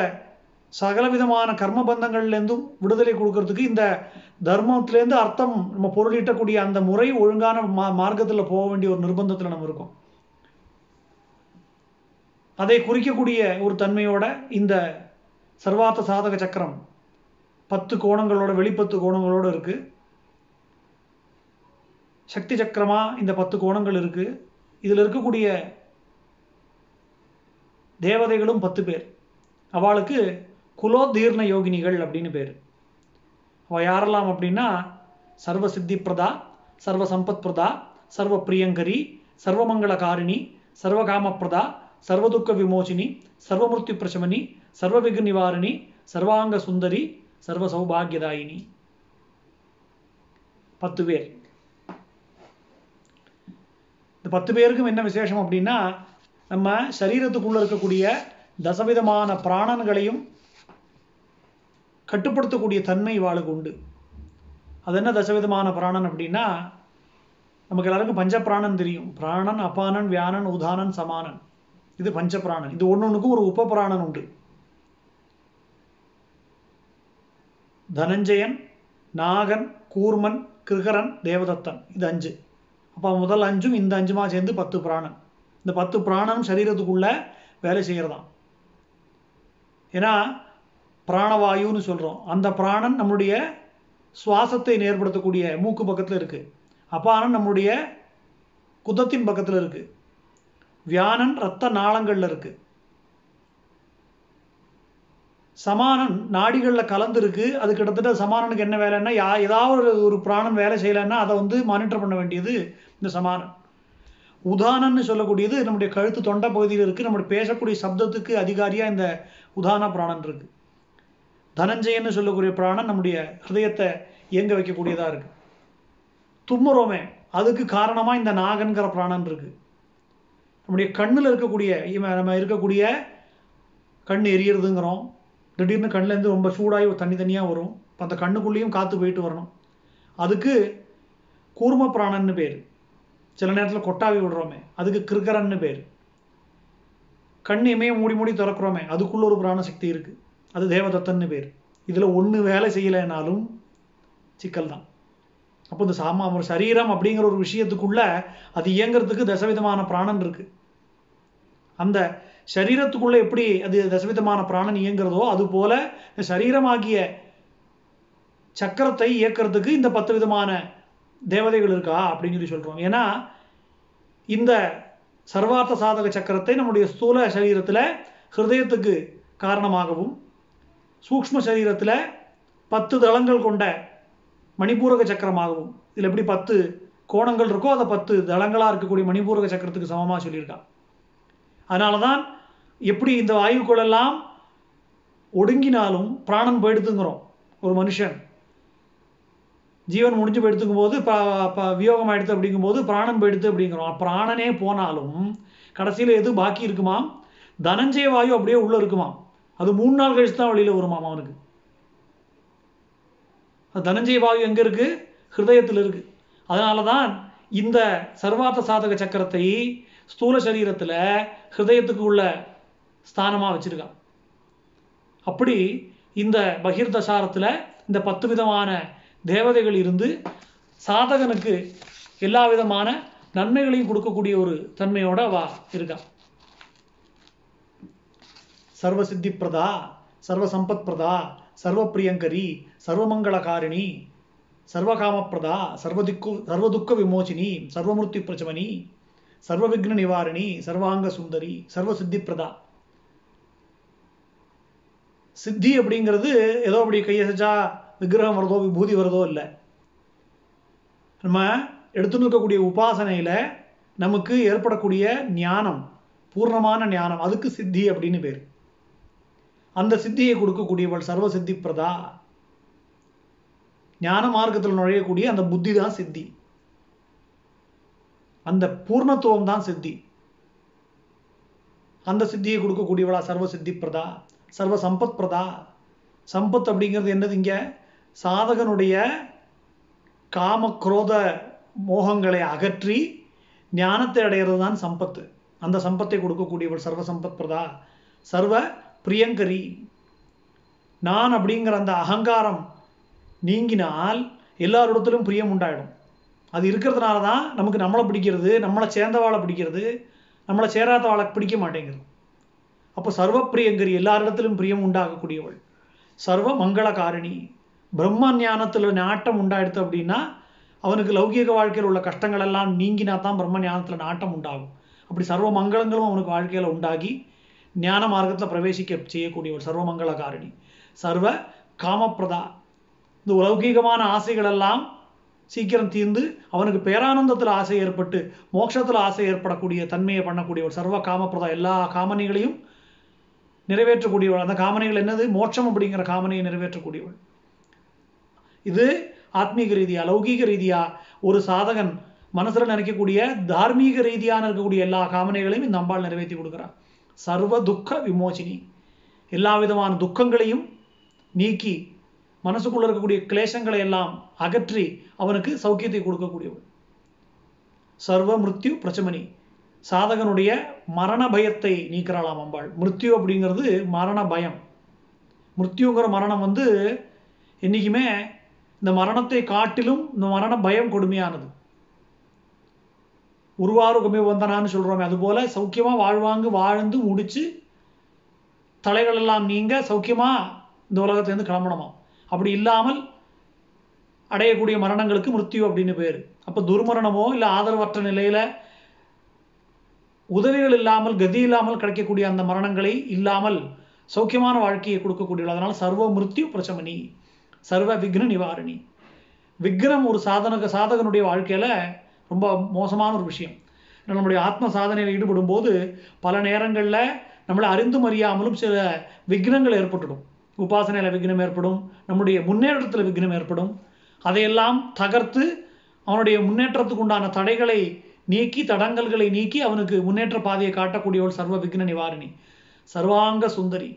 சகல விதமான கர்ம பந்தங்கள்லேருந்தும் விடுதலை கொடுக்கறதுக்கு இந்த தர்மத்திலேருந்து அர்த்தம் நம்ம பொருளீட்டக்கூடிய அந்த முறை ஒழுங்கான மா மார்க்கத்தில் போக வேண்டிய ஒரு நிர்பந்தத்தில் நம்ம இருக்கோம். அதை குறிக்கக்கூடிய ஒரு தன்மையோட இந்த சர்வார்த்த சாதக சக்கரம் பத்து கோணங்களோட வெளிப்பத்து கோணங்களோட இருக்கு. சக்தி சக்கரமா இந்த பத்து கோணங்கள் இருக்கு. இதுல இருக்கக்கூடிய தேவதைகளும் பத்து பேர். அவளுக்கு குலோதீர்ண யோகினிகள் அப்படின்னு பேர். அவள் யாரெல்லாம் அப்படின்னா சர்வ சித்தி பிரதா சர்வ சம்பத் பிரதா சர்வ பிரியங்கரி சர்வமங்களகாரிணி சர்வகாமப்பிரதா சர்வதுக்க விமோச்சினி சர்வமிருத்யு பிரசமனி சர்வவிக நிவாரணி சர்வாங்க சுந்தரி சர்வ சௌபாகியதாயினி பத்து பேர். இந்த பத்து பேருக்கும் என்ன விசேஷம் அப்படின்னா நம்ம சரீரத்துக்குள்ள இருக்கக்கூடிய தசவிதமான பிராணன்களையும் கட்டுப்படுத்தக்கூடிய தன்மை இவாளுக்கு உண்டு. அது என்ன தசவிதமான பிராணன் அப்படின்னா நமக்கு எல்லாருக்கும் பஞ்ச பிராணன் தெரியும். பிராணன் அபானன் வியானன் உதானன் சமானன். இது பஞ்ச பிராணன் இது ஒன்றுக்கும் ஒரு உப பிராணன் உண்டு. தனஞ்சயன் நாகன் கூர்மன் கிருகரன் தேவதத்தன். இது அஞ்சு. அப்போ முதல் அஞ்சும் இந்த அஞ்சுமா சேர்ந்து பத்து பிராணன். இந்த பத்து பிராணம் சரீரத்துக்குள்ள வேலை செய்கிறதாம் ஏன்னா பிராணவாயுன்னு சொல்கிறோம் அந்த பிராணன் நம்முடைய சுவாசத்தை ஏற்படுத்தக்கூடிய மூக்கு பக்கத்தில் இருக்குது அப்பானன் நம்முடைய குதத்தின் பக்கத்தில் இருக்குது வியானன் ரத்த நாளங்களில் இருக்குது சமானன் நாடிகளில் கலந்துருக்கு. அது கிட்டத்தட்ட சமானனுக்கு என்ன வேலைன்னா யா ஏதாவது ஒரு ஒரு பிராணன் வேலை செய்யலைன்னா அதை வந்து மானிட்டர் பண்ண வேண்டியது இந்த சமானன். உதானன்னு சொல்லக்கூடியது நம்முடைய கழுத்து தொண்டை பகுதியில் இருக்குது நம்முடைய பேசக்கூடிய சப்தத்துக்கு அதிகாரியாக இந்த உதான பிராணன் இருக்குது தனஞ்சயன்னு சொல்லக்கூடிய பிராணன் நம்முடைய ஹிரதயத்தை இயங்க வைக்கக்கூடியதாக இருக்கு. தும்முறோமே அதுக்கு காரணமாக இந்த நாகன்கிற பிராணன் இருக்கு. நம்முடைய கண்ணில் இருக்கக்கூடிய இவன் நம்ம இருக்கக்கூடிய கண் எரியறதுங்கிறோம். திடீர்னு கண்ணிலேருந்து ரொம்ப சூடாகி தண்ணி தனியாக வரும். இப்போ அந்த கண்ணுக்குள்ளேயும் காற்று போயிட்டு வரணும். அதுக்கு கூர்ம பிராணன்னு பேர். சில நேரத்தில் கொட்டாவி விடுறோமே அதுக்கு கிருக்கரன்னு பேர். கண் இமையை மூடி மூடி திறக்கிறோமே அதுக்குள்ள ஒரு பிராண சக்தி இருக்குது அது தேவதத்தன்னு பேர். இதில் ஒன்று வேலை செய்யலைனாலும் சிக்கல் தான் அப்போ இந்த சாமா ஒரு சரீரம் அப்படிங்கிற ஒரு விஷயத்துக்குள்ள அது இயங்குறதுக்கு தசவிதமான பிராணன் இருக்கு. அந்த சரீரத்துக்குள்ள எப்படி அது தசவிதமான பிராணன் இயங்குறதோ அது போல சரீரமாகிய சக்கரத்தை இயக்கிறதுக்கு இந்த பத்து விதமான தேவதைகள் இருக்கா அப்படின்னு சொல்லி சொல்றோம். ஏன்னா இந்த சர்வார்த்த சாதக சக்கரத்தை நம்முடைய ஸ்தூல சரீரத்தில் ஹிருதயத்துக்கு காரணமாகவும் சூக்ஷ்ம சரீரத்தில் பத்து தளங்கள் கொண்ட மணிபூரக சக்கரமாகவும் இதில் எப்படி பத்து கோணங்கள் இருக்கோ அதை பத்து தளங்களாக இருக்கக்கூடிய மணிபூரக சக்கரத்துக்கு சமமாக சொல்லியிருக்கான் அதனால தான் எப்படி இந்த வாயுக்கள் எல்லாம் ஒடுங்கினாலும் பிராணன் போயிடுத்துங்கிறோம் ஒரு மனுஷன். ஜீவன் முடிஞ்சு போயிடுத்துக்கும் போது ப வியோகம் ஆயிடுத்து அப்படிங்கும்போது பிராணம் போயிடுத்து அப்படிங்கிறோம். பிராணனே போனாலும் கடைசியில் எது பாக்கி இருக்குமாம்? தனஞ்சய வாயு அப்படியே உள்ளே இருக்குமாம். அது மூணு நாள் கழிச்சு தான் வெளியில் வருமாம் அவனுக்கு. தனஞ்சய வாயு எங்கே இருக்கு? ஹிருதயத்தில் இருக்கு. அதனால தான் இந்த சர்வார்த்த சாதக சக்கரத்தை ஸ்தூல சரீரத்தில் ஹிருதயத்துக்கு உள்ள ஸ்தானமாக வச்சிருக்கான். அப்படி இந்த பகிர்தசாரத்தில் இந்த பத்து விதமான தேவதைகள் இருந்து சாதகனுக்கு எல்லா விதமான நன்மைகளையும் கொடுக்கக்கூடிய ஒரு தன்மையோட வா இருக்கா சர்வசித்திப்பிரதா சர்வசம்பத்பிரதா பிரதா சர்வ சம்பத் பிரதா சர்வ பிரியங்கரி சர்வமங்களகாரிணி சர்வகாமப்பிரதா சர்வதிக்கு சர்வதுக்க விமோச்சினி சர்வமிருத்தி பிரச்சமனி சர்வ விக்ன நிவாரணி சர்வாங்க சுந்தரி சர்வசித்திப்பிரதா. சித்தி பிரதா சித்தி அப்படிங்கிறது ஏதோ அப்படி கையசைச்சா விக்கிரகம் வருதோ விபூதி வருதோ இல்லை. நம்ம எடுத்துன்னு இருக்கக்கூடிய உபாசனையில் நமக்கு ஏற்படக்கூடிய ஞானம் பூர்ணமான ஞானம் அதுக்கு சித்தி அப்படின்னு பேர். அந்த சித்தியை கொடுக்கக்கூடியவள் சர்வ சித்தி பிரதா ஞான மார்க்கத்தில் நுழையக்கூடிய அந்த புத்தி தான் சித்தி. அந்த பூர்ணத்துவம் தான் சித்தி. அந்த சித்தியை கொடுக்கக்கூடியவளா சர்வ சித்தி பிரதா சர்வ சம்பத் பிரதா சம்பத் அப்படிங்கிறது என்னது இங்க? சாதகனுடைய காம குரோத மோகங்களை அகற்றி ஞானத்தை அடைகிறது தான் சம்பத்து. அந்த சம்பத்தை கொடுக்கக்கூடியவள் சர்வ சம்பத் பிரதா சர்வ பிரியங்கரி நான் அப்படிங்கிற அந்த அகங்காரம் நீங்கினால் எல்லாரிடத்திலும் பிரியம் உண்டாயிடும். அது இருக்கிறதுனால தான் நமக்கு நம்மளை பிடிக்கிறது நம்மளை சேர்ந்தவாளை பிடிக்கிறது நம்மளை சேராதவாளை பிடிக்க மாட்டேங்கிறது அப்போ சர்வ பிரியங்கரி எல்லாரிடத்திலும் பிரியம் உண்டாகக்கூடியவள். சர்வ மங்களகாரிணி. பிரம்ம ஞானத்தில் நாட்டம் உண்டாயிடுத்து அப்படின்னா அவனுக்கு லௌகீக வாழ்க்கையில் உள்ள கஷ்டங்கள் எல்லாம் நீங்கினா தான் பிரம்ம ஞானத்தில் நாட்டம் உண்டாகும். அப்படி சர்வ மங்களங்களும் அவனுக்கு வாழ்க்கையில் உண்டாகி ஞான மார்க்கத்தில் பிரவேசிக்க செய்யக்கூடியவள் சர்வமங்கள காரணி. சர்வ காமப்பிரதா இந்த லௌகீகமான ஆசைகள் எல்லாம் சீக்கிரம் தீர்ந்து அவனுக்கு பேரானந்தத்தில் ஆசை ஏற்பட்டு மோட்சத்தில் ஆசை ஏற்படக்கூடிய தன்மையை பண்ணக்கூடியவள் சர்வ காமப்பிரதா எல்லா காமனைகளையும் நிறைவேற்றக்கூடியவள். அந்த காமனைகள் என்னது? மோட்சம் அப்படிங்கிற காமனையை நிறைவேற்றக்கூடியவள். இது ஆத்மீக ரீதியா லௌகீக ரீதியா ஒரு சாதகன் மனசுல நினைக்கக்கூடிய தார்மீக ரீதியான இருக்கக்கூடிய எல்லா காமனைகளையும் இந்த அம்பாள் நிறைவேற்றி கொடுக்குறான் சர்வ துக்க விமோச்சினி. எல்லா விதமான துக்கங்களையும் நீக்கி மனசுக்குள்ள இருக்கக்கூடிய கிளேசங்களை எல்லாம் அகற்றி அவனுக்கு சௌக்கியத்தை கொடுக்கக்கூடியவள் சர்வ மிருத்யு பிரச்சமணி. சாதகனுடைய மரண பயத்தை நீக்கிறாளாம் அம்பாள். மிருத்யு அப்படிங்கிறது மரண பயம். மிருத்யுங்கிற மரணம் வந்து என்றைக்குமே இந்த மரணத்தை காட்டிலும் இந்த மரண பயம் கொடுமையானது. உருவாருகமே வந்தனான்னு சொல்கிறோமே அதுபோல் சௌக்கியமாக வாழ்வாங்க வாழ்ந்து முடித்து தலைகள் எல்லாம் நீங்க சௌக்கியமாக இந்த உலகத்துலேருந்து கிளம்பணுமா? அப்படி இல்லாமல் அடையக்கூடிய மரணங்களுக்கு மிருத்யு அப்படின்னு பேர். அப்போ துர்மரணமோ இல்லை ஆதரவற்ற நிலையில் உதவிகள் இல்லாமல் கதி இல்லாமல் கிடைக்கக்கூடிய அந்த மரணங்களை இல்லாமல் சௌக்கியமான வாழ்க்கையை கொடுக்கக்கூடிய அதனால சர்வ மிருத்யு பிரச்சமணி சர்வ விக்ன நிவாரணி. விக்னம் ஒரு சாதனக சாதகனுடைய வாழ்க்கையில் ரொம்ப மோசமான ஒரு விஷயம். நம்முடைய ஆத்ம சாதனையில் ஈடுபடும் போது பல நேரங்களில் நம்மளை அறிந்தும் அறியாமலும் சில விக்னங்கள் ஏற்பட்டுடும். உபாசனையில் விக்னம் ஏற்படும் நம்முடைய முன்னேற்றத்தில் விக்னம் ஏற்படும். அதையெல்லாம் தகர்த்து அவனுடைய முன்னேற்றத்துக்கு உண்டான தடைகளை நீக்கி தடங்கல்களை நீக்கி அவனுக்கு முன்னேற்ற பாதையை காட்டக்கூடியவள் சர்வ விக்ன நிவாரணி. சர்வாங்க சுந்தரி.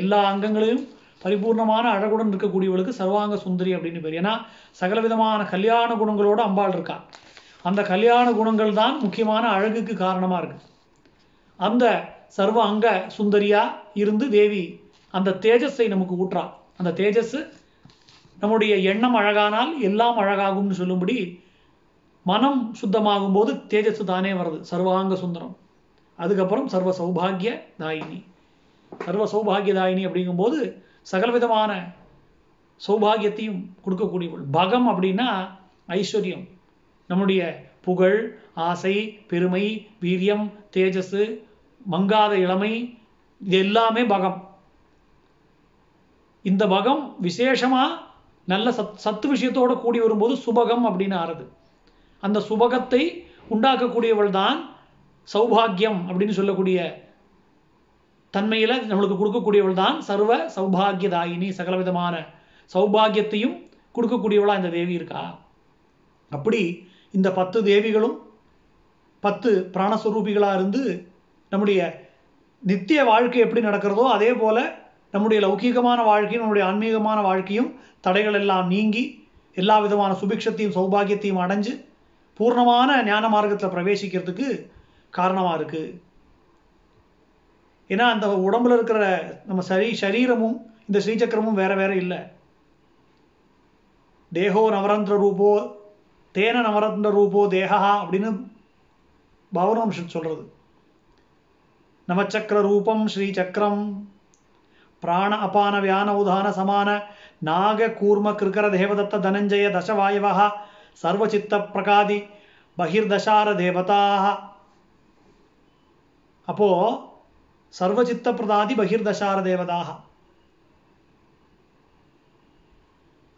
எல்லா அங்கங்களையும் பரிபூர்ணமான அழகுடன் இருக்கக்கூடியவளுக்கு சர்வாங்க சுந்தரி அப்படின்னு பேர். ஏன்னா சகல விதமான கல்யாண குணங்களோட அம்பாள் இருக்கா. அந்த கல்யாண குணங்கள் தான் முக்கியமான அழகுக்கு காரணமாக இருக்கு. அந்த சர்வ அங்க சுந்தரியா இருந்து தேவி அந்த தேஜஸை நமக்கு ஊற்றா அந்த தேஜஸ் நம்முடைய எண்ணம் அழகானால் எல்லாம் அழகாகும்னு சொல்லும்படி மனம் சுத்தமாகும் போது தேஜஸ் தானே வருது சர்வாங்க சுந்தரம். அதுக்கப்புறம் சர்வ சௌபாகிய தாயினி. சர்வ சௌபாகிய தாயினி அப்படிங்கும்போது சகலவிதமான சௌபாகியத்தையும் கொடுக்கக்கூடியவள். பகம் அப்படின்னா ஐஸ்வர்யம். நம்முடைய புகழ் ஆசை பெருமை வீரியம் தேஜஸ் மங்காத இளமை இது எல்லாமே பகம். இந்த பகம் விசேஷமா நல்ல சத் சத்து விஷயத்தோட கூடி வரும்போது சுபகம் அப்படின்னு ஆறுது. அந்த சுபகத்தை உண்டாக்கக்கூடியவள் தான் சௌபாகியம் அப்படின்னு சொல்லக்கூடிய தன்மையில் நம்மளுக்கு கொடுக்கக்கூடியவள் தான் சர்வ சௌபாகியதாயினி சகலவிதமான சௌபாகியத்தையும் கொடுக்கக்கூடியவளா இந்த தேவி இருக்கா. அப்படி இந்த பத்து தேவிகளும் பத்து பிராணஸ்வரூபிகளாக இருந்து நம்முடைய நித்திய வாழ்க்கை எப்படி நடக்கிறதோ அதே போல் நம்முடைய லௌகீகமான வாழ்க்கையும் நம்முடைய ஆன்மீகமான வாழ்க்கையும் தடைகள் எல்லாம் நீங்கி எல்லா விதமான சுபிக்ஷத்தையும் சௌபாகியத்தையும் அடைஞ்சு பூர்ணமான ஞான மார்க்கத்தில் பிரவேசிக்கிறதுக்கு காரணமாக இருக்குது ஏன்னா அந்த உடம்புல இருக்கிற நம்ம சரி சரீரமும் இந்த ஸ்ரீசக்கரமும் வேற வேற இல்லை. தேகோ நவரந்திர ரூபோ தேன நவரத்ன ரூபோ தேகா அப்படின்னு பௌர்ணம்ஷத் சொல்றது. நவச்சக்கர ரூபம் ஸ்ரீசக்கரம் பிராண அபான வியான உதான சமான நாக கூர்ம கிருக்கர தேவதத்த தனஞ்சய தசவாயவா சர்வசித்த பிரகாதி பகிர்தசார தேவதாக அப்போ சர்வசித்த பிரதாதி பகிர்தசார தேவதாக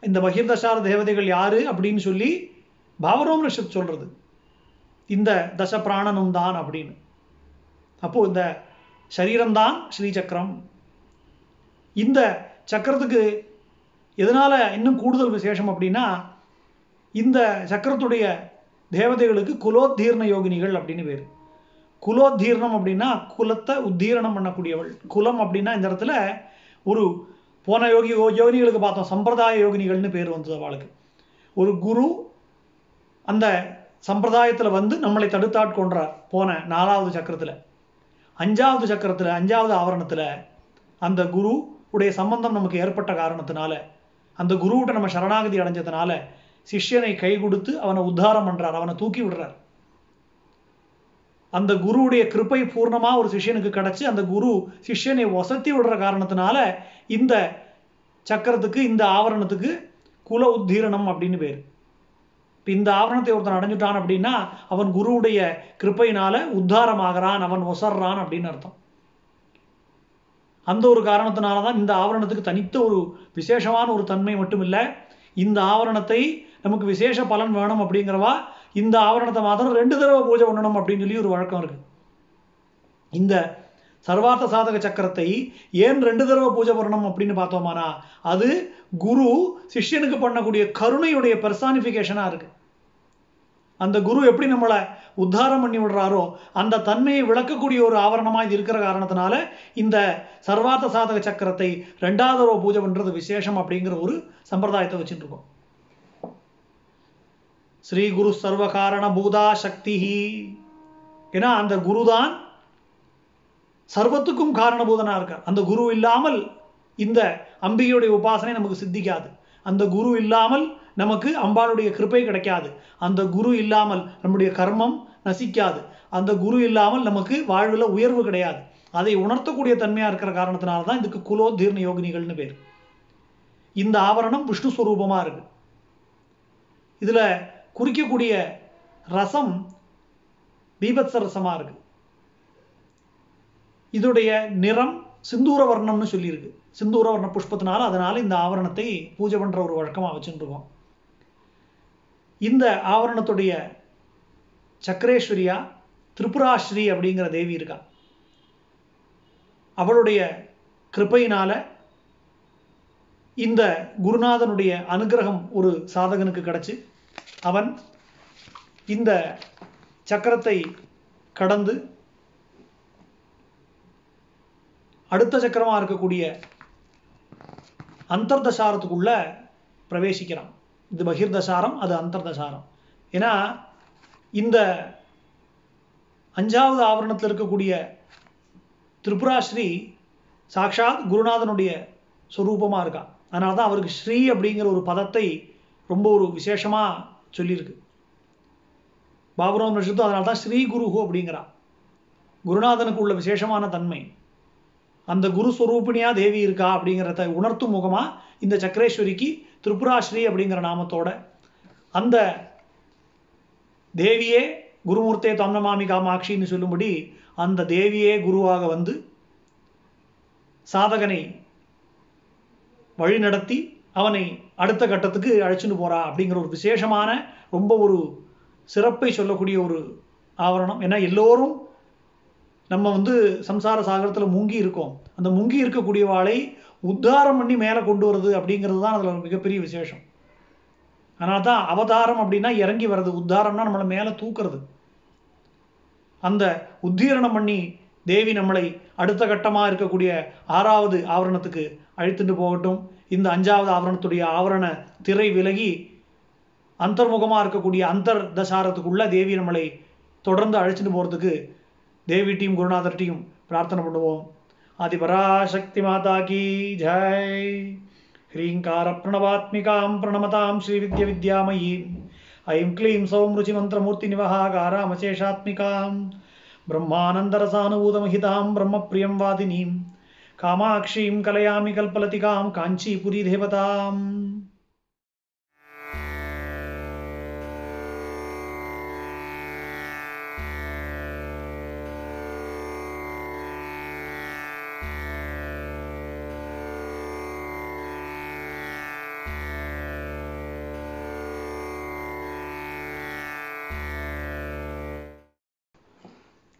இந்த பகிர்தசார தேவதைகள் யாரு அப்படின்னு சொல்லி பாவரோபனிஷத் சொல்றது. இந்த தச பிராணனும் தான் அப்படின்னு. அப்போ இந்த சரீரம்தான் ஸ்ரீசக்கரம். இந்த சக்கரத்துக்கு எதனால இன்னும் கூடுதல் விசேஷம் அப்படின்னா இந்த சக்கரத்துடைய தேவதைகளுக்கு குலோத்தீர்ண யோகினிகள் அப்படின்னு பேர். குலோத்தீர்ணம் அப்படின்னா குலத்தை உத்தீரணம் பண்ணக்கூடியவள். குலம் அப்படின்னா இந்த இடத்துல ஒரு போன யோகி யோகினிகளுக்கு பார்த்தோம். சம்பிரதாய யோகினிகள்னு பேர் வந்தது அவளுக்கு. ஒரு குரு அந்த சம்பிரதாயத்தில் வந்து நம்மளை தடுத்தாட்கொன்றார் போன நாலாவது சக்கரத்தில். அஞ்சாவது சக்கரத்தில் அஞ்சாவது ஆவரணத்தில் அந்த குரு உடைய சம்பந்தம் நமக்கு ஏற்பட்ட காரணத்தினால அந்த குருவிட்ட நம்ம சரணாகதி அடைஞ்சதுனால சிஷ்யனை கை கொடுத்து அவனை உத்தாரம் பண்றார் அவனை தூக்கி விடுறார். அந்த குருவுடைய கிருப்பை பூர்ணமா ஒரு சிஷ்யனுக்கு கிடைச்சு அந்த குரு சிஷ்யனை வசத்தி விடுற காரணத்தினால இந்த சக்கரத்துக்கு இந்த ஆவரணத்துக்கு குல உத்தீரணம் அப்படின்னு பேர். இந்த ஆவரணத்தை ஒருத்தன் அடைஞ்சுட்டான் அப்படின்னா அவன் குருவுடைய கிருப்பையினால உத்தாரமாகறான் அவன் ஒசர்றான் அப்படின்னு அர்த்தம். அந்த ஒரு காரணத்தினால தான் இந்த ஆவரணத்துக்கு தனித்த ஒரு விசேஷமான ஒரு தன்மை மட்டும் இல்லை இந்த ஆவரணத்தை நமக்கு விசேஷ பலன் வேணும் அப்படிங்கிறவா இந்த ஆவரணத்தை மாத்திரம் ரெண்டு தடவை பூஜை பண்ணணும் அப்படின்னு சொல்லி ஒரு வழக்கம் இருக்கு. இந்த சர்வார்த்த சாதக சக்கரத்தை ஏன் ரெண்டு தடவை பூஜை பண்ணணும் அப்படின்னு பார்த்தோமானா அது குரு சிஷ்யனுக்கு பண்ணக்கூடிய கருணையுடைய பெர்சானிஃபிகேஷனாக இருக்கு. அந்த குரு எப்படி நம்மளை உத்தாரம் பண்ணி விடுறாரோ அந்த தன்மையை விளக்கக்கூடிய ஒரு ஆவரணமாக இது இருக்கிற காரணத்தினால இந்த சர்வார்த்த சாதக சக்கரத்தை ரெண்டாவது தடவை பூஜை பண்ணுறது விசேஷம் அப்படிங்கிற ஒரு சம்பிரதாயத்தை வச்சுட்டு இருக்கோம். ஸ்ரீ குரு சர்வ காரண பூதா சக்தி. ஏன்னா அந்த குருதான் சர்வத்துக்கும் காரணபூதனா இருக்கார். அந்த குரு இல்லாமல் இந்த அம்பிகையுடைய உபாசனை நமக்கு சித்திக்காது. அந்த குரு இல்லாமல் நமக்கு அம்பாளுடைய கிருப்பை கிடைக்காது. அந்த குரு இல்லாமல் நம்முடைய கர்மம் நசிக்காது. அந்த குரு இல்லாமல் நமக்கு வாழ்வில் உயர்வு கிடையாது. அதை உணர்த்தக்கூடிய தன்மையா இருக்கிற காரணத்தினால தான் இதுக்கு குலோ தீர்ண யோகினிகள்னு பேர். இந்த ஆவரணம் விஷ்ணு ஸ்வரூபமா இருக்கு. இதுல குறிக்கக்கூடிய ரசம் பீபத்ச ரசமா இருக்கு. இதோடைய நிறம் சிந்தூர வர்ணம்னு சொல்லியிருக்கு. சிந்தூர வர்ண புஷ்பத்தினால அதனால் இந்த ஆவரணத்தை பூஜை பண்ணுற ஒரு வழக்கமாக வச்சுருக்கோம் இந்த ஆவரணத்துடைய சக்கரேஸ்வரியா திரிபுராஸ்ரீ அப்படிங்கிற தேவி இருக்கா? அவளுடைய கிருப்பையினால் இந்த குருநாதனுடைய அனுகிரகம் ஒரு சாதகனுக்கு கிடைச்சு அவன் இந்த சக்கரத்தை கடந்து அடுத்த சக்கரமா இருக்கக்கூடிய அந்தர்தசாரத்துக்குள்ள பிரவேசிக்கிறான். இது பகிர்தசாரம் அது அந்தர்தசாரம். ஏன்னா இந்த அஞ்சாவது ஆவரணத்தில் இருக்கக்கூடிய திரிபுராஸ்ரீ சாக்ஷாத் குருநாதனுடைய சொரூபமா இருக்கா. அதனால தான் அவருக்கு ஸ்ரீ அப்படிங்கிற ஒரு பதத்தை ரொம்ப ஒரு விசேஷமா சொல்லியிருக்கு. பாபுராம் ரிஷத்து அதனால தான் ஸ்ரீ குருஹு அப்படிங்கிறா குருநாதனுக்கு உள்ள விசேஷமான தன்மை. அந்த குரு ஸ்வரூபிணியா தேவி இருக்கா அப்படிங்கிறத உணர்த்தும் முகமா இந்த சக்கரேஸ்வரிக்கு திரிபுராஸ்ரீ அப்படிங்கிற நாமத்தோட அந்த தேவியே குருமூர்த்தே தம்னமாமி காமாட்சின்னு சொல்லும்படி அந்த தேவியே குருவாக வந்து சாதகனை வழிநடத்தி அவனை அடுத்த கட்டத்துக்கு அழைச்சிட்டு போறா அப்படிங்கிற ஒரு விசேஷமான ரொம்ப ஒரு சிறப்பை சொல்லக்கூடிய ஒரு ஆவரணம். ஏன்னா எல்லோரும் நம்ம வந்து சம்சார சாகரத்தில் முங்கி இருக்கோம். அந்த முங்கி இருக்கக்கூடிய வாளை உத்தாரம் பண்ணி மேலே கொண்டு வருது அப்படிங்கிறது தான் அதில் மிகப்பெரிய விசேஷம். அதனால தான் அவதாரம் அப்படின்னா இறங்கி வர்றது உத்தாரம்னா நம்மளை மேலே தூக்குறது. அந்த உத்தீரணம் பண்ணி தேவி நம்மளை அடுத்த கட்டமாக இருக்கக்கூடிய ஆறாவது ஆவரணத்துக்கு அழித்துட்டு போகட்டும். இந்த அஞ்சாவது ஆவரணத்துடைய ஆவரண திரை விலகி அந்தர்முகமாக இருக்கக்கூடிய அந்தர் தசாரத்துக்குள்ள தேவி நம்மளை தொடர்ந்து அழைச்சிட்டு போகிறதுக்கு தேவி டீம் குருநாதர் டீம் பிரார்த்தனை பண்ணுவோம் ஆதிபராசக்தி மாதா கி ஜெய் ஹ்ரீங்கார பிரணவாத்மிகாம் பிரணமதாம் ஸ்ரீ வித்ய வித்யாமயீம் ஐம் க்ளீம் சௌம் ருச்சி மந்திரமூர்த்தி நிவகாகாராமசேஷாத்மிகாம் ब्रह्मानन्दरसानुभूतमहितां ब्रह्मप्रियं वादिनीं कामाक्षीं कलयामि कल्पलतिकां काञ्चीपुरीदेवताम्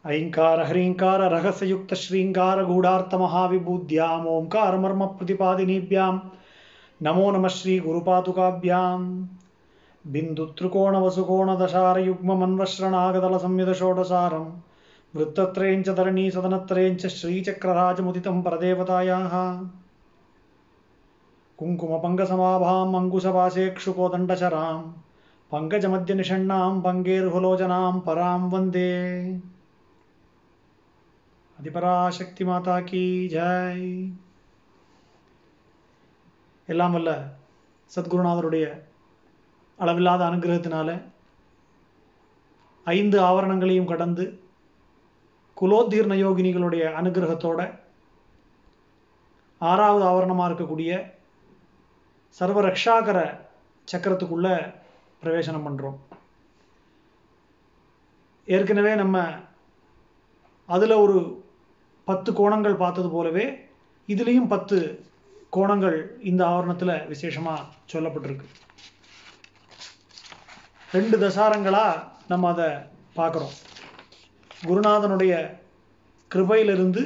ऐङ्कार ह्रीङ्कार ओङ्कार मर्म प्रतिपादिनीभ्यां नमो नमः श्रीगुरुपादुकाभ्यां बिन्दुत्रिकोणवसुकोणदशारयुग्ममन्वश्रणागदलसंयुधषोडसारं वृत्तत्रयं च धरणी सदनत्रयं च श्रीचक्रराजमुदितं परदेवतायाः। कुङ्कुमपङ्गसमाभाम् अङ्कुशवासेक्षुकोदण्डशरां पङ्कजमध्यनिषण्णां पङ्गेर्हुलोचनां, परां वंदे। அதிபராசக்தி மாதா கி ஜாய். எல்லாம் வல்ல சத்குருநாதருடைய அளவில்லாத அனுகிரகத்தினால ஐந்து ஆவரணங்களையும் கடந்து குலோத்தீர்ண யோகினிகளுடைய அனுகிரகத்தோட ஆறாவது ஆவரணமாக இருக்கக்கூடிய சர்வ ரக்ஷாகர சக்கரத்துக்குள்ள பிரவேசனம் பண்ணுறோம் ஏற்கனவே நம்ம அதில் ஒரு பத்து கோணங்கள் பார்த்தது போலவே இதுலேயும் பத்து கோணங்கள் இந்த ஆவரணத்தில் விசேஷமாக சொல்லப்பட்டிருக்கு. ரெண்டு தசாரங்களாக நம்ம அதை பார்க்குறோம். குருநாதனுடைய கிருபையிலிருந்து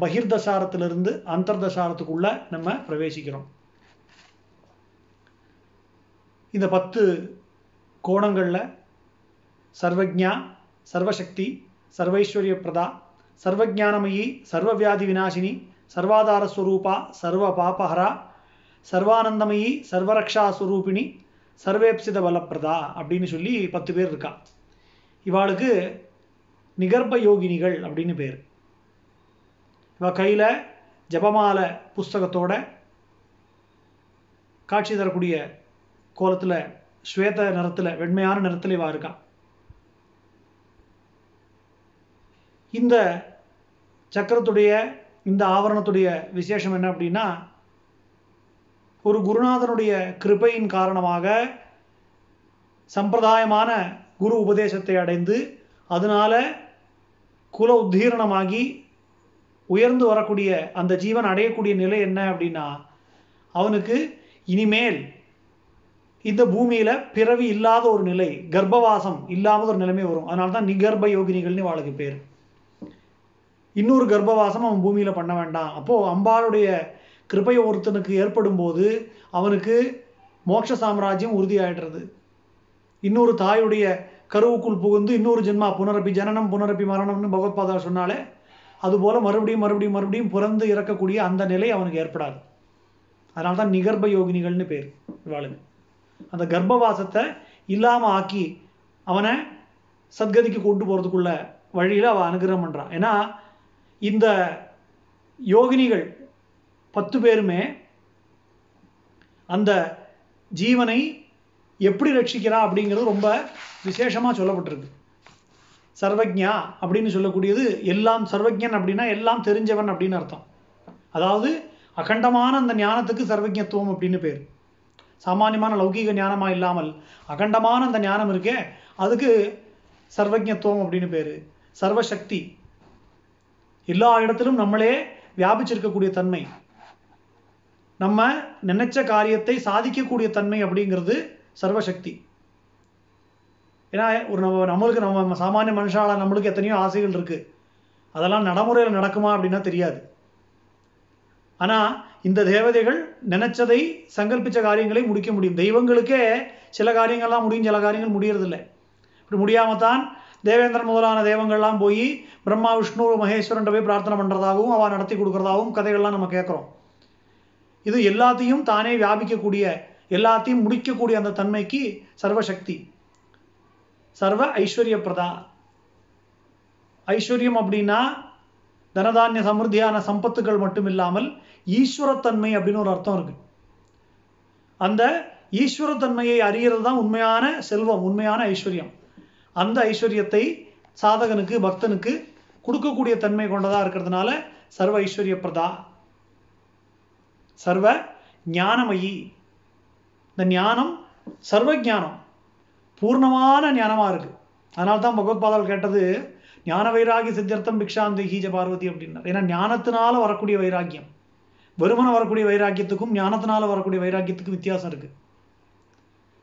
பகிர்தசாரத்திலிருந்து அந்தர்தசாரத்துக்குள்ள நம்ம பிரவேசிக்கிறோம். இந்த பத்து கோணங்களில் சர்வஜா சர்வசக்தி சர்வைஸ்வரிய பிரதா சர்வஜானமயி சர்வவியாதி விநாசினி சர்வாதார ஸ்வரூபா சர்வ பாபஹரா சர்வானந்தமயி சர்வரக்ஷா சுரூபிணி சர்வேப்சித பலப்பிரதா அப்படின்னு சொல்லி பத்து பேர் இருக்கா. இவாளுக்கு நிகர்ப யோகினிகள் அப்படின்னு பேர். இவ கையில் ஜபமால புஸ்தகத்தோட காட்சி தரக்கூடிய கோலத்தில் ஸ்வேத நிறத்தில் வெண்மையான நிறத்தில் இவா இருக்கா. இந்த சக்கரத்துடைய இந்த ஆவரணத்துடைய விசேஷம் என்ன அப்படின்னா ஒரு குருநாதனுடைய கிருபையின் காரணமாக சம்பிரதாயமான குரு உபதேசத்தை அடைந்து அதனால குல உத்தீரணமாகி உயர்ந்து வரக்கூடிய அந்த ஜீவன் அடையக்கூடிய நிலை என்ன அப்படின்னா அவனுக்கு இனிமேல் இந்த பூமியில பிறவி இல்லாத ஒரு நிலை கர்ப்பவாசம் இல்லாத ஒரு நிலைமை வரும். அதனால தான் நிகர்ப்ப யோகினிகள்னு வாழ்க்கை பேர். இன்னொரு கர்ப்பவாசம் அவன் பூமியில் பண்ண வேண்டாம். அப்போது அம்பாளுடைய கிருப்பை ஒருத்தனுக்கு ஏற்படும் போது அவனுக்கு மோட்ச சாம்ராஜ்யம் உறுதியாயிடுறது. இன்னொரு தாயுடைய கருவுக்குள் புகுந்து இன்னொரு ஜென்மா புனரப்பி ஜனனம் புனரப்பி மரணம்னு பகவத்பாதா சொன்னாலே அதுபோல் மறுபடியும் மறுபடியும் மறுபடியும் பிறந்து இறக்கக்கூடிய அந்த நிலை அவனுக்கு ஏற்படாது. அதனால தான் நிகர்ப்ப யோகினிகள்னு பேர் இவாளுங்க அந்த கர்ப்பவாசத்தை இல்லாமல் ஆக்கி அவனை சத்கதிக்கு கொண்டு போகிறதுக்குள்ள வழியில் அவள் அனுகிரகம் பண்ணுறான் ஏன்னா இந்த யோகினிகள் பத்து பேருமே அந்த ஜீவனை எப்படி ரட்சிக்கிறா அப்படிங்கிறது ரொம்ப விசேஷமாக சொல்லப்பட்டிருக்கு. சர்வஜா அப்படின்னு சொல்லக்கூடியது எல்லாம் சர்வஜன் அப்படின்னா எல்லாம் தெரிஞ்சவன் அப்படின்னு அர்த்தம். அதாவது அகண்டமான அந்த ஞானத்துக்கு சர்வஜத்துவம் அப்படின்னு பேர். சாமானியமான லௌகீக ஞானமாக இல்லாமல் அகண்டமான அந்த ஞானம் இருக்கே அதுக்கு சர்வஜத்துவம் அப்படின்னு பேர். சர்வசக்தி எல்லா இடத்திலும் நம்மளே வியாபிச்சிருக்கக்கூடிய தன்மை. நம்ம நினைச்ச காரியத்தை சாதிக்கக்கூடிய தன்மை அப்படிங்கிறது சர்வசக்தி. ஏன்னா ஒரு நம்ம நம்மளுக்கு நம்ம சாமானிய மனுஷால நம்மளுக்கு எத்தனையோ ஆசைகள் இருக்கு. அதெல்லாம் நடைமுறையில் நடக்குமா அப்படின்னா தெரியாது. ஆனால் இந்த தேவதைகள் நினைச்சதை சங்கல்பிச்ச காரியங்களை முடிக்க முடியும். தெய்வங்களுக்கே சில காரியங்கள்லாம் முடியும் சில காரியங்கள் முடியறதில்லை. இப்படி முடியாமல் தான் தேவேந்திரன் முதலான தெய்வங்கள்லாம் போய் பிரம்மா விஷ்ணு மகேஸ்வரன் போய் பிரார்த்தனை பண்ணுறதாகவும் அவள் நடத்தி கொடுக்குறதாகவும் கதைகள்லாம் நம்ம கேட்குறோம். இது எல்லாத்தையும் தானே வியாபிக்கக்கூடிய எல்லாத்தையும் முடிக்கக்கூடிய அந்த தன்மைக்கு சர்வசக்தி. சர்வ ஐஸ்வர்ய பிரதா. ஐஸ்வர்யம் அப்படின்னா தனதானிய சமிருத்தியான சம்பத்துகள் மட்டும் இல்லாமல் ஈஸ்வரத்தன்மை அப்படின்னு ஒரு அர்த்தம் இருக்கு. அந்த ஈஸ்வரத்தன்மையை அறிகிறது தான் உண்மையான செல்வம் உண்மையான ஐஸ்வர்யம். அந்த ஐஸ்வர்யத்தை சாதகனுக்கு பக்தனுக்கு கொடுக்கக்கூடிய தன்மை கொண்டதாக இருக்கிறதுனால சர்வ ஐஸ்வர்ய பிரதா சர்வ ஞானமயி. இந்த ஞானம் சர்வ ஞானம் பூர்ணமான ஞானமாக இருக்கு. அதனால தான் பகவத்பாதால் கேட்டது ஞான வைராகி சித்தியர்த்தம் பிக்ஷாந்தி ஹீஜ பார்வதி அப்படின்னார். ஏன்னா ஞானத்தினால வரக்கூடிய வைராக்கியம். வெறுமன வரக்கூடிய வைராக்கியத்துக்கும் ஞானத்தினால வரக்கூடிய வைராக்கியத்துக்கும் வித்தியாசம் இருக்குது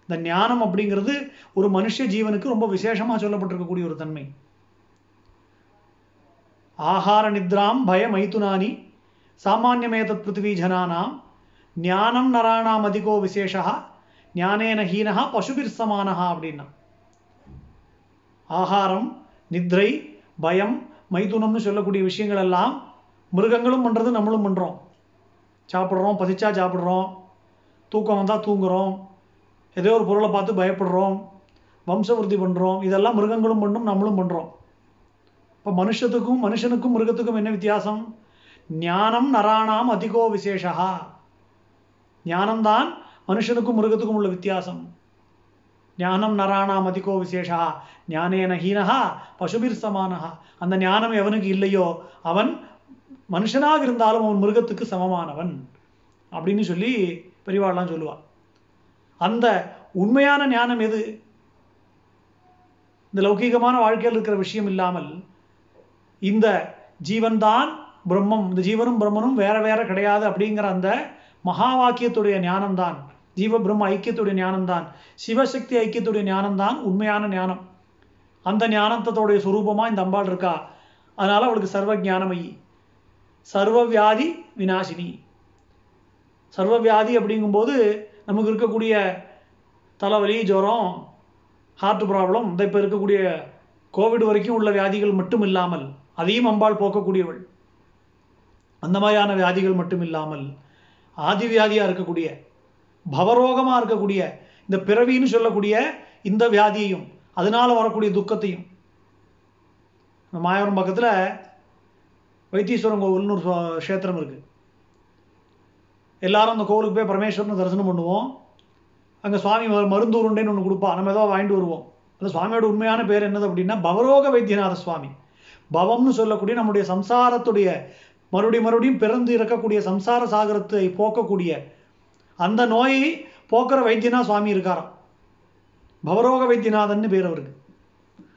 இந்த ஞானம் அப்படிங்கிறது ஒரு மனுஷ ஜீவனுக்கு ரொம்ப விசேஷமா சொல்லப்பட்டிருக்கக்கூடிய ஒரு தன்மை. ஆஹார நித்ராம் பய மைதுனானி சாமானியமேதத் பிருத்திவி ஜனானாம் ஞானம் நராணாம் அதிகோ விசேஷா ஞானேன ஹீனஹா பசுபிர் சமானஹா அப்படின்னா. ஆகாரம் நித்ரை பயம் மைதுனம்னு சொல்லக்கூடிய விஷயங்கள் எல்லாம் மிருகங்களும் பண்ணுறது நம்மளும் பண்ணுறோம் சாப்பிட்றோம் பசிச்சா சாப்பிட்றோம் தூக்கம் வந்தால் தூங்குறோம் ஏதோ ஒரு பொருளை பார்த்து பயப்படுறோம் வம்சவருத்தி பண்ணுறோம் இதெல்லாம் மிருகங்களும் பண்ணும் நம்மளும் பண்ணுறோம் இப்போ மனுஷத்துக்கும் மனுஷனுக்கும் மிருகத்துக்கும் என்ன வித்தியாசம்? ஞானம் நராணாம் அதிகோ விசேஷா ஞானம்தான் மனுஷனுக்கும் மிருகத்துக்கும் உள்ள வித்தியாசம். ஞானம் நராணாம் அதிகோ விசேஷா ஞானேன ஹீனஹா பசுபிர் சமானஹா. அந்த ஞானம் எவனுக்கு இல்லையோ அவன் மனுஷனாக இருந்தாலும் அவன் மிருகத்துக்கு சமமானவன். அப்படின்னு சொல்லி பெரியவாள்லாம் சொல்லுவாள் அந்த உண்மையான ஞானம் எது? இந்த லௌகீகமான வாழ்க்கையில் இருக்கிற விஷயம் இல்லாமல் இந்த ஜீவன்தான் பிரம்மம் இந்த ஜீவனும் பிரம்மனும் வேற வேற கிடையாது அப்படிங்கிற அந்த மகா வாக்கியத்துடைய ஞானம்தான். ஜீவ பிரம்ம ஐக்கியத்துடைய ஞானம்தான். சிவசக்தி ஐக்கியத்துடைய ஞானம்தான் உண்மையான ஞானம். அந்த ஞானத்தோடைய சுரூபமாக இந்த அம்பாள் இருக்கா? அதனால அவளுக்கு சர்வ ஜானமயி சர்வ வியாதி வினாசினி சர்வ வியாதி அப்படிங்கும்போது நமக்கு இருக்கக்கூடிய தலைவலி ஜுரம் ஹார்ட் ப்ராப்ளம் இந்த இப்போ இருக்கக்கூடிய கோவிட் வரைக்கும் உள்ள வியாதிகள் மட்டும் இல்லாமல் அதையும் அம்பாள் போக்கக்கூடியவள். அந்த மாதிரியான வியாதிகள் மட்டும் இல்லாமல் ஆதி வியாதியாக இருக்கக்கூடிய பவரோகமாக இருக்கக்கூடிய இந்த பிறவின்னு சொல்லக்கூடிய இந்த வியாதியையும் அதனால வரக்கூடிய துக்கத்தையும். இந்த மாயவரம் பக்கத்தில் வைத்தீஸ்வரன் கோவில்னு ஒரு சுவா- க்ஷேத்திரம் எல்லாரும் அந்த கோவிலுக்கு போய் பரமேஸ்வரனை தரிசனம் பண்ணுவோம். அங்கே சுவாமி மரு- ஒன்று கொடுப்பா. நம்ம ஏதோ வாங்கிட்டு வருவோம். அந்த சுவாமியோட உண்மையான பேர் என்னது அப்படின்னா பவரோக வைத்தியநாத சுவாமி. பவம்னு சொல்லக்கூடிய நம்முடைய சம்சாரத்துடைய மறுபடியும் மறுபடியும் பிறந்து இருக்கக்கூடிய சம்சார சாகரத்தை போக்கக்கூடிய அந்த நோயை போக்குற வைத்தியனா சுவாமி இருக்காராம். பவரோக வைத்தியநாதன் பேர் அவருக்கு.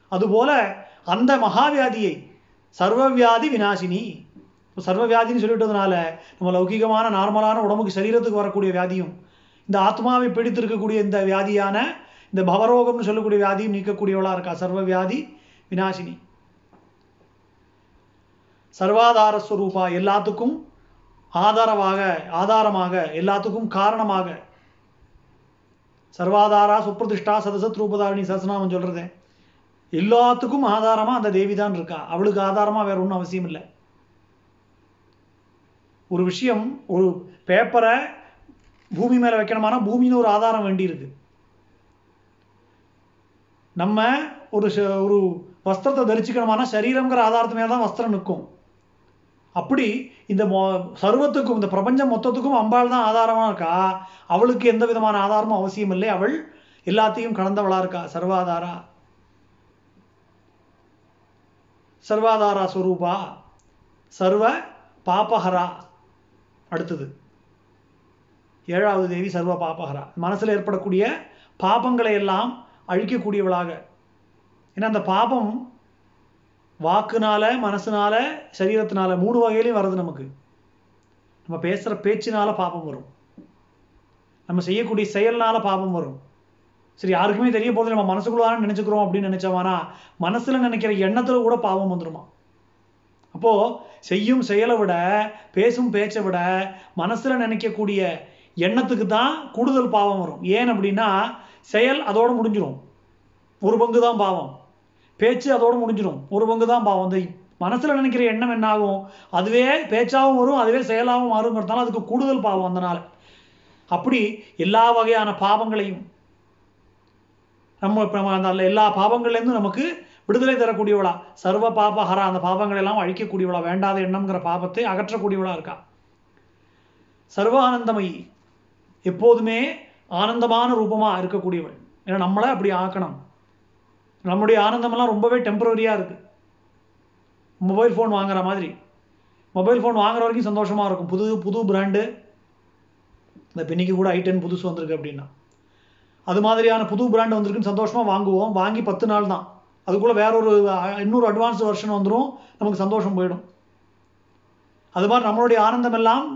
அதுபோல அந்த மகாவியாதியை சர்வவியாதி வினாசினி இப்போ சர்வ வியாதின்னு சொல்லிட்டதுனால நம்ம லௌகிகமான நார்மலான உடம்புக்கு சரீரத்துக்கு வரக்கூடிய வியாதியும் இந்த ஆத்மாவை பிடித்திருக்கக்கூடிய இந்த வியாதியான இந்த பவரோகம்னு சொல்லக்கூடிய வியாதியும் நீக்கக்கூடியவளா இருக்கா? சர்வ வியாதி வினாசினி சர்வாதார ஸ்வரூபா எல்லாத்துக்கும் ஆதாரமாக ஆதாரமாக எல்லாத்துக்கும் காரணமாக. சர்வாதாரா சுப்பிரதிஷ்டா சதசத் ரூபதாரணி சசநாமம் சொல்கிறது எல்லாத்துக்கும் ஆதாரமாக அந்த தேவி தான் இருக்கா? அவளுக்கு ஆதாரமாக வேற ஒன்றும் அவசியம் இல்லை ஒரு விஷயம் ஒரு பேப்பரை பூமி மேல வைக்கணுமானா பூமின்னு ஒரு ஆதாரம் வேண்டி இருக்கு நம்ம ஒரு ச- ஒரு வஸ்திரத்தை தரிச்சுக்கணுமானா சரீரங்கிற ஆதாரத்து மேல தான் வஸ்திரம் நிற்கும். அப்படி இந்த சர்வத்துக்கும் இந்த பிரபஞ்சம் மொத்தத்துக்கும் அம்பாள் தான் ஆதாரமா இருக்கா? அவளுக்கு எந்த விதமான ஆதாரமும் அவசியம் இல்லை. அவள் எல்லாத்தையும் கடந்தவளா இருக்கா? சர்வாதாரா? சர்வாதாரா ஸ்வரூபா? சர்வ பாபஹரா? அடுத்தது. ஏழாவது தேவி சர்வ பாபகரா. மனசில் ஏற்படக்கூடிய பாபங்களை எல்லாம் அழிக்கக்கூடியவளாக. ஏன்னா அந்த பாபம் வாக்குனால மனசுனால சரீரத்தினால மூணு வகையிலையும் வருது நமக்கு. நம்ம பேசுகிற பேச்சினால பாபம் வரும். நம்ம செய்யக்கூடிய செயல்னால பாபம் வரும். சரி யாருக்குமே தெரிய போகிறது நம்ம மனசுக்குள்ளார நினச்சிக்கிறோம் அப்படின்னு நினைச்சோமானா மனசில் நினைக்கிற எண்ணத்தில் கூட பாவம் வந்துடுமா அப்போ செய்யும் செயலை விட பேசும் பேச்சை விட மனசுல நினைக்கக்கூடிய எண்ணத்துக்கு தான் கூடுதல் பாவம் வரும். ஏன் அப்படின்னா செயல் அதோடு முடிஞ்சிடும் ஒரு பங்கு தான் பாவம். பேச்சு அதோடு முடிஞ்சிடும் ஒரு பங்கு தான் பாவம். இந்த மனசில் நினைக்கிற எண்ணம் என்ன ஆகும்? அதுவே பேச்சாகவும் வரும் அதுவே செயலாகவும் மாறுங்கிறதுனால அதுக்கு கூடுதல் பாவம் அதனால் அப்படி எல்லா வகையான பாவங்களையும் நம்ம இப்போ நம்ம அந்த எல்லா பாவங்கள்லேருந்தும் நமக்கு விடுதலை தரக்கூடியவளா? சர்வ பாபஹரா அந்த பாபங்களை எல்லாம் அழிக்கக்கூடியவளா வேண்டாத எண்ணம்ங்கிற பாபத்தை அகற்றக்கூடியவளா இருக்கா? சர்வானந்தமயி எப்போதுமே ஆனந்தமான ரூபமா இருக்கக்கூடியவள். ஏன்னா நம்மளை அப்படி ஆக்கணும். நம்முடைய ஆனந்தமெல்லாம் ரொம்பவே டெம்பரரியாக இருக்கு. மொபைல் ஃபோன் வாங்குற மாதிரி. மொபைல் ஃபோன் வாங்குற வரைக்கும் சந்தோஷமாக இருக்கும். புது புது பிராண்டு இந்த பெண்ணிக்கு கூட ஐ டென் புதுசு வந்திருக்கு அப்படின்னா. அது மாதிரியான புது பிராண்ட் வந்திருக்குன்னு சந்தோஷமாக வாங்குவோம். வாங்கி பத்து நாள் தான் அதுக்குள்ளே வேற ஒரு இன்னொரு அட்வான்ஸ் வெர்ஷன் வந்துடும் நமக்கு சந்தோஷம் போயிடும். அது மாதிரி நம்மளுடைய ஆனந்தம் எல்லாம்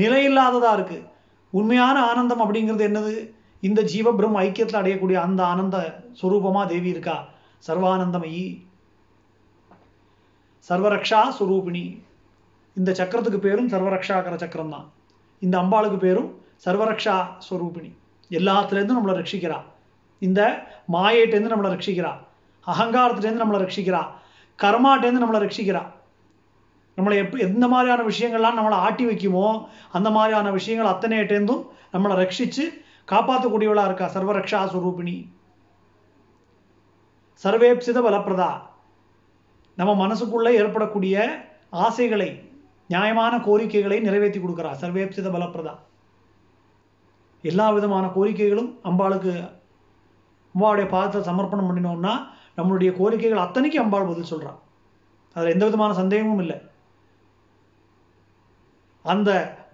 நிலையில்லாததாக இருக்குது உண்மையான ஆனந்தம் அப்படிங்கிறது என்னது? இந்த ஜீவ பிரம்ம ஐக்கியத்தில் அடையக்கூடிய அந்த ஆனந்த ஸ்வரூபமா தேவி இருக்கா? சர்வானந்தமயி. சர்வரக்ஷா சுரூபிணி. இந்த சக்கரத்துக்கு பேரும் சர்வரக்ஷாகர சக்கரம் தான் இந்த அம்பாளுக்கு பேரும் சர்வரக்ஷா ஸ்வரூபிணி எல்லாத்துலேருந்தும் நம்மளை ரட்சிக்கிறா. இந்த மாயைட்டேருந்து நம்மளை ரட்சிக்கிறா. அகங்காரத்துலேருந்து நம்மளை ரட்சிக்கிறா. கர்மாட்டேருந்து நம்மளை ரட்சிக்கிறா. நம்மளை எப் எந்த மாதிரியான விஷயங்கள்லாம் நம்மளை ஆட்டி வைக்குமோ அந்த மாதிரியான விஷயங்கள் அத்தனையிட்டேருந்தும் நம்மளை ரட்சித்து காப்பாற்றக்கூடியவளாக இருக்கா சர்வரக்ஷா சுரூபிணி. சர்வேப்சித பலப்பிரதா. நம்ம மனசுக்குள்ளே ஏற்படக்கூடிய ஆசைகளை நியாயமான கோரிக்கைகளை நிறைவேற்றி கொடுக்குறா சர்வேப்சித பலப்பிரதா. எல்லா விதமான கோரிக்கைகளும் அம்பாளுக்கு அம்பாவுடைய பாதத்தை சமர்ப்பணம் பண்ணினோம்னா நம்மளுடைய கோரிக்கைகள் அத்தனைக்கும் அம்பாள் பதில் சொல்கிறான் அதில் எந்த விதமான சந்தேகமும் இல்லை. அந்த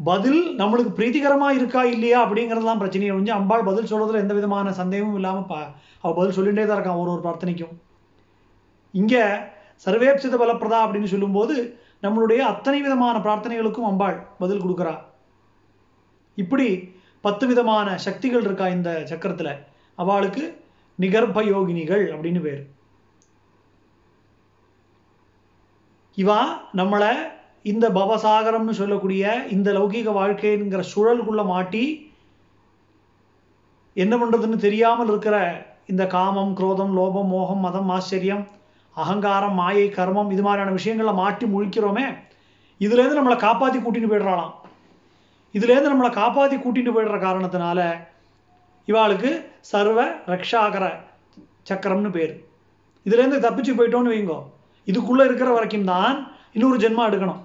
பதில் நம்மளுக்கு பிரீத்திகரமாக இருக்கா இல்லையா அப்படிங்கிறதுலாம் பிரச்சனையை முடிஞ்சு அம்பாள் பதில் சொல்கிறதுல எந்த விதமான சந்தேகமும் இல்லாமல் பா அவள் பதில் சொல்லிகிட்டே தான் இருக்கான் ஒரு ஒரு பிரார்த்தனைக்கும். இங்கே சர்வேப்சித பலப்பிரதா அப்படின்னு சொல்லும்போது நம்மளுடைய அத்தனை விதமான பிரார்த்தனைகளுக்கும் அம்பாள் பதில் கொடுக்குறா. இப்படி பத்து விதமான சக்திகள் இருக்கா இந்த சக்கரத்தில். அவளுக்கு நிகர்ப்ப யோகினிகள் அப்படின்னு பேர். இவா நம்மளை இந்த பவசாகரம்னு சொல்லக்கூடிய இந்த லௌகீக வாழ்க்கைங்கிற சுழலுக்குள்ளே மாட்டி என்ன பண்ணுறதுன்னு தெரியாமல் இருக்கிற இந்த காமம் குரோதம் லோபம் மோகம் மதம் ஆச்சரியம் அகங்காரம் மாயை கர்மம் இது மாதிரியான விஷயங்களை மாட்டி முழிக்கிறோமே இதுலேருந்து நம்மளை காப்பாற்றி கூட்டிகிட்டு போயிடுறாளாம். இதுலேருந்து நம்மளை காப்பாற்றி கூட்டிகிட்டு போயிடுற காரணத்தினால இவாளுக்கு சர்வ ரக்ஷாகர சக்கரம்னு பேர். இதுலேருந்து தப்பிச்சு போயிட்டோன்னு வைங்கோ. இதுக்குள்ளே இருக்கிற வரைக்கும் தான் இன்னொரு ஜென்மா எடுக்கணும்.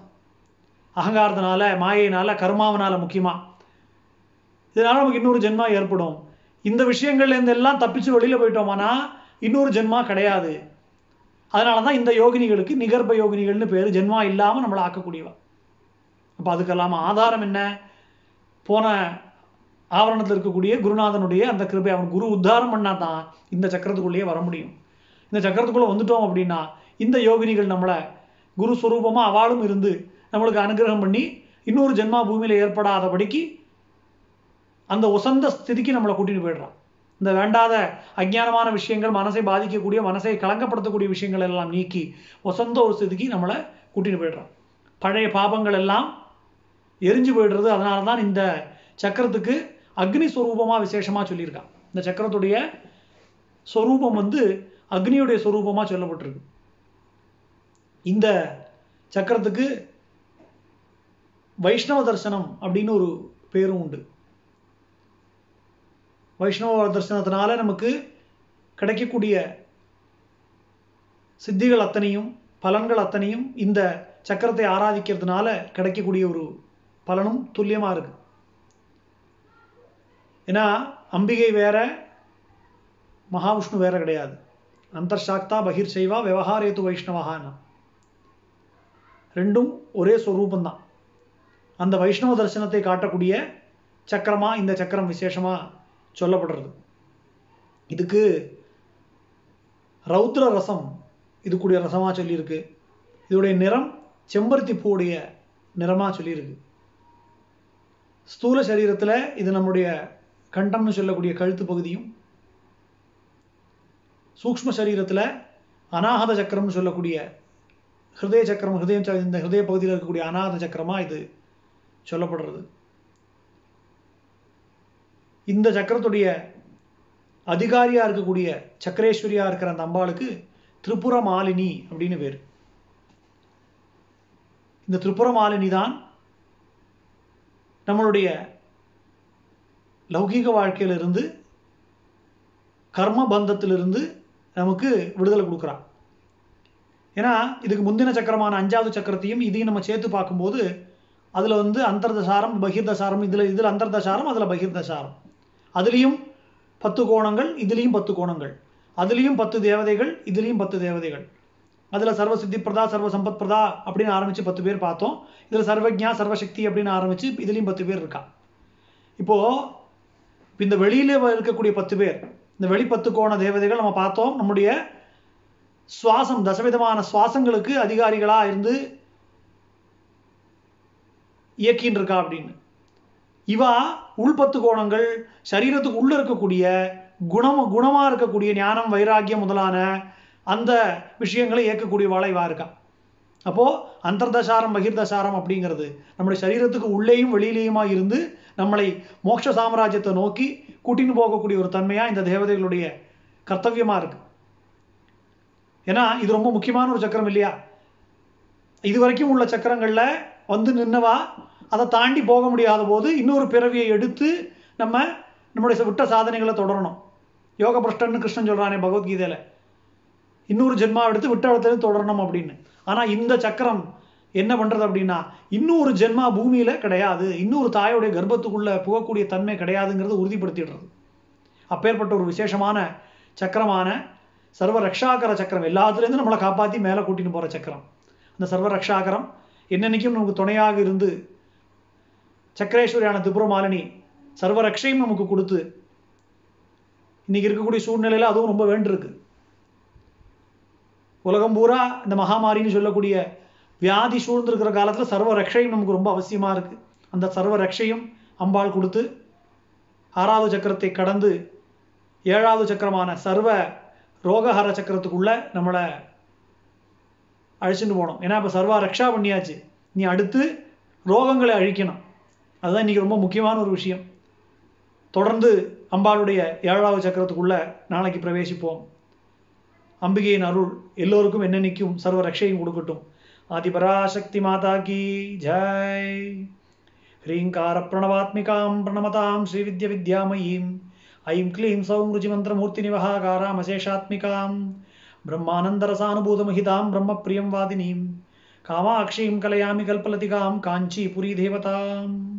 அகங்காரத்தினால மாயினால் கர்மாவனால முக்கியமாக இதனால் நமக்கு இன்னொரு ஜென்மா ஏற்படும். இந்த விஷயங்கள்லேருந்து எல்லாம் தப்பிச்சு வெளியில் போயிட்டோமானா இன்னொரு ஜென்மா கிடையாது. அதனால தான் இந்த யோகினிகளுக்கு நிகர்ப்ப யோகினிகள்னு பேர் ஜென்மா இல்லாமல் நம்மளை ஆக்கக்கூடியவா. அப்போ அதுக்கெல்லாம் ஆதாரம் என்ன? போன ஆவரணத்தில் இருக்கக்கூடிய குருநாதனுடைய அந்த கிருபை அவன் குரு உத்தாரம் பண்ணால் தான் இந்த சக்கரத்துக்குள்ளேயே வர முடியும். இந்த சக்கரத்துக்குள்ளே வந்துட்டோம் அப்படின்னா இந்த யோகினிகள் நம்மளை குரு அவாளும் இருந்து நம்மளுக்கு அனுகிரகம் பண்ணி இன்னொரு ஜென்மா பூமியில் ஏற்படாதபடிக்கு அந்த உசந்த ஸ்திதிக்கு நம்மளை கூட்டிகிட்டு போயிடுறான். இந்த வேண்டாத அஜ்ஞானமான விஷயங்கள் மனசை பாதிக்கக்கூடிய மனசை கலங்கப்படுத்தக்கூடிய விஷயங்கள் எல்லாம் நீக்கி வசந்த ஒரு ஸ்திதிக்கு நம்மளை கூட்டிகிட்டு போயிடுறான். பழைய பாபங்கள் எல்லாம் எரிஞ்சு போயிடுறது அதனால தான் இந்த சக்கரத்துக்கு அக்னி ஸ்வரூபமாக விசேஷமாக சொல்லியிருக்கான். இந்த சக்கரத்துடைய ஸ்வரூபம் வந்து அக்னியுடைய ஸ்வரூபமாக சொல்லப்பட்டிருக்கு. இந்த சக்கரத்துக்கு வைஷ்ணவ தரிசனம் அப்படின்னு ஒரு பேரும் உண்டு. வைஷ்ணவ தரிசனத்தினால நமக்கு கிடைக்கக்கூடிய சித்திகள் அத்தனையும் பலன்கள் அத்தனையும் இந்த சக்கரத்தை ஆராதிக்கிறதுனால கிடைக்கக்கூடிய ஒரு பலனும் துல்லியமா இருக்கு. ஏன்னா அம்பிகை வேற மகாவிஷ்ணு வேற கிடையாது. அந்தர்சாக்தா பகிர் செய்வா விவகாரேத்து வைஷ்ணவகான்னா ரெண்டும் ஒரே ஸ்வரூபந்தான் அந்த வைஷ்ணவ தரிசனத்தை காட்டக்கூடிய சக்கரமாக இந்த சக்கரம் விசேஷமாக சொல்லப்படுறது. இதுக்கு ரௌத்ர ரசம் இதுக்குடைய ரசமாக சொல்லியிருக்கு. இதோடைய நிறம் செம்பருத்தி பூவுடைய நிறமாக சொல்லியிருக்கு. ஸ்தூல சரீரத்தில் இது நம்முடைய கண்டம்னு சொல்லக்கூடிய கழுத்து பகுதியும் சூக்ஷ்ம சரீரத்தில் அநாகத சக்கரம்னு சொல்லக்கூடிய ஹிருதய சக்கரம் ஹிருதயம் இந்த ஹிருதய பகுதியில் இருக்கக்கூடிய அநாத சக்கரமா இது சொல்லப்படுறது. இந்த சக்கரத்துடைய அதிகாரியா இருக்கக்கூடிய சக்கரேஸ்வரியா இருக்கிற அந்த அம்பாளுக்கு திரிபுர மாலினி அப்படின்னு பேர். இந்த திரிபுர மாலினி தான் நம்மளுடைய லௌகீக வாழ்க்கையிலிருந்து கர்ம பந்தத்திலிருந்து நமக்கு விடுதலை கொடுக்குறான் ஏன்னா இதுக்கு முந்தின சக்கரமான அஞ்சாவது சக்கரத்தையும் இதையும் நம்ம சேர்த்து பார்க்கும்போது அதில் வந்து அந்தர்தசாரம் பகிர்தசாரம் இதில் இதில் அந்தர்தசாரம் அதில் பகிர்தசாரம். அதுலேயும் பத்து கோணங்கள் இதுலேயும் பத்து கோணங்கள். அதுலேயும் பத்து தேவதைகள் இதுலேயும் பத்து தேவதைகள். அதில் சர்வ சித்தி பிரதா சர்வ சம்பத் பிரதா அப்படின்னு ஆரம்பித்து பத்து பேர் பார்த்தோம். இதில் சர்வஜா சர்வசக்தி அப்படின்னு ஆரம்பித்து இதுலேயும் பத்து பேர் இருக்கா? இப்போது இந்த வெளியில் இருக்கக்கூடிய பத்து பேர் இந்த வெளி பத்து கோண தேவதைகள் நம்ம பார்த்தோம். நம்முடைய சுவாசம் தசவிதமான சுவாசங்களுக்கு அதிகாரிகளாக இருந்து இயக்கின்னு இருக்கா அப்படின்னு. இவா உள்பத்து கோணங்கள் சரீரத்துக்கு உள்ள இருக்கக்கூடிய குணம் குணமா இருக்கக்கூடிய ஞானம் வைராக்கியம் முதலான அந்த விஷயங்களை இயக்கக்கூடியவாளை இவா இருக்கா. அப்போ அந்தர்தசாரம் பகிர்தசாரம் அப்படிங்கிறது நம்முடைய சரீரத்துக்கு உள்ளேயும் வெளியிலேயுமா இருந்து நம்மளை மோட்ச சாம்ராஜ்யத்தை நோக்கி கூட்டின்னு போகக்கூடிய ஒரு தன்மையா இந்த தேவதைகளுடைய கர்த்தவியமா இருக்கு. ஏன்னா இது ரொம்ப முக்கியமான ஒரு சக்கரம் இல்லையா? இது வரைக்கும் உள்ள சக்கரங்களில் வந்து நின்னவா அதை தாண்டி போக முடியாத போது இன்னொரு பிறவியை எடுத்து நம்ம நம்முடைய விட்ட சாதனைகளை தொடரணும். யோக பிரஷ்டன்னு கிருஷ்ணன் சொல்கிறானே பகவத்கீதையில். இன்னொரு ஜென்மா எடுத்து விட்ட இடத்துல தொடரணும் அப்படின்னு. ஆனால் இந்த சக்கரம் என்ன பண்ணுறது அப்படின்னா இன்னொரு ஜென்மா பூமியில் கிடையாது. இன்னொரு தாயோடைய கர்ப்பத்துக்குள்ளே புகக்கூடிய தன்மை கிடையாதுங்கிறது உறுதிப்படுத்திடுறது. அப்பேற்பட்ட ஒரு விசேஷமான சக்கரமான சர்வ ரக்ஷாகர சக்கரம். எல்லாத்துலேருந்து நம்மளை காப்பாற்றி மேலே கூட்டின்னு போகிற சக்கரம். அந்த சர்வ ரக்ஷாகரம் என்னன்னைக்கும் நமக்கு துணையாக இருந்து சக்கரேஸ்வரியான திபுரமாலினி சர்வ ரக்ஷையும் நமக்கு கொடுத்து இன்னைக்கு இருக்கக்கூடிய சூழ்நிலையில் அதுவும் ரொம்ப வேண்டியிருக்கு. உலகம் பூரா இந்த மகாமாரின்னு சொல்லக்கூடிய வியாதி சூழ்ந்திருக்கிற காலத்தில் சர்வ ரக்ஷையும் நமக்கு ரொம்ப அவசியமாக இருக்குது அந்த சர்வ ரக்ஷையும் அம்பாள் கொடுத்து ஆறாவது சக்கரத்தை கடந்து ஏழாவது சக்கரமான சர்வ ரோகஹார சக்கரத்துக்குள்ள நம்மளை அழிச்சுட்டு போனோம் ஏன்னா இப்போ சர்வா ரக்ஷா பண்ணியாச்சு. நீ அடுத்து ரோகங்களை அழிக்கணும். அதுதான் இன்னைக்கு ரொம்ப முக்கியமான ஒரு விஷயம். தொடர்ந்து அம்பாளுடைய ஏழாவது சக்கரத்துக்குள்ள நாளைக்கு பிரவேசிப்போம். அம்பிகையின் அருள் எல்லோருக்கும் என்னென்னைக்கும் சர்வ ரக்ஷையும் கொடுக்கட்டும். ஆதிபராசக்தி மாதா கி ஜாய். ஹ்ரீங்கார பிரணவாத்மிகாம் பிரணமதாம் ஸ்ரீவித்ய வித்யாமயீம். ऐं क्लीं सौं रुचिमन्त्रमूर्तिनिवहागारामशेषात्मिकां ब्रह्मानन्दरसानुभूतमहितां ब्रह्मप्रियं वादिनीं कामाक्षीं कलयामि कल्पलतिकां काञ्चीपुरीदेवताम्।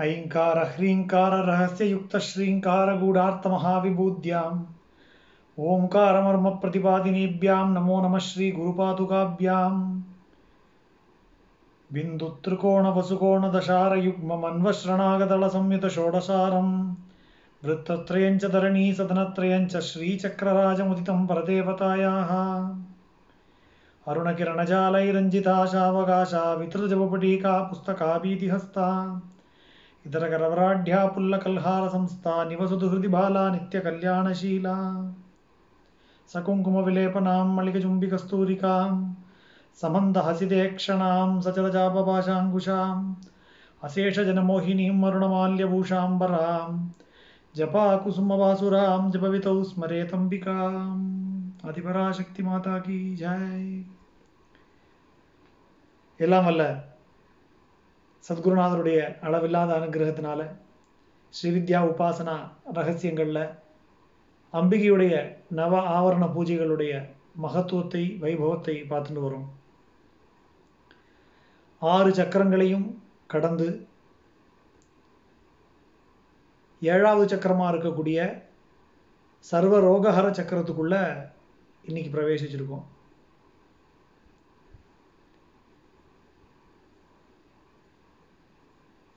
ऐङ्कार ह्रीङ्कार रहस्ययुक्तश्रीङ्कार गूढार्थमहाविभूद्याम् ओङ्कारमर्मप्रतिपादिनीभ्यां नमो नमः श्रीगुरुपादुकाभ्याम् बिन्दुत्रिकोणवसुकोणदशारयुग्ममन्वश्रणागदलसंयुतषोडशारम् वृत्तत्रयञ्च धरणी सदनत्रयञ्च श्रीचक्रराजमुदितं परदेवतायाः। अरुणकिरणजालैरञ्जिताशावकाशा वितृजपटीका पुस्तकाभीतिहस्ता। इतरकरवराढ्या पुल्लकल्हारसंस्था निवसतु हृदि बाला नित्यकल्याणशीला सकुङ्कुमविलेपनां मल्लिकचुम्बिकस्तूरिकां समन्दहसितेक्षणां सचलजापपाशाङ्कुशाम् अशेषजनमोहिनीं वरुणमाल्यभूषाम्बरां जपाकुसुमवासुरां जपवितौ स्मरेतम्बिकाम् அதிபராசக்தி மாதா கி ஜெய் எல்லாம் வல்ல சத்குருநாதருடைய அளவில்லாத அனுகிரகத்தினால ஸ்ரீவித்யா உபாசனா ரகசியங்களில் அம்பிகையுடைய நவ ஆவரண பூஜைகளுடைய மகத்துவத்தை வைபவத்தை பார்த்துட்டு வரும் ஆறு சக்கரங்களையும் கடந்து ஏழாவது சக்கரமாக இருக்கக்கூடிய சர்வ ரோகஹர சக்கரத்துக்குள்ளே இன்னைக்கு பிரவேசிச்சிருக்கோம்.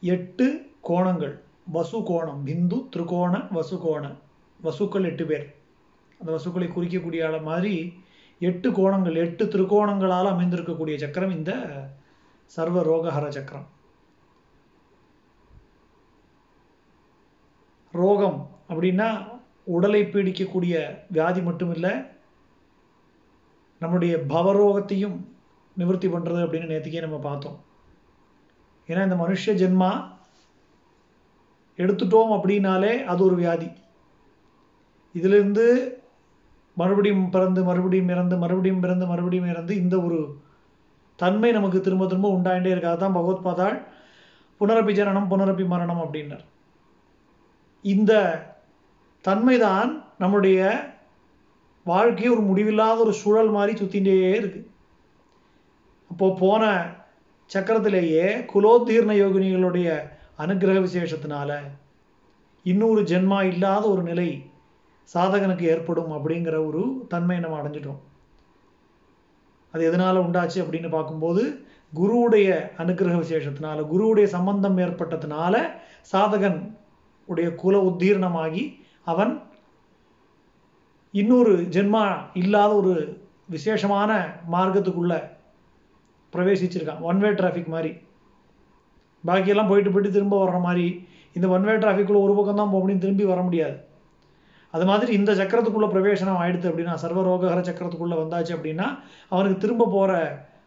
எட்டு கோணங்கள். வசு கோணம் பிந்து திருகோண வசு கோண வசுக்கள் எட்டு பேர். அந்த வசுக்களை குறிக்கக்கூடிய ஆள மாதிரி எட்டு கோணங்கள் எட்டு திருகோணங்களால் அமைந்திருக்கக்கூடிய சக்கரம் இந்த சர்வ ரோகஹர சக்கரம். ரோகம் அப்படின்னா உடலை பீடிக்கக்கூடிய வியாதி மட்டும் இல்லை நம்முடைய பவரோகத்தையும் நிவர்த்தி பண்ணுறது அப்படின்னு நேற்றுக்கே நம்ம பார்த்தோம். ஏன்னா இந்த மனுஷ ஜென்மா எடுத்துட்டோம் அப்படின்னாலே அது ஒரு வியாதி. இதிலிருந்து மறுபடியும் பிறந்து மறுபடியும் இறந்து மறுபடியும் பிறந்து மறுபடியும் இறந்து இந்த ஒரு தன்மை நமக்கு திரும்ப திரும்ப உண்டாயிட்டே இருக்கு அதுதான் பகவத்பாதாள் புனரப்பி ஜனனம் புனரப்பி மரணம் அப்படின்னார். இந்த தன்மைதான் நம்முடைய வாழ்க்கையை ஒரு முடிவில்லாத ஒரு சூழல் மாதிரி சுத்திகிட்டே இருக்குது அப்போது போன சக்கரத்திலேயே குலோத்தீர்ண யோகினிகளுடைய அனுகிரக விசேஷத்தினால இன்னொரு ஜென்மா இல்லாத ஒரு நிலை சாதகனுக்கு ஏற்படும் அப்படிங்கிற ஒரு தன்மையை நம்ம அடைஞ்சிட்டோம். அது எதனால் உண்டாச்சு அப்படின்னு பார்க்கும்போது குருவுடைய அனுகிரக விசேஷத்தினால குருவுடைய சம்பந்தம் ஏற்பட்டதுனால சாதகன் உடைய குல உத்தீர்ணமாகி அவன் இன்னொரு ஜென்மா இல்லாத ஒரு விசேஷமான மார்க்கத்துக்குள்ள பிரவேசிச்சிருக்கான். ஒன் வே டிராஃபிக் மாதிரி. பாக்கியெல்லாம் போயிட்டு போயிட்டு திரும்ப வர்ற மாதிரி இந்த ஒன் வே டிராஃபிக்குள்ள ஒரு பக்கம் தான் போக முடியும் திரும்பி வர முடியாது. அது மாதிரி இந்த சக்கரத்துக்குள்ள பிரவேசனம் ஆயிடுது அப்படின்னா சர்வரோகஹர சக்கரத்துக்குள்ள வந்தாச்சு அப்படின்னா அவனுக்கு திரும்ப போற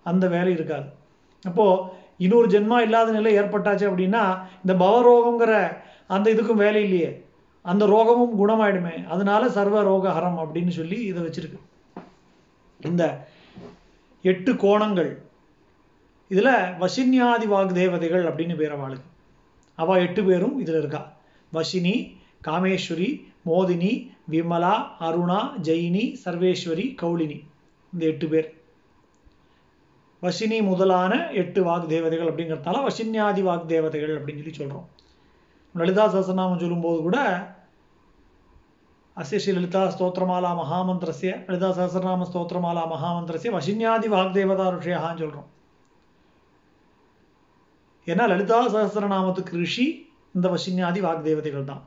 அந்த வேலை இருக்காது. அப்போ இன்னொரு ஜென்மா இல்லாத நிலை ஏற்பட்டாச்சு அப்படின்னா இந்த பவரோகங்கிற அந்த இதுக்கும் வேலை இல்லையே. அந்த ரோகமும் குணமாயிடுமே. அதனால சர்வ ரோகஹரம் அப்படின்னு சொல்லி இதை வச்சிருக்கு. இந்த எட்டு கோணங்கள் இதில் வசின்யாதி வாக்தேவதைகள் அப்படின்னு பேர் அவளுக்கு அவள் எட்டு பேரும் இதில் இருக்கா. வசினி காமேஸ்வரி மோதினி விமலா அருணா ஜெயினி சர்வேஸ்வரி கௌலினி. இந்த எட்டு பேர். வசினி முதலான எட்டு வாக்தேவதைகள் அப்படிங்கிறதால வசின்யாதி வாக்தேவதைகள் அப்படின்னு சொல்லி சொல்கிறோம் லலிதா சசநாமம் சொல்லும்போது கூட அஸ்ய ஸ்ரீ லலிதா ஸ்தோத்திரமாலா மகாமந்திரஸ்ய லலிதா சஹசிரநாம ஸ்தோத்திரமாலா மகாமந்திரஸ்ய வசின்யாதி வாக்தேவதா ருஷயான்னு சொல்கிறோம் ஏன்னா லலிதா சகசிரநாமத்துக்கு ரிஷி இந்த வசின்யாதி வாக்தேவதைகள் தான்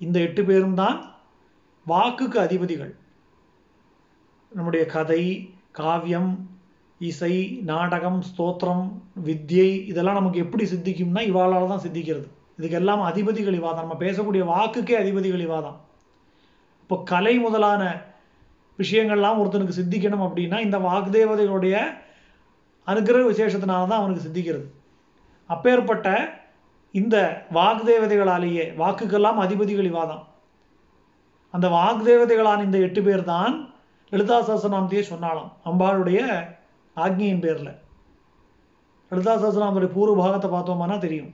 இந்த எட்டு பேரும் தான் வாக்குக்கு அதிபதிகள். நம்முடைய கதை காவியம் இசை நாடகம் ஸ்தோத்திரம் வித்யை இதெல்லாம் நமக்கு எப்படி சித்திக்கும்னா இவாளால் தான் சித்திக்கிறது. இதுக்கெல்லாம் அதிபதிகள் இவா தான் நம்ம பேசக்கூடிய வாக்குக்கே அதிபதிகள் இவா தான் இப்போ கலை முதலான விஷயங்கள்லாம் ஒருத்தனுக்கு சித்திக்கணும் அப்படின்னா இந்த வாக்தேவதைகளுடைய அனுகிரக விசேஷத்தினால தான் அவனுக்கு சித்திக்கிறது. அப்பேற்பட்ட இந்த வாக்தேவதைகளாலேயே வாக்குக்கெல்லாம் அதிபதிகள் இவா அந்த வாக்தேவதைகளான இந்த எட்டு பேர் தான் லலிதா சஹஸ்ரநாமத்தையே சொன்னாலாம் அம்பாளுடைய ஆக்னியின் பேரில். லலிதா சஹஸ்ரநாமத்துடைய பூர்வ பாகத்தை பார்த்தோம்னா தெரியும்.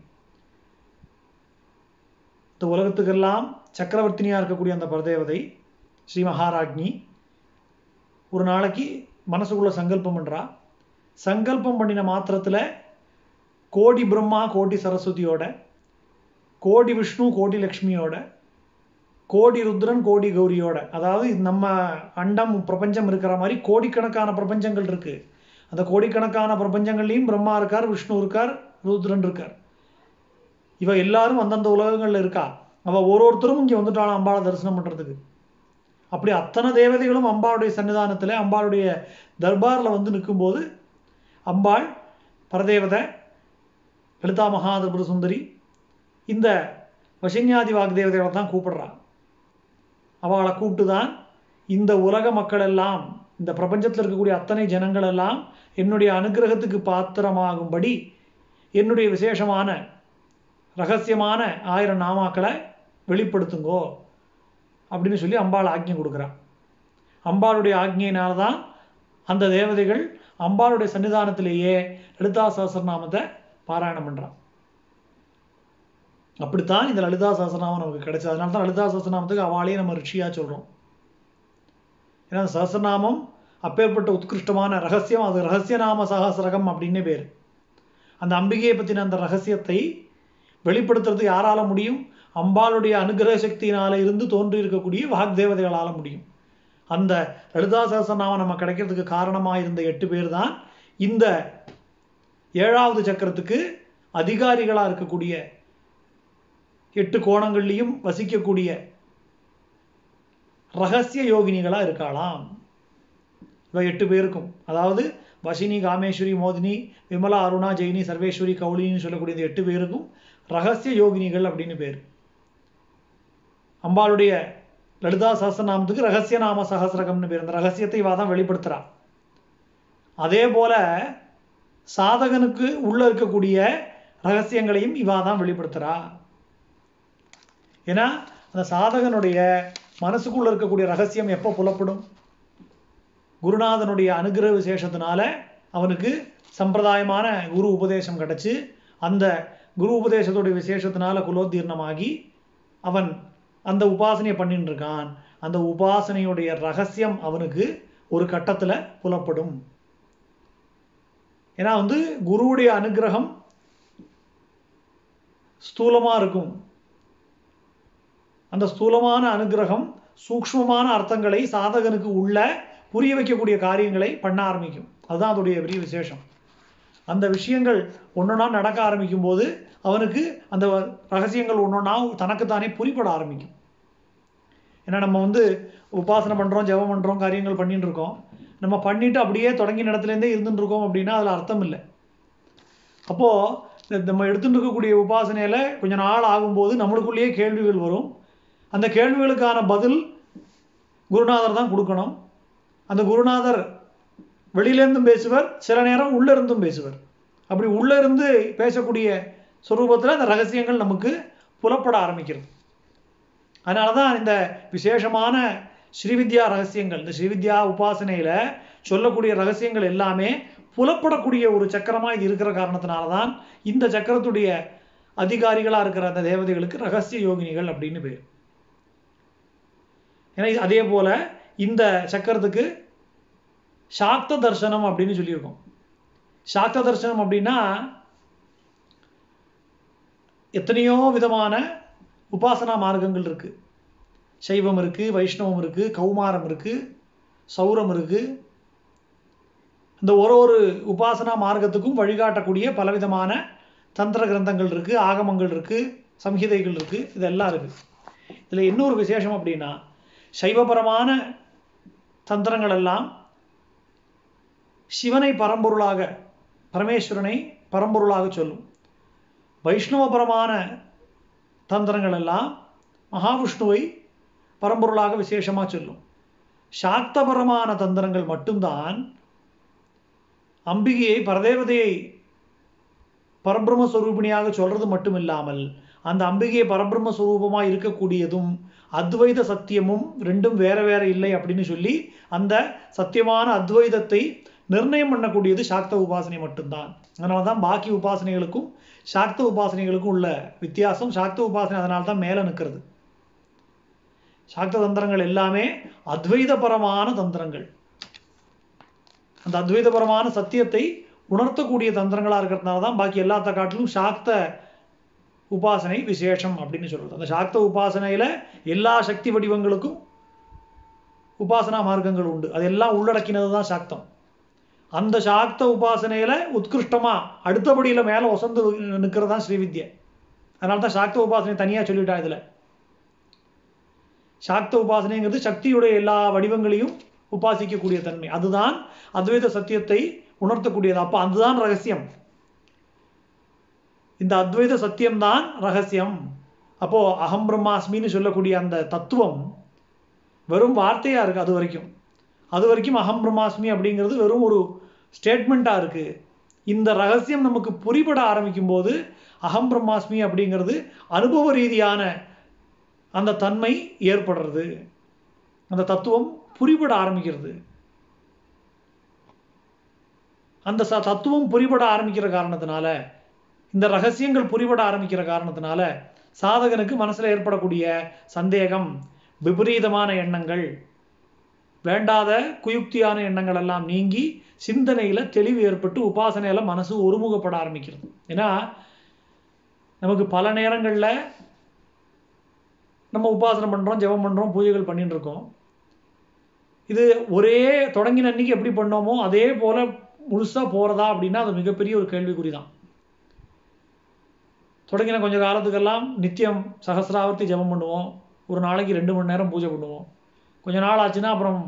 இந்த உலகத்துக்கெல்லாம் சக்கரவர்த்தினியாக இருக்கக்கூடிய அந்த பரதேவதை ஸ்ரீ மகாராஜ்னி ஒரு நாளைக்கு மனசுக்குள்ள சங்கல்பம் பண்ணுறா சங்கல்பம் பண்ணின மாத்திரத்தில் கோடி பிரம்மா கோடி சரஸ்வதியோட கோடி விஷ்ணு கோடி லக்ஷ்மியோட கோடி ருத்ரன் கோடி கௌரியோட அதாவது நம்ம அண்டம் பிரபஞ்சம் இருக்கிற மாதிரி கோடிக்கணக்கான பிரபஞ்சங்கள் இருக்குது அந்த கோடிக்கணக்கான பிரபஞ்சங்கள்லையும் பிரம்மா இருக்கார் விஷ்ணு இருக்கார் ருத்ரன் இருக்கார். இவ எல்லாரும் அந்தந்த உலகங்களில் இருக்கா? அவள் ஒரு ஒருத்தரும் இங்கே வந்துட்டாலும் அம்பாளை தரிசனம் பண்ணுறதுக்கு அப்படி அத்தனை தேவதைகளும் அம்பாளுடைய சன்னிதானத்தில் அம்பாளுடைய தர்பாரில் வந்து நிற்கும்போது அம்பாள் பரதேவதை லலிதா மகாதிபுர சுந்தரி இந்த வசின்யாதி வாக்தேவதைகளை தான் கூப்பிடுறான் அவளை கூப்பிட்டு தான் இந்த உலக மக்கள் எல்லாம் இந்த பிரபஞ்சத்தில் இருக்கக்கூடிய அத்தனை ஜனங்கள் எல்லாம் என்னுடைய அனுகிரகத்துக்கு பாத்திரமாகும்படி என்னுடைய விசேஷமான ரகசியமான ஆயிரம் நாமாக்களை வெளிப்படுத்துங்கோ அப்படின்னு சொல்லி அம்பாள் ஆக்ஞை கொடுக்குறான் அம்பாளுடைய ஆக்ஞையினால்தான் அந்த தேவதைகள் அம்பாளுடைய சன்னிதானத்திலேயே லலிதா சஹஸ்ரநாமத்தை பாராயணம் பண்ணுறான் அப்படித்தான் இந்த லலிதா சஹஸ்ரநாமம் நமக்கு கிடைச்சது. அதனால தான் லலிதா சஹஸ்ரநாமத்துக்கு அவளையே நம்ம ரிஷியா சொல்கிறோம் ஏன்னா அந்த அப்பேற்பட்ட உத்கிருஷ்டமான ரகசியம். அது ரகசியநாம சஹசிரகம் அப்படின்னே பேர். அந்த அம்பிகையை பற்றின அந்த ரகசியத்தை வெளிப்படுத்துறது யாரால முடியும்? அம்பாளுடைய அனுகிரக சக்தியினால இருந்து தோன்றி இருக்கக்கூடிய வாக்தேவதைகளால முடியும். அந்த லலிதா சஹஸ்ரநாமம் நம்ம கிடைக்கிறதுக்கு காரணமாக இருந்த எட்டு பேர் தான் இந்த ஏழாவது சக்கரத்துக்கு அதிகாரிகளாக இருக்கக்கூடிய எட்டு கோணங்கள்லையும் வசிக்கக்கூடிய ரகசிய யோகினிகளாக இருக்கலாம் இவ எட்டு பேருக்கும். அதாவது வசினி காமேஸ்வரி மோதினி விமலா அருணா ஜெயினி சர்வேஸ்வரி கௌலின்னு சொல்லக்கூடிய இந்த எட்டு பேருக்கும் ரகசிய யோகினிகள் அப்படின்னு பேர். அம்பாளுடைய லலிதா சஹஸ்ரநாமத்துக்கு ரகசிய நாம சஹசிரகம்னு பேர். அந்த ரகசியத்தை இவா தான் வெளிப்படுத்துகிறான் அதே போல சாதகனுக்கு உள்ள இருக்கக்கூடிய ரகசியங்களையும் இவா தான் வெளிப்படுத்துறா. ஏன்னா அந்த சாதகனுடைய மனசுக்குள்ள இருக்கக்கூடிய ரகசியம் எப்போ புலப்படும்? குருநாதனுடைய அனுகிரக விசேஷத்தினால அவனுக்கு சம்பிரதாயமான குரு உபதேசம் கிடச்சி அந்த குரு உபதேசத்துடைய விசேஷத்தினால குலோத்தீர்ணமாகி அவன் அந்த உபாசனையை பண்ணிட்டு இருக்கான். அந்த உபாசனையுடைய ரகசியம் அவனுக்கு ஒரு கட்டத்தில் புலப்படும். ஏன்னா வந்து குருவுடைய அனுகிரகம் ஸ்தூலமாக இருக்கும். அந்த ஸ்தூலமான அனுகிரகம் சூக்ஷ்மமான அர்த்தங்களை சாதகனுக்கு உள்ள புரிய வைக்கக்கூடிய காரியங்களை பண்ண ஆரம்பிக்கும். அதுதான் அதோடைய பெரிய விசேஷம். அந்த விஷயங்கள் ஒன்றொன்னா நடக்க ஆரம்பிக்கும் போது அவனுக்கு அந்த ரகசியங்கள் ஒன்றொன்னா தனக்குத்தானே புரிப்பட ஆரம்பிக்கும். ஏன்னா நம்ம வந்து உபாசனை பண்ணுறோம் ஜெபம் பண்ணுறோம் காரியங்கள் பண்ணிட்டு இருக்கோம். நம்ம பண்ணிட்டு அப்படியே தொடங்கின இடத்துலேருந்தே இருந்துட்டு இருக்கோம் அப்படின்னா அதில் அர்த்தம் இல்லை அப்போது நம்ம எடுத்துட்டு இருக்கக்கூடிய உபாசனையில் கொஞ்சம் நாள் ஆகும்போது நம்மளுக்குள்ளேயே கேள்விகள் வரும். அந்த கேள்விகளுக்கான பதில் குருநாதர் தான் கொடுக்கணும். அந்த குருநாதர் வெளியிலேருந்தும் பேசுவர் சில நேரம் உள்ளே இருந்தும் பேசுவர். அப்படி உள்ளே இருந்து பேசக்கூடிய சுரூபத்தில் அந்த ரகசியங்கள் நமக்கு புலப்பட ஆரம்பிக்கிறது. அதனால தான் இந்த விசேஷமான ஸ்ரீவித்யா ரகசியங்கள். இந்த ஸ்ரீவித்யா உபாசனையில் சொல்லக்கூடிய ரகசியங்கள் எல்லாமே புலப்படக்கூடிய ஒரு சக்கரமாக இது இருக்கிற காரணத்தினால தான் இந்த சக்கரத்துடைய அதிகாரிகளாக இருக்கிற அந்த தேவதைகளுக்கு ரகசிய யோகினிகள் அப்படின்னு பேர். ஏன்னா அதே போல இந்த சக்கரத்துக்கு சாக்த தர்சனம் அப்படின்னு சொல்லியிருக்கோம். சாக்த தர்சனம் அப்படின்னா எத்தனையோ விதமான உபாசனா மார்க்கங்கள் இருக்கு. சைவம் இருக்குது வைஷ்ணவம் இருக்குது கௌமாரம் இருக்குது சௌரம் இருக்குது இந்த ஒரு ஒரு உபாசனா மார்க்கத்துக்கும் வழிகாட்டக்கூடிய பலவிதமான தந்திர கிரந்தங்கள் இருக்குது ஆகமங்கள் இருக்குது சம்ஹிதைகள் இருக்குது இதெல்லாம் இருக்குது இதில் இன்னொரு விசேஷம் அப்படின்னா சைவபரமான தந்திரங்கள் எல்லாம் சிவனை பரம்பொருளாக பரமேஸ்வரனை பரம்பொருளாக சொல்லும். வைஷ்ணவபரமான தந்திரங்கள் எல்லாம் மகாவிஷ்ணுவை பரம்பொருளாக விசேஷமாக சொல்லும். சாக்தபரமான தந்திரங்கள் மட்டும்தான் அம்பிகையை பரதேவதையை பரபிரம்ம ஸ்வரூபிணியாக சொல்றது மட்டும் இல்லாமல் அந்த அம்பிகையை பரபிரம்மஸ்வரூபமாக இருக்கக்கூடியதும் அத்வைத சத்தியமும் ரெண்டும் வேற வேற இல்லை அப்படின்னு சொல்லி அந்த சத்தியமான அத்வைதத்தை நிர்ணயம் பண்ணக்கூடியது சாக்த உபாசனை மட்டும்தான். அதனால தான் பாக்கி உபாசனைகளுக்கும் சாக்த உபாசனைகளுக்கும் உள்ள வித்தியாசம் சாக்த உபாசனை அதனால தான் மேலே நிற்கிறது. சாக்த தந்திரங்கள் எல்லாமே அத்வைதபரமான தந்திரங்கள். அந்த அத்வைதபரமான சத்தியத்தை உணர்த்தக்கூடிய தந்திரங்களாக இருக்கிறதுனால தான் பாக்கி எல்லாத்த காட்டிலும் சாக்த உபாசனை விசேஷம் அப்படின்னு சொல்றது. அந்த சாக்த உபாசனையில் எல்லா சக்தி வடிவங்களுக்கும் உபாசனா மார்க்கங்கள் உண்டு. அதெல்லாம் உள்ளடக்கினது தான் சாக்தம். அந்த சாக்த உபாசனையில் உத்கிருஷ்டமாக அடுத்தபடியில் மேலே ஒசந்து நிற்கிறது தான் ஸ்ரீவித்யை அதனால தான் சாக்த உபாசனை தனியாக சொல்லிட்டான் இதில். சாக்த உபாசனைங்கிறது சக்தியுடைய எல்லா வடிவங்களையும் உபாசிக்கக்கூடிய தன்மை. அதுதான் அத்வைத சத்தியத்தை உணர்த்தக்கூடியது. அப்போ அதுதான் ரகசியம். இந்த அத்வைத சத்தியம்தான் ரகசியம். அப்போ அகம் பிரம்மாஸ்மின்னு சொல்லக்கூடிய அந்த தத்துவம் வெறும் வார்த்தையா இருக்கு அது வரைக்கும். அது வரைக்கும் அகம் பிரம்மாஸ்மி அப்படிங்கிறது வெறும் ஒரு ஸ்டேட்மெண்ட்டாக இருக்கு. இந்த ரகசியம் நமக்கு புரிபட ஆரம்பிக்கும் போது அகம் பிரம்மாஸ்மி அப்படிங்கிறது அனுபவ ரீதியான அந்த தன்மை ஏற்படுறது. அந்த தத்துவம் புரிபட ஆரம்பிக்கிறது. அந்த ச தத்துவம் புரிபட ஆரம்பிக்கிற காரணத்தினால இந்த ரகசியங்கள் புரிபட ஆரம்பிக்கிற காரணத்தினால சாதகனுக்கு மனசில் ஏற்படக்கூடிய சந்தேகம் விபரீதமான எண்ணங்கள் வேண்டாத குயுக்தியான எண்ணங்கள் எல்லாம் நீங்கி சிந்தனையில் தெளிவு ஏற்பட்டு உபாசனையில் மனசு ஒருமுகப்பட ஆரம்பிக்கிறது. ஏன்னா நமக்கு பல நேரங்களில் நம்ம உபாசனை பண்ணுறோம் ஜெபம் பண்ணுறோம் பூஜைகள் பண்ணிட்டு இருக்கோம். இது ஒரே தொடங்கின அன்னைக்கு எப்படி பண்ணோமோ அதே போல் முழுசாக போகிறதா அப்படின்னா அது மிகப்பெரிய ஒரு கேள்விக்குறி தான் தொடங்கின கொஞ்ச காலத்துக்கெல்லாம் நித்தியம் சகசிராவர்த்தி ஜெபம் பண்ணுவோம். ஒரு நாளைக்கு ரெண்டு மணி நேரம் பூஜை பண்ணுவோம். கொஞ்ச நாள் ஆச்சுன்னா அப்புறம்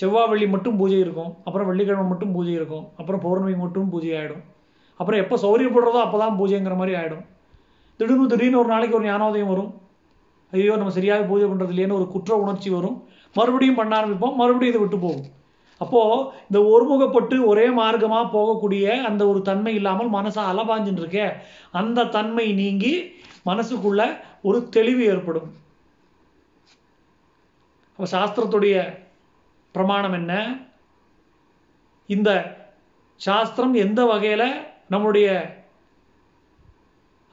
செவ்வாய் வெள்ளி மட்டும் பூஜை இருக்கும். அப்புறம் வெள்ளிக்கிழமை மட்டும் பூஜை இருக்கும். அப்புறம் பௌர்ணமி மட்டும் பூஜை ஆகிடும் அப்புறம் எப்போ சௌரியப்படுறதோ அப்போ தான் பூஜைங்கிற மாதிரி ஆகிடும் திடீர்னு திடீர்னு ஒரு நாளைக்கு ஒரு ஞானோதயம் வரும். ஐயோ நம்ம சரியாக பூஜை பண்ணுறது இல்லையேன்னு ஒரு குற்ற உணர்ச்சி வரும். மறுபடியும் பண்ண ஆரம்பிப்போம் மறுபடியும் இதை விட்டு போகும் அப்போ இந்த ஒருமுகப்பட்டு ஒரே மார்க்கமா போகக்கூடிய அந்த ஒரு தன்மை இல்லாமல் மனசை அலபாஞ்சின்னு இருக்கே அந்த தன்மை நீங்கி மனசுக்குள்ள ஒரு தெளிவு ஏற்படும். அப்போ சாஸ்திரத்துடைய பிரமாணம் என்ன? இந்த சாஸ்திரம் எந்த வகையில நம்முடைய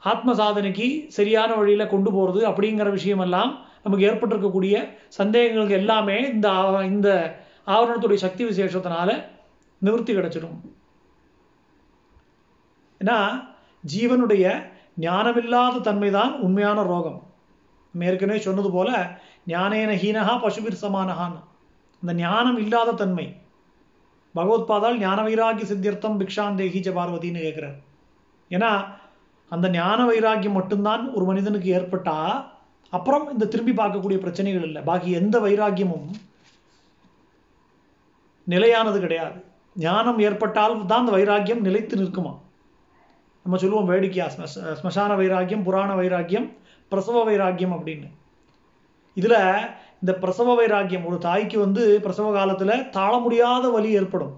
ஆத்ம சாதனைக்கு சரியான வழியில கொண்டு போறது அப்படிங்கிற விஷயமெல்லாம் நமக்கு ஏற்பட்டிருக்கக்கூடிய சந்தேகங்களுக்கு எல்லாமே இந்த இந்த ஆவரணத்துடைய சக்தி விசேஷத்தினால நிவர்த்தி கிடைச்சிடும். ஏன்னா ஜீவனுடைய ஞானமில்லாத தன்மை தான் உண்மையான ரோகம். நம்ம ஏற்கனவே சொன்னது போல ஞானேன ஹீனகா பசுபிர் சமானகான் இந்த ஞானம் இல்லாத தன்மை. பகவத்பாதால் ஞான வைராகிய சித்தியர்த்தம் பிக்ஷான் பார்வதின்னு கேட்குறார் ஏன்னா அந்த ஞான வைராக்கியம் மட்டும்தான் ஒரு மனிதனுக்கு ஏற்பட்டா அப்புறம் இந்த திரும்பி பார்க்கக்கூடிய பிரச்சனைகள் இல்லை. பாக்கி எந்த வைராக்கியமும் நிலையானது கிடையாது. ஞானம் ஏற்பட்டால் தான் அந்த வைராக்கியம் நிலைத்து நிற்குமா? நம்ம சொல்லுவோம் வேடிக்கையா ஸ்மசான வைராக்கியம் புராண வைராக்கியம் பிரசவ வைராக்கியம் அப்படின்னு. இதுல இந்த பிரசவ வைராக்கியம் ஒரு தாய்க்கு வந்து பிரசவ காலத்துல தாழ முடியாத வலி ஏற்படும்.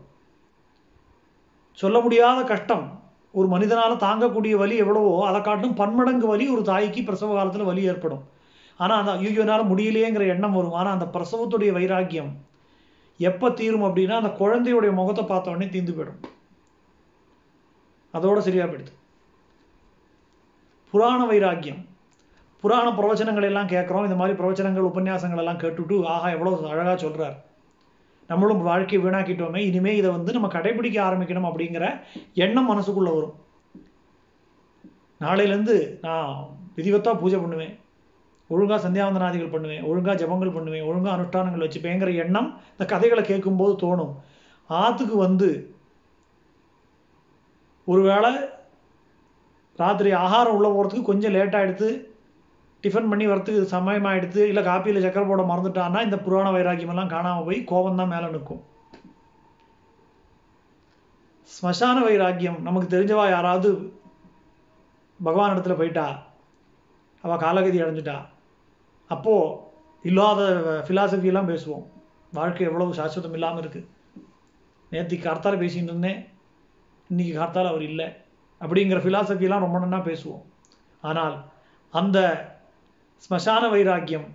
சொல்ல முடியாத கஷ்டம். ஒரு மனிதனால் தாங்கக்கூடிய வலி எவ்வளவோ அதை காட்டிலும் பன்மடங்கு வலி ஒரு தாய்க்கு பிரசவ காலத்தில் வலி ஏற்படும். ஆனால் அந்த ஐயோ முடியலையேங்கிற எண்ணம் வரும். ஆனால் அந்த பிரசவத்துடைய வைராக்கியம் எப்போ தீரும் அப்படின்னா அந்த குழந்தையுடைய முகத்தை பார்த்த உடனே தீர்ந்து போயிடும். அதோட சரியா போயிடுது. புராண வைராக்கியம். புராண பிரவச்சனங்கள் எல்லாம் கேட்குறோம். இந்த மாதிரி பிரவச்சனங்கள் உபன்யாசங்கள் எல்லாம் கேட்டுட்டு ஆஹா எவ்வளோ அழகாக சொல்கிறார் நம்மளும் வாழ்க்கையை வீணாக்கிட்டோமே இனிமே இதை வந்து நம்ம கடைபிடிக்க ஆரம்பிக்கணும் அப்படிங்கிற எண்ணம் மனசுக்குள்ள வரும். நாளையிலேருந்து நான் விதிவத்தா பூஜை பண்ணுவேன். ஒழுங்கா சந்தியாவந்தனாதிகள் பண்ணுவேன் ஒழுங்கா ஜபங்கள் பண்ணுவேன் ஒழுங்கா அனுஷ்டானங்கள் வச்சுப்பேங்கிற எண்ணம் இந்த கதைகளை கேட்கும்போது தோணும். ஆத்துக்கு வந்து ஒருவேளை ராத்திரி ஆகாரம் உள்ள போகிறதுக்கு கொஞ்சம் லேட் எடுத்து டிஃபன் பண்ணி வரத்துக்கு சமயம் ஆகிடுது இல்லை காப்பியில் சக்கரை போட மறந்துட்டான்னா இந்த புராண வைராக்கியமெல்லாம் காணாமல் போய் கோபம் தான் மேலே நிற்கும். ஸ்மசான வைராக்கியம் நமக்கு தெரிஞ்சவா யாராவது பகவான் இடத்துல போயிட்டா? அவள் காலகதி அடைஞ்சிட்டா? அப்போ இல்லாத philosophy எல்லாம் பேசுவோம். வாழ்க்கை எவ்வளவு சாஸ்வதம் இல்லாமல் இருக்கு. நேற்றுக்கு கார்த்தால் பேசிகிட்டு இருந்தேன். இன்னைக்கு கார்த்தால் அவர் இல்லை. அப்படிங்கிற philosophy ரொம்ப நன்னா பேசுவோம். ஆனால் அந்த ஸ்மசான வைராக்கியம்.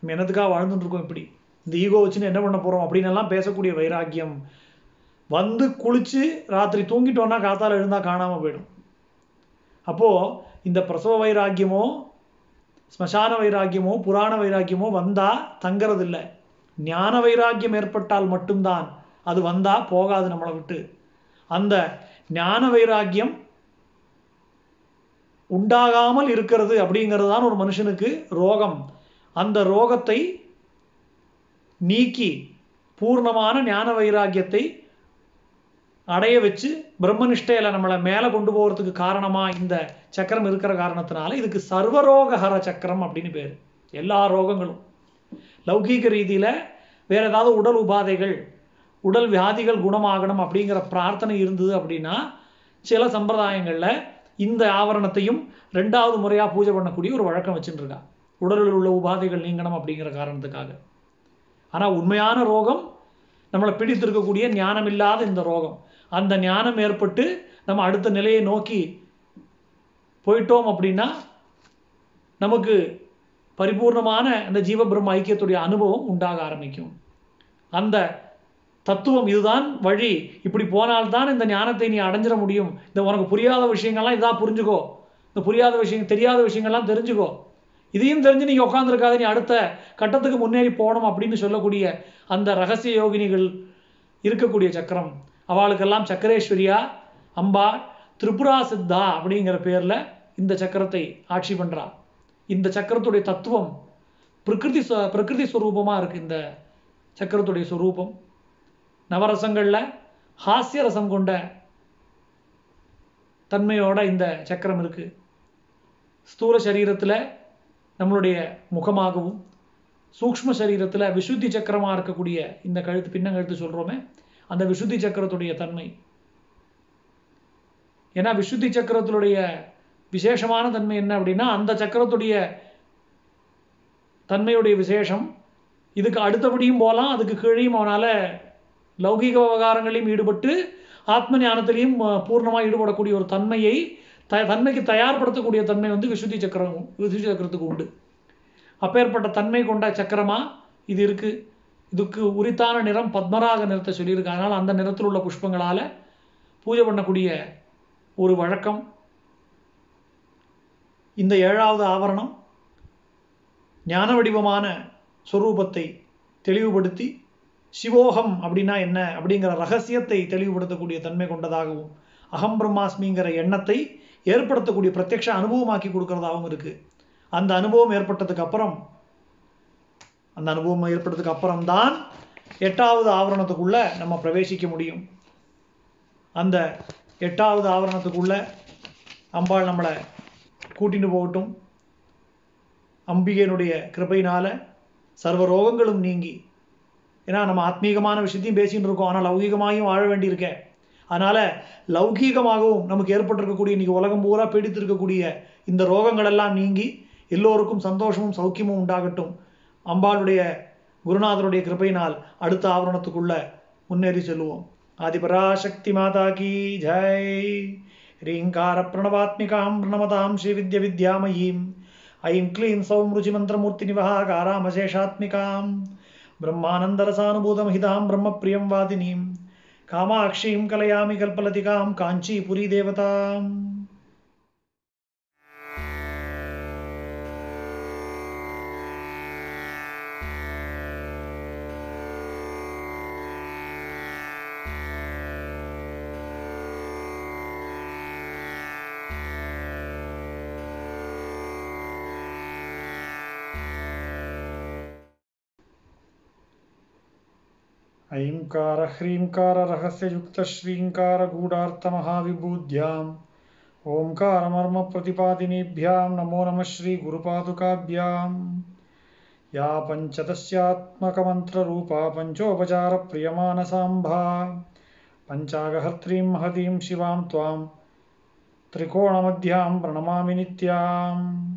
நம்ம என்னத்துக்காக வாழ்ந்துட்டு இருக்கோம் இப்படி? இந்த ஈகோ வச்சுன்னு என்ன பண்ண போகிறோம் அப்படின்னு எல்லாம் பேசக்கூடிய வைராக்கியம். வந்து குளித்து ராத்திரி தூங்கிட்டோன்னா காத்தால் எழுந்தால் காணாமல் போயிடும். அப்போது இந்த பிரசவ வைராக்கியமோ ஸ்மசான வைராக்கியமோ புராண வைராக்கியமோ வந்தால் தங்கறது இல்லை ஞான வைராக்கியம் ஏற்பட்டால் மட்டும்தான் அது வந்தால் போகாது நம்மளை விட்டு. அந்த ஞான வைராக்கியம் உண்டாகாமல் இருக்கிறது அப்படிங்கிறது தான் ஒரு மனுஷனுக்கு ரோகம். அந்த ரோகத்தை நீக்கி பூர்ணமான ஞான வைராக்கியத்தை அடைய வச்சு பிரம்மனிஷ்டையில் நம்மளை மேலே கொண்டு போகிறதுக்கு காரணமாக இந்த சக்கரம் இருக்கிற காரணத்தினால இதுக்கு சர்வரோகஹர சக்கரம் அப்படின்னு பேர். எல்லா ரோகங்களும். லௌகீக ரீதியில வேற ஏதாவது உடல் உபாதைகள் உடல் வியாதிகள் குணமாகணும் அப்படிங்கிற பிரார்த்தனை இருந்தது அப்படின்னா சில சம்பிரதாயங்களில் இந்த ஆவரணத்தையும் ரெண்டாவது முறையா பூஜை பண்ணக்கூடிய ஒரு வழக்கம் வச்சுட்டு உடலில் உள்ள உபாதைகள் நீங்கணும் அப்படிங்கிற காரணத்துக்காக. ஆனா உண்மையான ரோகம் நம்மளை பிடித்திருக்கக்கூடிய ஞானம் இல்லாத இந்த ரோகம். அந்த ஞானம் ஏற்பட்டு நம்ம அடுத்த நிலையை நோக்கி போயிட்டோம் அப்படின்னா நமக்கு பரிபூர்ணமான அந்த ஜீவபிரம்ம ஐக்கியத்துடைய அனுபவம் உண்டாக ஆரம்பிக்கும். அந்த தத்துவம் இதுதான் வழி. இப்படி போனால்தான் இந்த ஞானத்தை நீ அடைஞ்சிட முடியும். இந்த உனக்கு புரியாத விஷயங்கள்லாம் இதா புரிஞ்சுக்கோ. இந்த புரியாத விஷயம் தெரியாத விஷயங்கள்லாம் தெரிஞ்சுக்கோ. இதையும் தெரிஞ்சு நீங்க உட்காந்துருக்காத நீ அடுத்த கட்டத்துக்கு முன்னேறி போகணும் அப்படின்னு சொல்லக்கூடிய அந்த ரகசிய யோகினிகள் இருக்கக்கூடிய சக்கரம். அவளுக்கெல்லாம் சக்கரேஸ்வரியா அம்பா திரிபுரா சித்தா அப்படிங்கிற பேர்ல இந்த சக்கரத்தை ஆட்சி பண்றா. இந்த சக்கரத்துடைய தத்துவம் பிரகிருதி பிரகிருதி ஸ்வரூபமாக இருக்கு. இந்த சக்கரத்துடைய ஸ்வரூபம் நவரசங்களில் ஹாஸ்ய ரசம் கொண்ட தன்மையோட இந்த சக்கரம் இருக்கு. ஸ்தூல சரீரத்தில் நம்மளுடைய முகமாகவும் சூக்ஷ்ம சரீரத்தில் விசுத்தி சக்கரமாக இருக்கக்கூடிய இந்த கழுத்து பின்னங்கழுத்து சொல்கிறோமே அந்த விசுத்தி சக்கரத்துடைய தன்மை. ஏன்னா விசுத்தி சக்கரத்தினுடைய விசேஷமான தன்மை என்ன அப்படின்னா அந்த சக்கரத்துடைய தன்மையுடைய விசேஷம் இதுக்கு அடுத்தபடியும் போகலாம் அதுக்கு கீழேயும் அவனால் லௌகீக விவகாரங்களையும் ஈடுபட்டு ஆத்ம ஞானத்திலையும் பூர்ணமாக ஈடுபடக்கூடிய ஒரு தன்மையை த தன்மைக்கு தயார்படுத்தக்கூடிய தன்மை வந்து விசுத்தி சக்கரம் விசுத்தி சக்கரத்துக்கு உண்டு. அப்பேற்பட்ட தன்மை கொண்ட சக்கரமாக இது இருக்கு. இதுக்கு உரித்தான நிறம் பத்மராக நிறத்தை சொல்லியிருக்கு. அதனால் அந்த நிறத்தில் உள்ள புஷ்பங்களால் பூஜை பண்ணக்கூடிய ஒரு வழக்கம். இந்த ஏழாவது ஆவரணம் ஞான வடிவமான சொரூபத்தை தெளிவுபடுத்தி சிவோகம் அப்படின்னா என்ன? அப்படிங்கிற ரகசியத்தை தெளிவுபடுத்தக்கூடிய தன்மை கொண்டதாகவும் அகம் பிரம்மாஸ்மிங்கிற எண்ணத்தை ஏற்படுத்தக்கூடிய பிரத்யக்ஷ அனுபவமாக்கி கொடுக்கறதாகவும் இருக்கு. அந்த அனுபவம் ஏற்பட்டதுக்கு அப்புறம் அந்த அனுபவம் ஏற்பட்டதுக்கு அப்புறம்தான் எட்டாவது ஆவரணத்துக்குள்ள நம்ம பிரவேசிக்க முடியும். அந்த எட்டாவது ஆவரணத்துக்குள்ள அம்பாள் நம்மளை கூட்டிட்டு போகட்டும். அம்பிகையினுடைய கிருபையினால சர்வ ரோகங்களும் நீங்கி ஏன்னா நம்ம ஆத்மீகமான விஷயத்தையும் பேசிகிட்டு இருக்கோம். ஆனால் லௌகீகமாயும் வாழ வேண்டியிருக்கேன். அதனால் லௌகீகமாகவும் நமக்கு ஏற்பட்டிருக்கக்கூடிய இன்னைக்கு உலகம் பூரா பீடித்திருக்கக்கூடிய இந்த ரோகங்கள் எல்லாம் நீங்கி எல்லோருக்கும் சந்தோஷமும் சௌக்கியமும் உண்டாகட்டும். அம்பாளுடைய குருநாதருடைய கிருபையினால் அடுத்த ஆவரணத்துக்குள்ள முன்னேறி செல்லுவோம் ஆதிபராசக்தி மாதா கி ஜெய். ரீங்கார பிரணவாத்மிகாம் பிரணமதாம் ஸ்ரீ வித்ய வித்யாமயீம். ஐம் க்ளீம் சௌம் ருச்சிமந்திரமூர்த்தி நிவகாராமசேஷாத்மிகாம் ब्रह्मानन्दरसानुभूतमहितां ब्रह्मप्रियं वादिनीं कामाक्षीं कलयामि कल्पलतिकां काञ्चीपुरीदेवताम् ऐङ्कार ह्रीङ्कार, रहस्ययुक्तश्रीङ्कार, गूढार्थमहाविभूद्याम्। ओङ्कारमर्मप्रतिपादिनीभ्यां नमो नमः श्रीगुरुपादुकाभ्यां या पञ्चदस्यात्मकमन्त्ररूपा पञ्चोपचारप्रियमानसाम्भा पञ्चागहर्त्रीं महतीं शिवां त्वां त्रिकोणमध्यां प्रणमामि नित्याम्।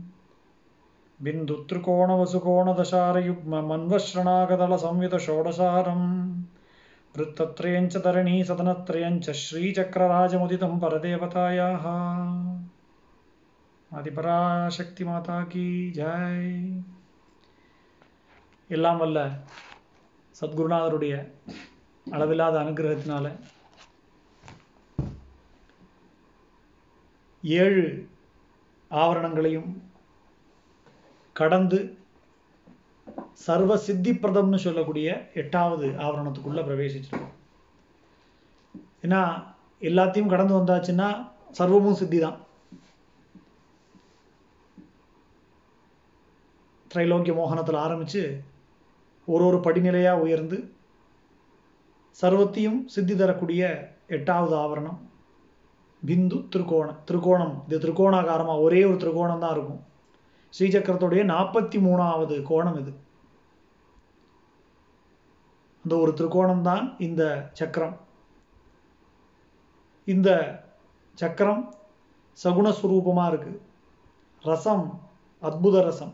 बिन्दुत्रिकोणवसुकोणदशारयुग्मन्वश्रणागदलसंयुतषोडशारम् वृत्तत्रयं च धरणी सदनत्रयं च श्रीचक्रराजमुदितं परदेवतायाः ஆதிபராசக்தி மாதா கி ஜெய் எல்லாம் வல்ல சத்குருநாதருடைய அளவில்லாத அனுகிரகத்தினால ஏழு ஆவரணங்களையும் கடந்து சர்வ சித்திப்பிரதம்னு சொல்லக்கூடிய எட்டாவது ஆவரணத்துக்குள்ள பிரவேசிச்சிருக்கோம். ஏன்னா எல்லாத்தையும் கடந்து வந்தாச்சுன்னா சர்வமும் சித்தி தான் திரைலோக்கிய மோகனத்தில் ஆரம்பித்து ஒரு ஒரு படிநிலையாக உயர்ந்து சர்வத்தையும் சித்தி தரக்கூடிய எட்டாவது ஆவரணம் பிந்து திருக்கோணம் திருக்கோணம். இது திருக்கோணாகாரமாக ஒரே ஒரு திருக்கோணம் தான் இருக்கும். ஸ்ரீசக்கரத்துடைய நாற்பத்தி மூணாவது கோணம் இது. அந்த ஒரு திருக்கோணம் தான் இந்த சக்கரம். இந்த சக்கரம் சகுணஸ்வரூபமாக இருக்கு. ரசம் அத்புத ரசம்.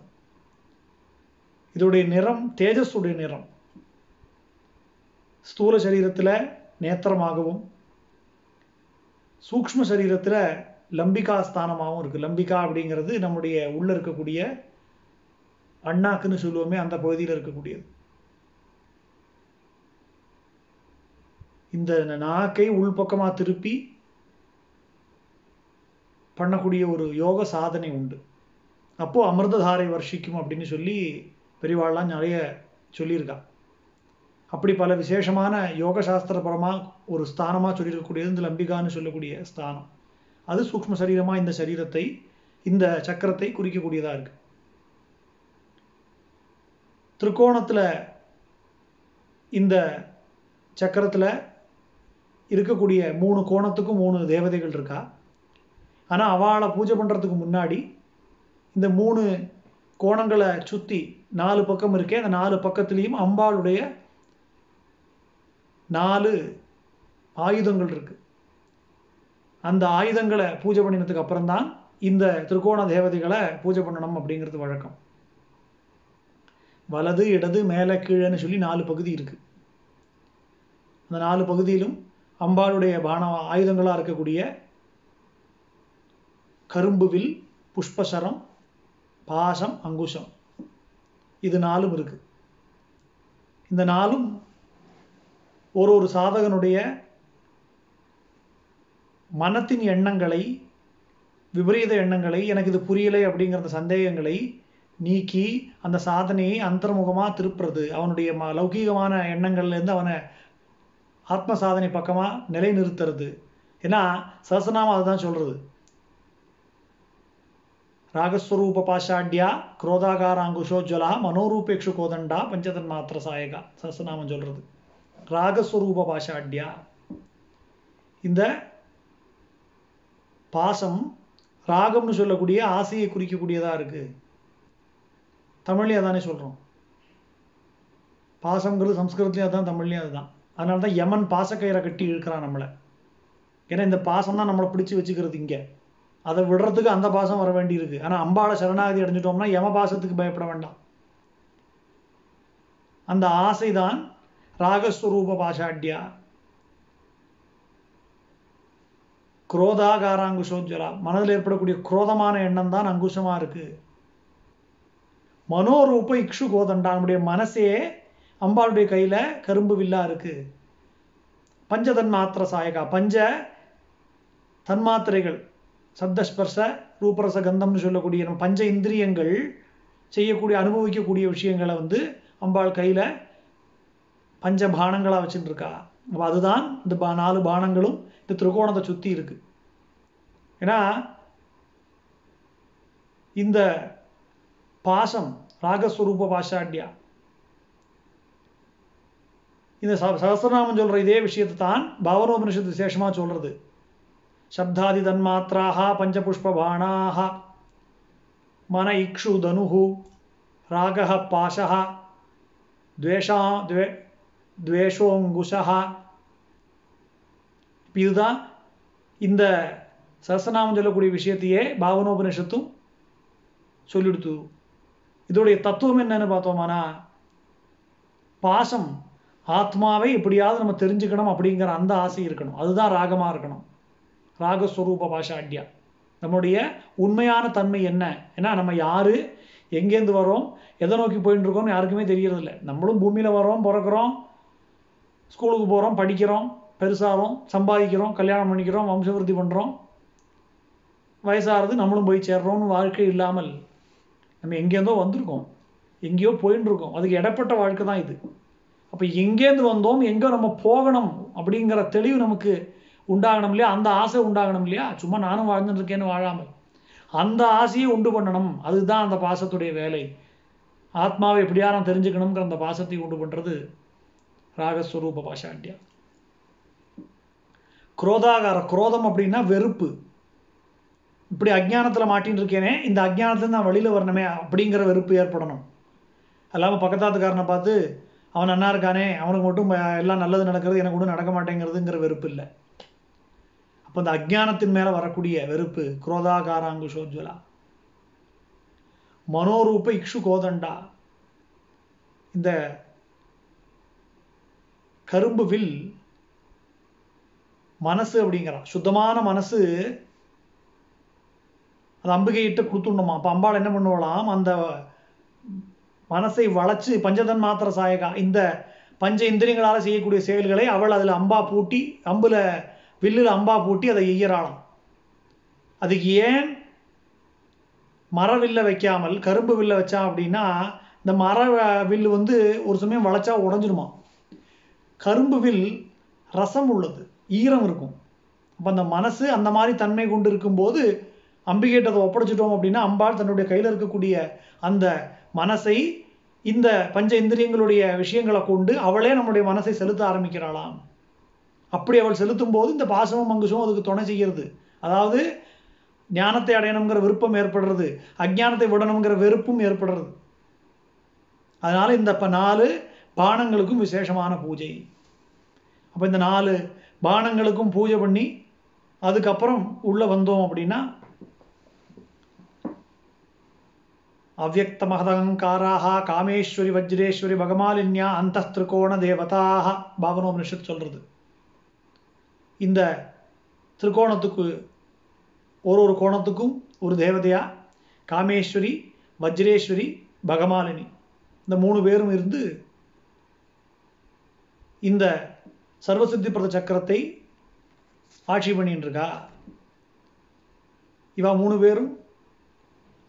இதோடைய நிறம் தேஜஸுடைய நிறம். ஸ்தூல சரீரத்தில் நேத்திரமாகவும் சூக்ம சரீரத்தில் லம்பிகா ஸ்தானமாகவும் இருக்குது லம்பிகா அப்படிங்கிறது நம்முடைய உள்ளே இருக்கக்கூடிய அண்ணாக்குன்னு சொல்லுவோமே அந்த பகுதியில் இருக்கக்கூடியது. இந்த நாக்கை உள்பக்கமாக திருப்பி பண்ணக்கூடிய ஒரு யோக சாதனை உண்டு. அப்போது அமிர்ததாரை வர்ஷிக்கும் அப்படின்னு சொல்லி பெரியவாள்லாம் நிறைய சொல்லியிருக்கா. அப்படி பல விசேஷமான யோக சாஸ்திரபரமாக ஒரு ஸ்தானமாக சொல்லியிருக்கக்கூடியது இந்த லம்பிகான்னு சொல்லக்கூடிய ஸ்தானம். அது சூக்ம சரீரமாக இந்த சரீரத்தை இந்த சக்கரத்தை குறிக்கக்கூடியதாக இருக்கு. திருக்கோணத்தில் இந்த சக்கரத்தில் இருக்கக்கூடிய மூணு கோணத்துக்கும் மூணு தேவதைகள் இருக்கா? ஆனால் அவளை பூஜை பண்ணுறதுக்கு முன்னாடி இந்த மூணு கோணங்களை சுற்றி நாலு பக்கம் இருக்கே அந்த நாலு பக்கத்துலேயும் அம்பாளுடைய நாலு ஆயுதங்கள் இருக்கு. அந்த ஆயுதங்களை பூஜை பண்ணினதுக்கு அப்புறம் தான் இந்த திருக்கோண தேவதைகளை பூஜை பண்ணணும் அப்படிங்கிறது வழக்கம். வலது இடது மேலே கீழேன்னு சொல்லி நாலு பகுதி இருக்கு. அந்த நாலு பகுதியிலும் அம்பாளுடைய பான ஆயுதங்களாக இருக்கக்கூடிய கரும்பு வில் புஷ்பசரம் பாசம் அங்குஷம். இது நாலும் இருக்கு. இந்த நாளும் ஒரு ஒரு சாதகனுடைய மனத்தின் எண்ணங்களை விபரீத எண்ணங்களை எனக்கு இது புரியலை அப்படிங்கிற சந்தேகங்களை நீக்கி அந்த சாதனையை அந்தர்முகமாக திருப்புறது அவனுடைய ம லௌகீகமான எண்ணங்கள்லேருந்து அவனை ஆத்ம சாதனை பக்கமாக நிலைநிறுத்துறது. ஏன்னா சஹசநாமம் அதுதான் சொல்கிறது ராகஸ்வரூப பாஷாட்யா குரோதாகாராங்குஷோஜ்வலா மனோரூபேக்ஷு கோதண்டா பஞ்சதன் மாத்திர சாயகா. சஹசநாமம் சொல்கிறது ராகஸ்வரூப பாஷாட்யா இந்த பாசம் ராகம்னு சொல்லக்கூடிய ஆசையை குறிக்கக்கூடியதாக இருக்குது தமிழ்லேயே அதானே சொல்கிறோம் பாசங்கிறது சம்ஸ்கிருதத்துலேயும் அதுதான் தமிழ்லேயும் அதுதான் அதனால தான் யமன் பாசக்கயிறை கட்டி இழுக்கிறான் நம்மளை. ஏன்னா இந்த பாசம் தான் நம்மளை பிடிச்சி வச்சுக்கிறது இங்கே. அதை விடுறதுக்கு அந்த பாசம் வர வேண்டியிருக்கு. ஆனால் அம்பாவை சரணாகதி அடைஞ்சிட்டோம்னா யம பாசத்துக்கு பயப்பட வேண்டாம். அந்த ஆசைதான் ராகஸ்வரூப பாஷாட்யா குரோதாகாராங்குஷோஜ்வலா மனதில் ஏற்படக்கூடிய குரோதமான எண்ணம் தான் அங்குஷமாக இருக்கு. மனோரூப இக்ஷு கோதண்டா நம்முடைய மனசே அம்பாளுடைய கையில் கரும்பு வில்லா இருக்கு. பஞ்சதன் மாத்திர சாயகா. பஞ்ச தன்மாத்திரைகள் சப்தஸ்பர்ச ரூபரச கந்தம்னு சொல்லக்கூடிய நம்ம பஞ்ச இந்திரியங்கள் செய்யக்கூடிய அனுபவிக்கக்கூடிய விஷயங்களை வந்து அம்பாள் கையில் பஞ்ச பானங்களாக வச்சுட்டு இருக்கா அப்போ அதுதான் இந்த பா நாலு பானங்களும் இந்த திருகோணத்தை சுற்றி இருக்கு. ஏன்னா இந்த பாசம் ராகஸ்வரூப பாஷாட்யா இந்த சகசிரநாமம் சொல்கிற இதே விஷயத்தை தான் பாவனோபனிஷத்து விசேஷமாக சொல்கிறது சப்தாதி தன்மாத்திராக பஞ்சபுஷ்பபாணாக மன இக்ஷு தனுஹு ராகः பாசः துவேஷா துவே துவேஷோங்குஷா இதுதான் இந்த சஹசநாமம் சொல்லக்கூடிய விஷயத்தையே பாவனோபனிஷத்தும் சொல்லிடுத்து. இதோடைய தத்துவம் என்னன்னு பார்த்தோமானா பாசம் ஆத்மாவை எப்படியாவது நம்ம தெரிஞ்சுக்கணும் அப்படிங்கிற அந்த ஆசை இருக்கணும். அதுதான் ராகமாக இருக்கணும். ராகஸ்வரூப பாஷாட்யா நம்முடைய உண்மையான தன்மை என்ன? ஏன்னா நம்ம யார்? எங்கேருந்து வரோம் எதை நோக்கி போயிட்டு இருக்கோம்னு யாருக்குமே தெரியறதில்ல. நம்மளும் பூமியில் வரோம் பிறக்கிறோம் ஸ்கூலுக்கு போகிறோம் படிக்கிறோம் பெருசாகிறோம் சம்பாதிக்கிறோம் கல்யாணம் பண்ணிக்கிறோம் வம்சவிருத்தி பண்ணுறோம் வயசாகிறது நம்மளும் போய் சேர்றோம்னு வாழ்க்கை இல்லாமல் நம்ம எங்கேருந்தோ வந்திருக்கோம். எங்கேயோ போயின்னு இருக்கோம் அதுக்கு இடப்பட்ட வாழ்க்கை தான் இது. அப்போ எங்கேருந்து வந்தோம்? எங்கே நம்ம போகணும்? அப்படிங்கிற தெளிவு நமக்கு உண்டாகணும் இல்லையா? அந்த ஆசை உண்டாகணும் இல்லையா? சும்மா நானும் வாழ்ந்துட்டு இருக்கேன்னு வாழாமல். அந்த ஆசையை உண்டு பண்ணணும். அதுதான் அந்த பாசத்துடைய வேலை. ஆத்மாவை எப்படியா நான் தெரிஞ்சுக்கணுங்கிற அந்த பாசத்தை உண்டு பண்ணுறது ராகஸ்வரூப பாஷாண்டியா. குரோதாகார குரோதம் அப்படின்னா வெறுப்பு. இப்படி அஜ்ஞானத்தில் மாட்டின்னு இருக்கேனே இந்த அஜ்ஞானத்துல நான் வெளியில் வரணுமே அப்படிங்கிற வெறுப்பு ஏற்படணும். அல்லாமல் பக்கத்தாத்துக்காரனை பார்த்து அவன் நன்னா இருக்கானே அவனுக்கு மட்டும் எல்லாம் நல்லது நடக்கிறது எனக்கு ஒன்றும் நடக்க மாட்டேங்கிறதுங்கிற வெறுப்பு இல்லை. அப்போ இந்த அஜானத்தின் மேலே வரக்கூடிய வெறுப்பு குரோதாகாராங்குஷோஜ்வலா மனோரூப இக்ஷு கோதண்டா. இந்த கரும்பு வில் மனசு அப்படிங்கிறான். சுத்தமான மனசு அது அம்பிகையிட்ட கொடுத்துடணுமா? அப்போ அம்பாள் என்ன பண்ணுவலாம் அந்த மனசை வளைச்சு பஞ்சதன் மாத்திர சாயகா. இந்த பஞ்ச இந்திரியங்களால் செய்யக்கூடிய செயல்களை அவள் அதில் அம்பா பூட்டி அம்புல வில்லில் அம்பா பூட்டி அதை எய்யறாளாம் அதுக்கு ஏன் மரவில்லை வைக்காமல் கரும்பு வில்ல வச்சா அப்படின்னா இந்த மர வில்லு வந்து ஒரு சமயம் வளைச்சா உடஞ்சிருமா? கரும்பு வில் ரசம் உள்ளது ஈரம் இருக்கும். அப்போ அந்த மனசு அந்த மாதிரி தன்மை கொண்டு இருக்கும்போது அம்பிகிட்ட அதை ஒப்படைச்சிட்டோம் அப்படின்னா அம்பாள் தன்னுடைய கையில் இருக்கக்கூடிய அந்த மனசை இந்த பஞ்ச இந்திரியங்களுடைய விஷயங்களை கொண்டு அவளே நம்முடைய மனசை செலுத்த ஆரம்பிக்கிறாளாம். அப்படி அவள் செலுத்தும் போது இந்த பாசமும் மங்குசமும் அதுக்கு துணை செய்கிறது. அதாவது ஞானத்தை அடையணுங்கிற விருப்பம் ஏற்படுறது அஜானத்தை விடணுங்கிற வெறுப்பும் ஏற்படுறது. அதனால் இந்த இப்போ நாலு பானங்களுக்கும் விசேஷமான பூஜை. அப்போ இந்த நாலு பானங்களுக்கும் பூஜை பண்ணி அதுக்கப்புறம் உள்ளே வந்தோம் அப்படின்னா அவ்வக்த மகதங்காராக காமேஸ்வரி வஜ்ரேஸ்வரி பகமாலின்யா அந்த திருகோண தேவதாக பாவனோபனிஷத் சொல்கிறது இந்த திருகோணத்துக்கு ஒரு ஒரு கோணத்துக்கும் ஒரு தேவதையா? காமேஸ்வரி வஜ்ரேஸ்வரி பகமாலினி. இந்த மூணு பேரும் இருந்து இந்த சர்வசித்தி பிரத சக்கரத்தை ஆட்சி பண்ணிட்டு இருக்கா இவா மூணு பேரும்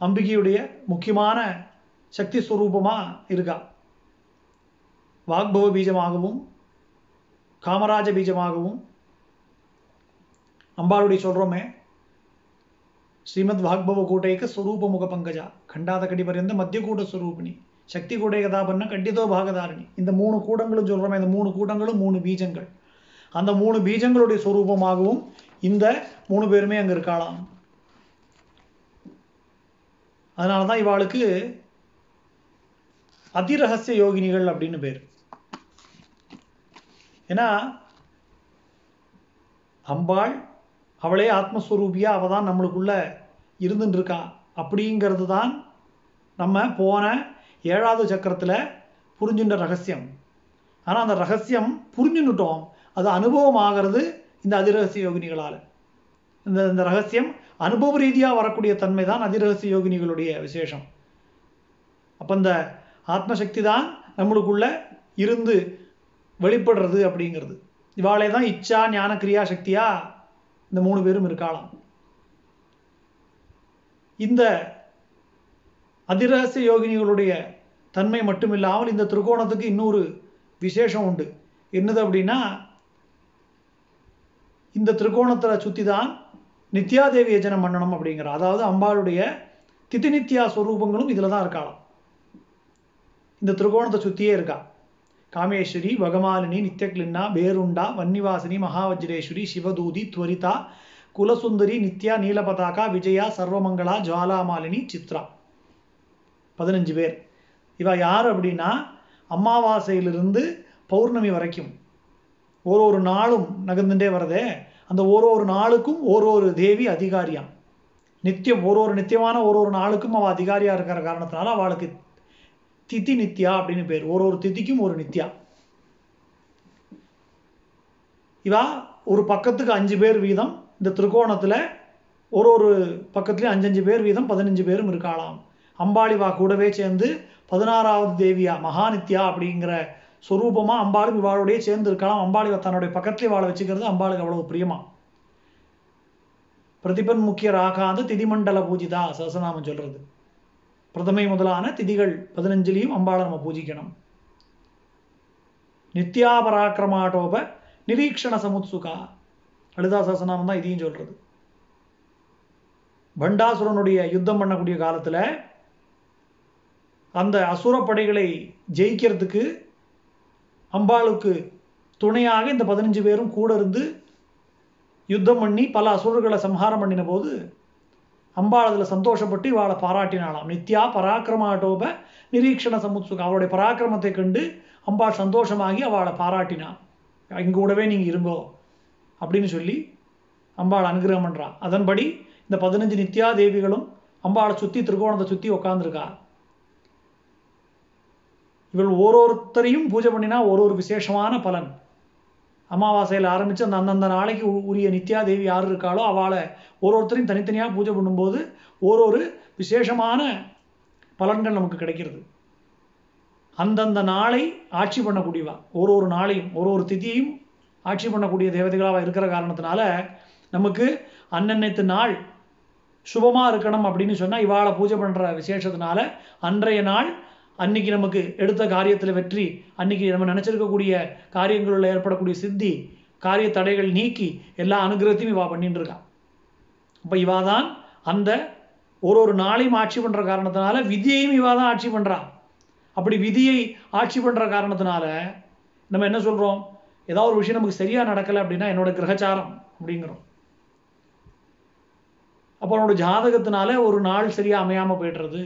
அம்பிகையுடைய முக்கியமான சக்தி ஸ்வரூபமாக இருக்கா? வாக்பவ பீஜமாகவும் காமராஜ பீஜமாகவும் அம்பாளுடைய சொல்கிறோமே ஸ்ரீமத் வாக்பவ கூட்டைக்கு ஸ்வரூப முக பங்கஜா கண்டாத கடி பரியந்த மத்திய கூட்ட ஸ்வரூபிணி சக்தி கூடைய கதாபண்ண கண்டிதோ பாகதாரணி இந்த மூணு கூட்டங்களும் சொல்கிறோமே இந்த மூணு கூட்டங்களும் மூணு பீஜங்கள். அந்த மூணு பீஜங்களுடைய ஸ்வரூபமாகவும் இந்த மூணு பேருமே அங்கே இருக்காளாம். அதனால தான் இவாளுக்கு அதிரகசிய யோகினிகள் அப்படின்னு பேர். ஏன்னா அம்பாள் அவளே ஆத்மஸ்வரூபியா அவள் தான் நம்மளுக்குள்ள இருந்துட்டு இருக்கா அப்படிங்கிறது தான் நம்ம போன ஏழாவது சக்கரத்தில் புரிஞ்சுன்ற ரகசியம். ஆனால் அந்த ரகசியம் புரிஞ்சுன்னுட்டோம் அது அனுபவம் ஆகிறது இந்த அதிரகசிய யோகினிகளால். இந்த இந்த ரகசியம் அனுபவ ரீதியாக வரக்கூடிய தன்மை தான் அதிரகசிய யோகினிகளுடைய விசேஷம். அப்போ இந்த ஆத்மசக்தி தான் நம்மளுக்குள்ள இருந்து வெளிப்படுறது அப்படிங்கிறது. இவாளே தான் இச்சா ஞான கிரியா சக்தியா இந்த மூணு பேரும் இருக்காளாம். இந்த அதிரகசிய யோகினிகளுடைய தன்மை மட்டுமில்லாமல் இந்த திருக்கோணத்துக்கு இன்னொரு விசேஷம் உண்டு. என்னது அப்படின்னா இந்த திருக்கோணத்தை சுற்றி தான் நித்யாதேவி யஜனம் பண்ணணும் அப்படிங்கிற அதாவது அம்பாளுடைய திதி நித்யா ஸ்வரூபங்களும் இதில் தான் இருக்காளாம். இந்த திருகோணத்தை சுற்றியே இருக்கா. காமேஸ்வரி பகமாலினி நித்யக்லின்னா பேருண்டா வன்னிவாசினி மகாவஜ்ரேஸ்வரி சிவதூதி துவரிதா குலசுந்தரி நித்யா நீலபதாகா விஜயா சர்வமங்களா ஜுவாலாமாலினி சித்ரா. பதினஞ்சு பேர். இவ யார் அப்படின்னா அமாவாசையிலிருந்து பௌர்ணமி வரைக்கும். ஒரு ஒரு நாளும் நகர்ந்துட்டே வரதே. அந்த ஒரு ஒரு நாளுக்கும் ஒரு ஒரு தேவி அதிகாரியாம். நித்தியம் ஒரு ஒரு நித்தியமான ஒரு ஒரு நாளுக்கும் அவள் அதிகாரியாக இருக்கிற காரணத்தினால அவளுக்கு திதி நித்யா அப்படின்னு பேர். ஒரு ஒரு திதிக்கும் ஒரு நித்யா. இவா ஒரு பக்கத்துக்கு அஞ்சு பேர் வீதம். இந்த திருக்கோணத்தில் ஒரு ஒரு பக்கத்துலேயும் அஞ்சஞ்சு பேர் வீதம் பதினஞ்சு பேரும் இருக்கலாம் அம்பாளிவா கூடவே சேர்ந்து பதினாறாவது தேவியா மகாநித்யா அப்படிங்கிற சொரூபமா அம்பாளும் இவாளோடய சேர்ந்து இருக்கலாம் அம்பாளி தன்னுடைய பக்கத்துல வாழ வச்சுக்கிறது அம்பாளுக்கு அவ்வளவு பிரியமா. பிரதிபன் முக்கிய ராகாந்து திதிமண்டல பூஜிதா சசநாமம் சொல்றது. பிரதமை முதலான திதிகள் பதினஞ்சுலையும் அம்பாளை நம்ம பூஜிக்கணும். நித்யாபராக்கிரமாட்டோப நிரீக்ஷண சமுத்சுகா. லலிதா சசநாமம் தான் இதையும் சொல்றது. பண்டாசுரனுடைய யுத்தம் பண்ணக்கூடிய காலத்துல அந்த அசுர படைகளை ஜெயிக்கிறதுக்கு அம்பாளுக்கு துணையாக இந்த பதினஞ்சு பேரும் கூட இருந்து யுத்தம் பண்ணி பல அசுரர்களை சம்ஹாரம் பண்ணின போது அம்பாள் அதில் சந்தோஷப்பட்டு இவாளை பாராட்டினாளாம். நித்யா பராக்கிரமாட்டோப நிரீக்ஷண சமுத்சுகம் அவளுடைய பராக்கிரமத்தை கண்டு அம்பாள் சந்தோஷமாகி அவளை பாராட்டினான் இங்க கூடவே நீங்க இருங்கோ அப்படின்னு சொல்லி அம்பாள் அனுகிரகம் பண்ணுறான் அதன்படி இந்த பதினஞ்சு நித்யா தேவிகளும் அம்பாளை சுற்றி திருகோணத்தை சுற்றி உட்காந்துருக்கா இவள் ஒரு ஒருத்தரையும் பூஜை பண்ணினா ஒரு ஒரு விசேஷமான பலன். அமாவாசையில் ஆரம்பித்து அந்த அந்தந்த நாளைக்கு உரிய நித்யா தேவி யார் இருக்காளோ அவளை ஒரு ஒருத்தரையும் தனித்தனியாக பூஜை பண்ணும்போது ஒரு ஒரு விசேஷமான பலன்கள் நமக்கு கிடைக்கிறது. அந்தந்த நாளை ஆட்சி பண்ணக்கூடியவா? ஒரு ஒரு நாளையும் ஒரு ஒரு திதியையும் ஆட்சி பண்ணக்கூடிய தேவதைகளாக இருக்கிற காரணத்தினால நமக்கு அன்னன்னைத்து நாள் சுபமாக இருக்கணும் அப்படின்னு சொன்னால் இவாளை பூஜை பண்ணுற விசேஷத்தினால அன்றைய நாள் அன்னைக்கு நமக்கு எடுத்த காரியத்தில் வெற்றி அன்னைக்கு நம்ம நினச்சிருக்கக்கூடிய காரியங்களில் ஏற்படக்கூடிய சித்தி காரிய தடைகள் நீக்கி எல்லா அனுகிரகத்தையும் இவா பண்ணிட்டு இருக்கான் அப்போ இவா தான் அந்த ஒரு ஒரு நாளையும் ஆட்சி பண்ணுற காரணத்தினால விதியையும் இவா தான் ஆட்சி பண்ணுறான் அப்படி விதியை ஆட்சி பண்ணுற காரணத்தினால நம்ம என்ன சொல்கிறோம் ஏதாவது ஒரு விஷயம் நமக்கு சரியாக நடக்கலை அப்படின்னா என்னோட கிரகச்சாரம் அப்படிங்கிறோம். அப்போ அவனோட ஜாதகத்தினால ஒரு நாள் சரியாக அமையாமல் போய்டுறது.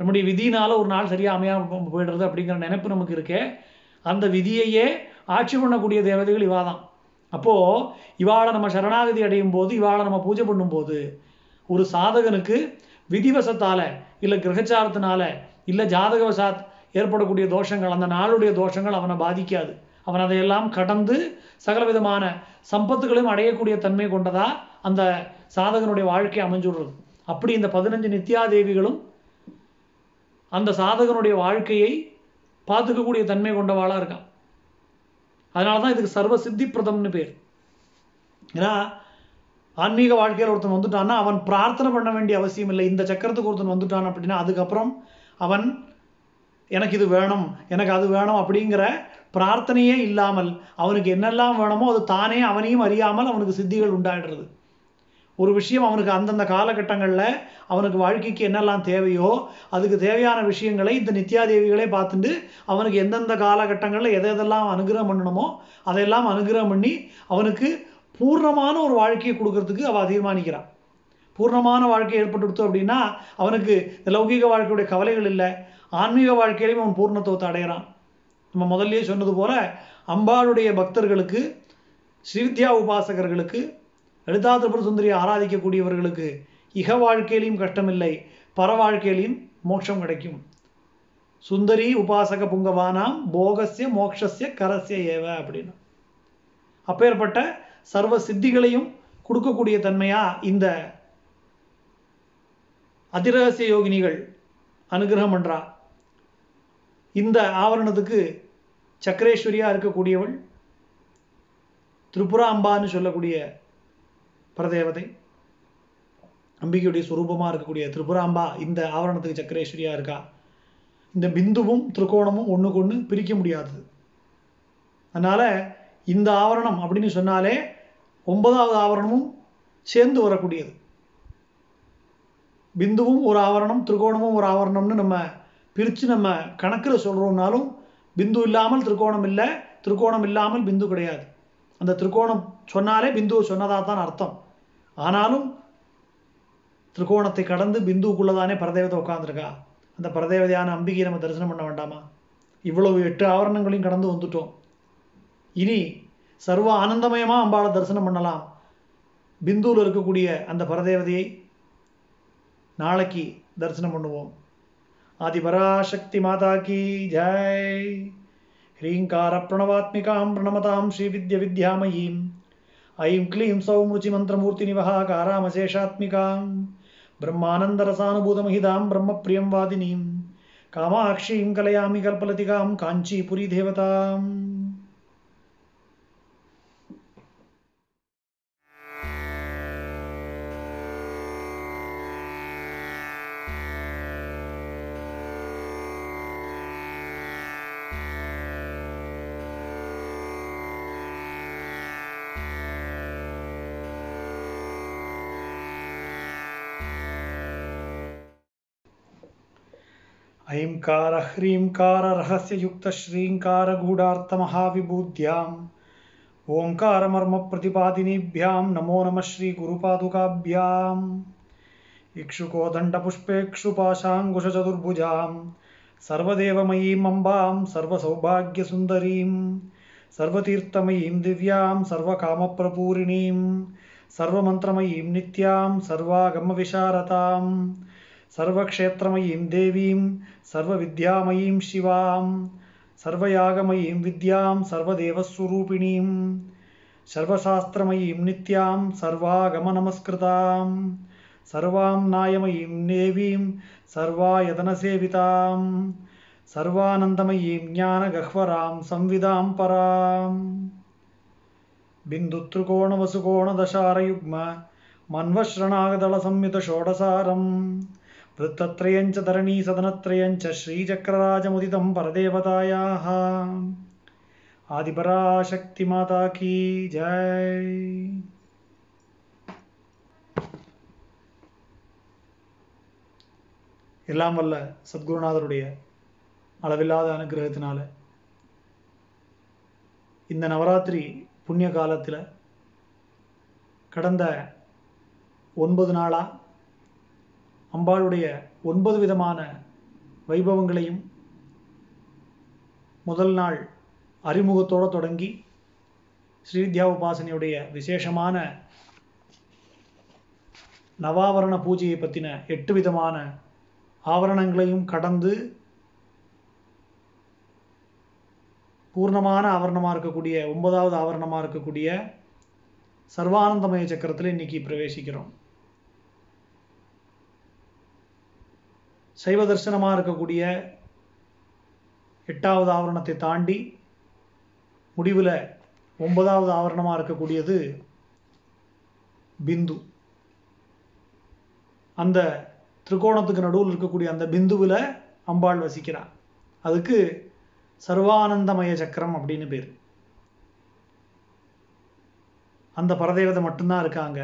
நம்முடைய விதியினால ஒரு நாள் சரியாக அமையாமல் போயிடுறது அப்படிங்கிற நினைப்பு நமக்கு இருக்கே. அந்த விதியையே ஆட்சி பண்ணக்கூடிய தேவதைகள் இவா தான் அப்போது இவாளை நம்ம சரணாகதி அடையும் போது இவாளை நம்ம பூஜை பண்ணும்போது ஒரு சாதகனுக்கு விதிவசத்தால் இல்லை கிரகச்சாரத்தினால இல்லை ஜாதகவசாத் ஏற்படக்கூடிய தோஷங்கள் அந்த நாளுடைய தோஷங்கள் அவனை பாதிக்காது. அவன் அதையெல்லாம் கடந்து சகலவிதமான சம்பத்துகளையும் அடையக்கூடிய தன்மை கொண்டதா அந்த சாதகனுடைய வாழ்க்கை அமைஞ்சுடுறது. அப்படி இந்த பதினஞ்சு நித்யாதேவிகளும் அந்த சாதகனுடைய வாழ்க்கையை பார்த்துக்கக்கூடிய தன்மை கொண்டவாளாக இருக்கான். அதனால தான் இதுக்கு சர்வ சித்தி பிரதம்னு பேர். ஏன்னா ஆன்மீக வாழ்க்கையில் ஒருத்தன் வந்துட்டான்னா அவன் பிரார்த்தனை பண்ண வேண்டிய அவசியம் இல்லை. இந்த சக்கரத்துக்கு ஒருத்தன் வந்துட்டான் அப்படின்னா அதுக்கப்புறம் அவன் எனக்கு இது வேணும் எனக்கு அது வேணும் அப்படிங்கிற பிரார்த்தனையே இல்லாமல் அவனுக்கு என்னெல்லாம் வேணுமோ அது தானே அவனையும் அறியாமல் அவனுக்கு சித்திகள் உண்டாயிடுறது. ஒரு விஷயம் அவனுக்கு அந்தந்த காலகட்டங்களில் அவனுக்கு வாழ்க்கைக்கு என்னெல்லாம் தேவையோ அதுக்கு தேவையான விஷயங்களை இந்த நித்யாதேவிகளே பார்த்துட்டு அவனுக்கு எந்தெந்த காலகட்டங்களில் எதை எதெல்லாம் அனுகிரகம் பண்ணணுமோ அதையெல்லாம் அனுகிரகம் பண்ணி அவனுக்கு பூர்ணமான ஒரு வாழ்க்கையை கொடுக்கறதுக்கு அவள் தீர்மானிக்கிறான். பூர்ணமான வாழ்க்கை ஏற்பட்டுடுத்து அப்படின்னா அவனுக்கு இந்த லௌகீக வாழ்க்கையுடைய கவலைகள் இல்லை ஆன்மீக வாழ்க்கையிலையும் அவன் பூர்ணத்துவத்தை அடைகிறான். நம்ம முதல்லயே சொன்னது போல அம்பாளுடைய பக்தர்களுக்கு ஸ்ரீவித்யா உபாசகர்களுக்கு லலிதா திரிபுர சுந்தரியை ஆராதிக்கக்கூடியவர்களுக்கு இக வாழ்க்கையிலையும் கஷ்டமில்லை பர வாழ்க்கையிலையும் மோட்சம் கிடைக்கும். சுந்தரி உபாசக புங்கவானாம் போகசிய மோக்ஷஸ்ய கரஸ்ய ஏவ அப்படின்னு. அப்பேற்பட்ட சர்வ சித்திகளையும் கொடுக்கக்கூடிய தன்மையா இந்த அதிரகசிய யோகினிகள் அனுகிரகம் பண்றா. இந்த ஆவரணத்துக்கு சக்கரேஸ்வரியா இருக்கக்கூடியவள் திரிபுரா அம்பான்னு சொல்லக்கூடிய பரதேவதை. அம்பிகையுடைய சுரூபமாக இருக்கக்கூடிய திரிபுராம்பா இந்த ஆவரணத்துக்கு சக்கரேஸ்வரியா இருக்கா? இந்த பிந்துவும் திருக்கோணமும் ஒன்றுக்கு ஒன்று பிரிக்க முடியாதது அதனால இந்த ஆவரணம் அப்படின்னு சொன்னாலே ஒன்பதாவது ஆவரணமும் சேர்ந்து வரக்கூடியது. பிந்துவும் ஒரு ஆவரணம் திருகோணமும் ஒரு ஆவரணம்னு நம்ம பிரித்து நம்ம கணக்கில் சொல்கிறோம்னாலும் பிந்து இல்லாமல் திருகோணம் இல்லை திருகோணம் இல்லாமல் பிந்து கிடையாது. அந்த திருக்கோணம் சொன்னாலே பிந்துவை சொன்னதாக தான் அர்த்தம். ஆனாலும் திருகோணத்தை கடந்து பிந்துவுக்குள்ளதானே பரதேவதை உட்காந்துருக்கா அந்த பரதேவதையான அம்பிகையை நம்ம தரிசனம் பண்ண வேண்டாமா? இவ்வளவு எட்டு ஆவரணங்களையும் கடந்து வந்துட்டோம். இனி சர்வ ஆனந்தமயமாக அம்பாளை தரிசனம் பண்ணலாம். பிந்துவில் இருக்கக்கூடிய அந்த பரதேவதையை நாளைக்கு தரிசனம் பண்ணுவோம். ஆதிபராசக்தி மாதா கீ ஜாய். ஹ்ரீங்கார பிரணவாத்மிகாம் பிரணமதாம் ஸ்ரீ வித்ய வித்யாமயீம். ಐಂ ಕ್ಲೀಂ ಸೌ ಮೃಚಿ ಮಂತ್ರಮೂರ್ತಿ ನಿವಹಾಕಾರಾಮಶೇಷಾತ್ಮಿಕಾಂ ಬ್ರಹ್ಮಾನಂದರಸಾನುಭೂತಮಹಿದಾಂ ಬ್ರಹ್ಮಪ್ರಿಯಂ ವಾದಿನೀಂ ಕಾಮಾಕ್ಷೀಂ ಕಲಯಾಮಿ ಕಲ್ಪಲತಿಕಾಂ ಕಾಂಚೀಪುರಿ ದೇವತಾಂ ऐङ्कार ह्रीङ्कार रहस्ययुक्तश्रीङ्कारगूढार्थमहाविभूद्याम् ओङ्कारमर्मप्रतिपादिनीभ्यां नमो नमः श्रीगुरुपादुकाभ्याम्। इक्षुकोदण्डपुष्पेक्षुपाशाङ्कुशचतुर्भुजां सर्वदेवमयीम् अम्बां सर्वसौभाग्यसुन्दरीं सर्वतीर्थमयीं दिव्यां सर्वकामप्रपूरिणीं सर्वमन्त्रमयीं नित्यां सर्वागमविशारतां सर्वक्षेत्रमयीं देवीं सर्वविद्यामयीं शिवां सर्वयागमयीं विद्यां सर्वदेवस्वरूपिणीं सर्वशास्त्रमयीं नित्यां सर्वागमनमस्कृतां सर्वां नायमयीं देवीं सर्वायतनसेवितां सर्वानन्दमयीं ज्ञानगह्वरां संविदां पराम् बिन्दुत्रिकोणवसुकोणदशारयुग्म मन्वश्रणागदलसंयुतषोडसारं वृत्तत्रयञ्च धरणीसदनत्रयञ्च श्रीचक्रराजमुदितं परदेवतायाः आदिपराशक्तिमाता की जय எல்லாம் வல்ல சத்குருநாதருடைய அளவில்லாத அனுகிரகத்தினால இந்த நவராத்திரி புண்ணிய காலத்தில் கடந்த ஒன்பது நாளா அம்பாளுடைய ஒன்பது விதமான வைபவங்களையும் முதல் நாள் அறிமுகத்தோடு தொடங்கி ஸ்ரீவித்யா உபாசனையுடைய விசேஷமான நவாவரண பூஜையை பற்றின எட்டு விதமான ஆவரணங்களையும் கடந்து பூர்ணமான ஆவரணமாக இருக்கக்கூடிய ஒன்பதாவது ஆவரணமாக இருக்கக்கூடிய சர்வானந்தமய சக்கரத்தில் இன்னைக்கு பிரவேசிக்கிறோம். சைவ தரிசனமாக இருக்கக்கூடிய எட்டாவது ஆவரணத்தை தாண்டி முடிவில் ஒன்பதாவது ஆவரணமாக இருக்கக்கூடியது பிந்து. அந்த திரிகோணத்துக்கு நடுவில் இருக்கக்கூடிய அந்த பிந்துவில் அம்பாள் வசிக்கிறார் அதுக்கு சர்வானந்தமய சக்கரம் அப்படின்னு பேர். அந்த பரதேவதை மட்டும்தான் இருக்காங்க.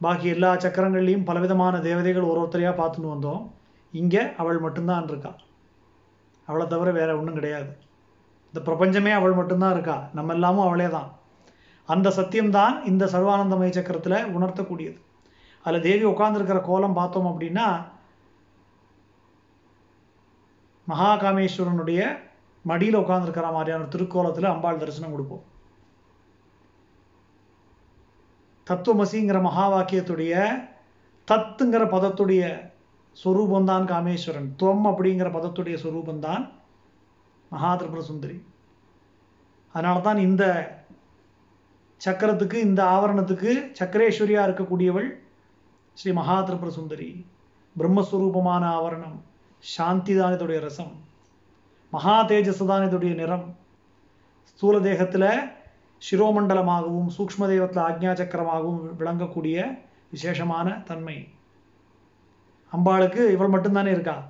பாக்கி எல்லா சக்கரங்கள்லையும் பலவிதமான தேவதைகள் ஒரு ஒருத்தரையாக பார்த்துன்னு வந்தோம். இங்கே அவள் மட்டும்தான் இருக்கா. அவளை தவிர வேற ஒன்றும் கிடையாது. இந்த பிரபஞ்சமே அவள் மட்டும்தான் இருக்கா. நம்ம எல்லாமும் அவளே தான் அந்த சத்தியம்தான் இந்த சர்வானந்தமய சக்கரத்தில் உணர்த்தக்கூடியது. அதில் தேவி உட்கார்ந்துருக்கிற கோலம் பார்த்தோம் அப்படின்னா மகாகாமேஸ்வரனுடைய மடியில் உட்கார்ந்துருக்கிற மாதிரியான திருக்கோலத்தில் அம்பாள் தரிசனம் கொடுப்போம். தத்துவமசிங்கிற மகா வாக்கியத்துடைய தத்துங்கிற பதத்துடைய சொரூபந்தான் காமேஸ்வரன். துவம் அப்படிங்கிற பதத்துடைய சொரூபந்தான் மகாதிரிபுர சுந்தரி. அதனால தான் இந்த சக்கரத்துக்கு இந்த ஆவரணத்துக்கு சக்கரேஸ்வரியா இருக்கக்கூடியவள் ஸ்ரீ மகாதிரிபுர சுந்தரி. பிரம்மஸ்வரூபமான ஆவரணம் சாந்தி தான் இதோடைய ரசம் மகா தேஜஸ் தான் இதோடைய நிறம். ஸ்தூல தேகத்தில் சிரோமண்டலமாகவும் சூக்ஷ்ம தெய்வத்தில் ஆக்ஞா சக்கரமாகவும் விளங்கக்கூடிய விசேஷமான தன்மை. அம்பாளுக்கு இவள் மட்டும்தானே இருக்கா?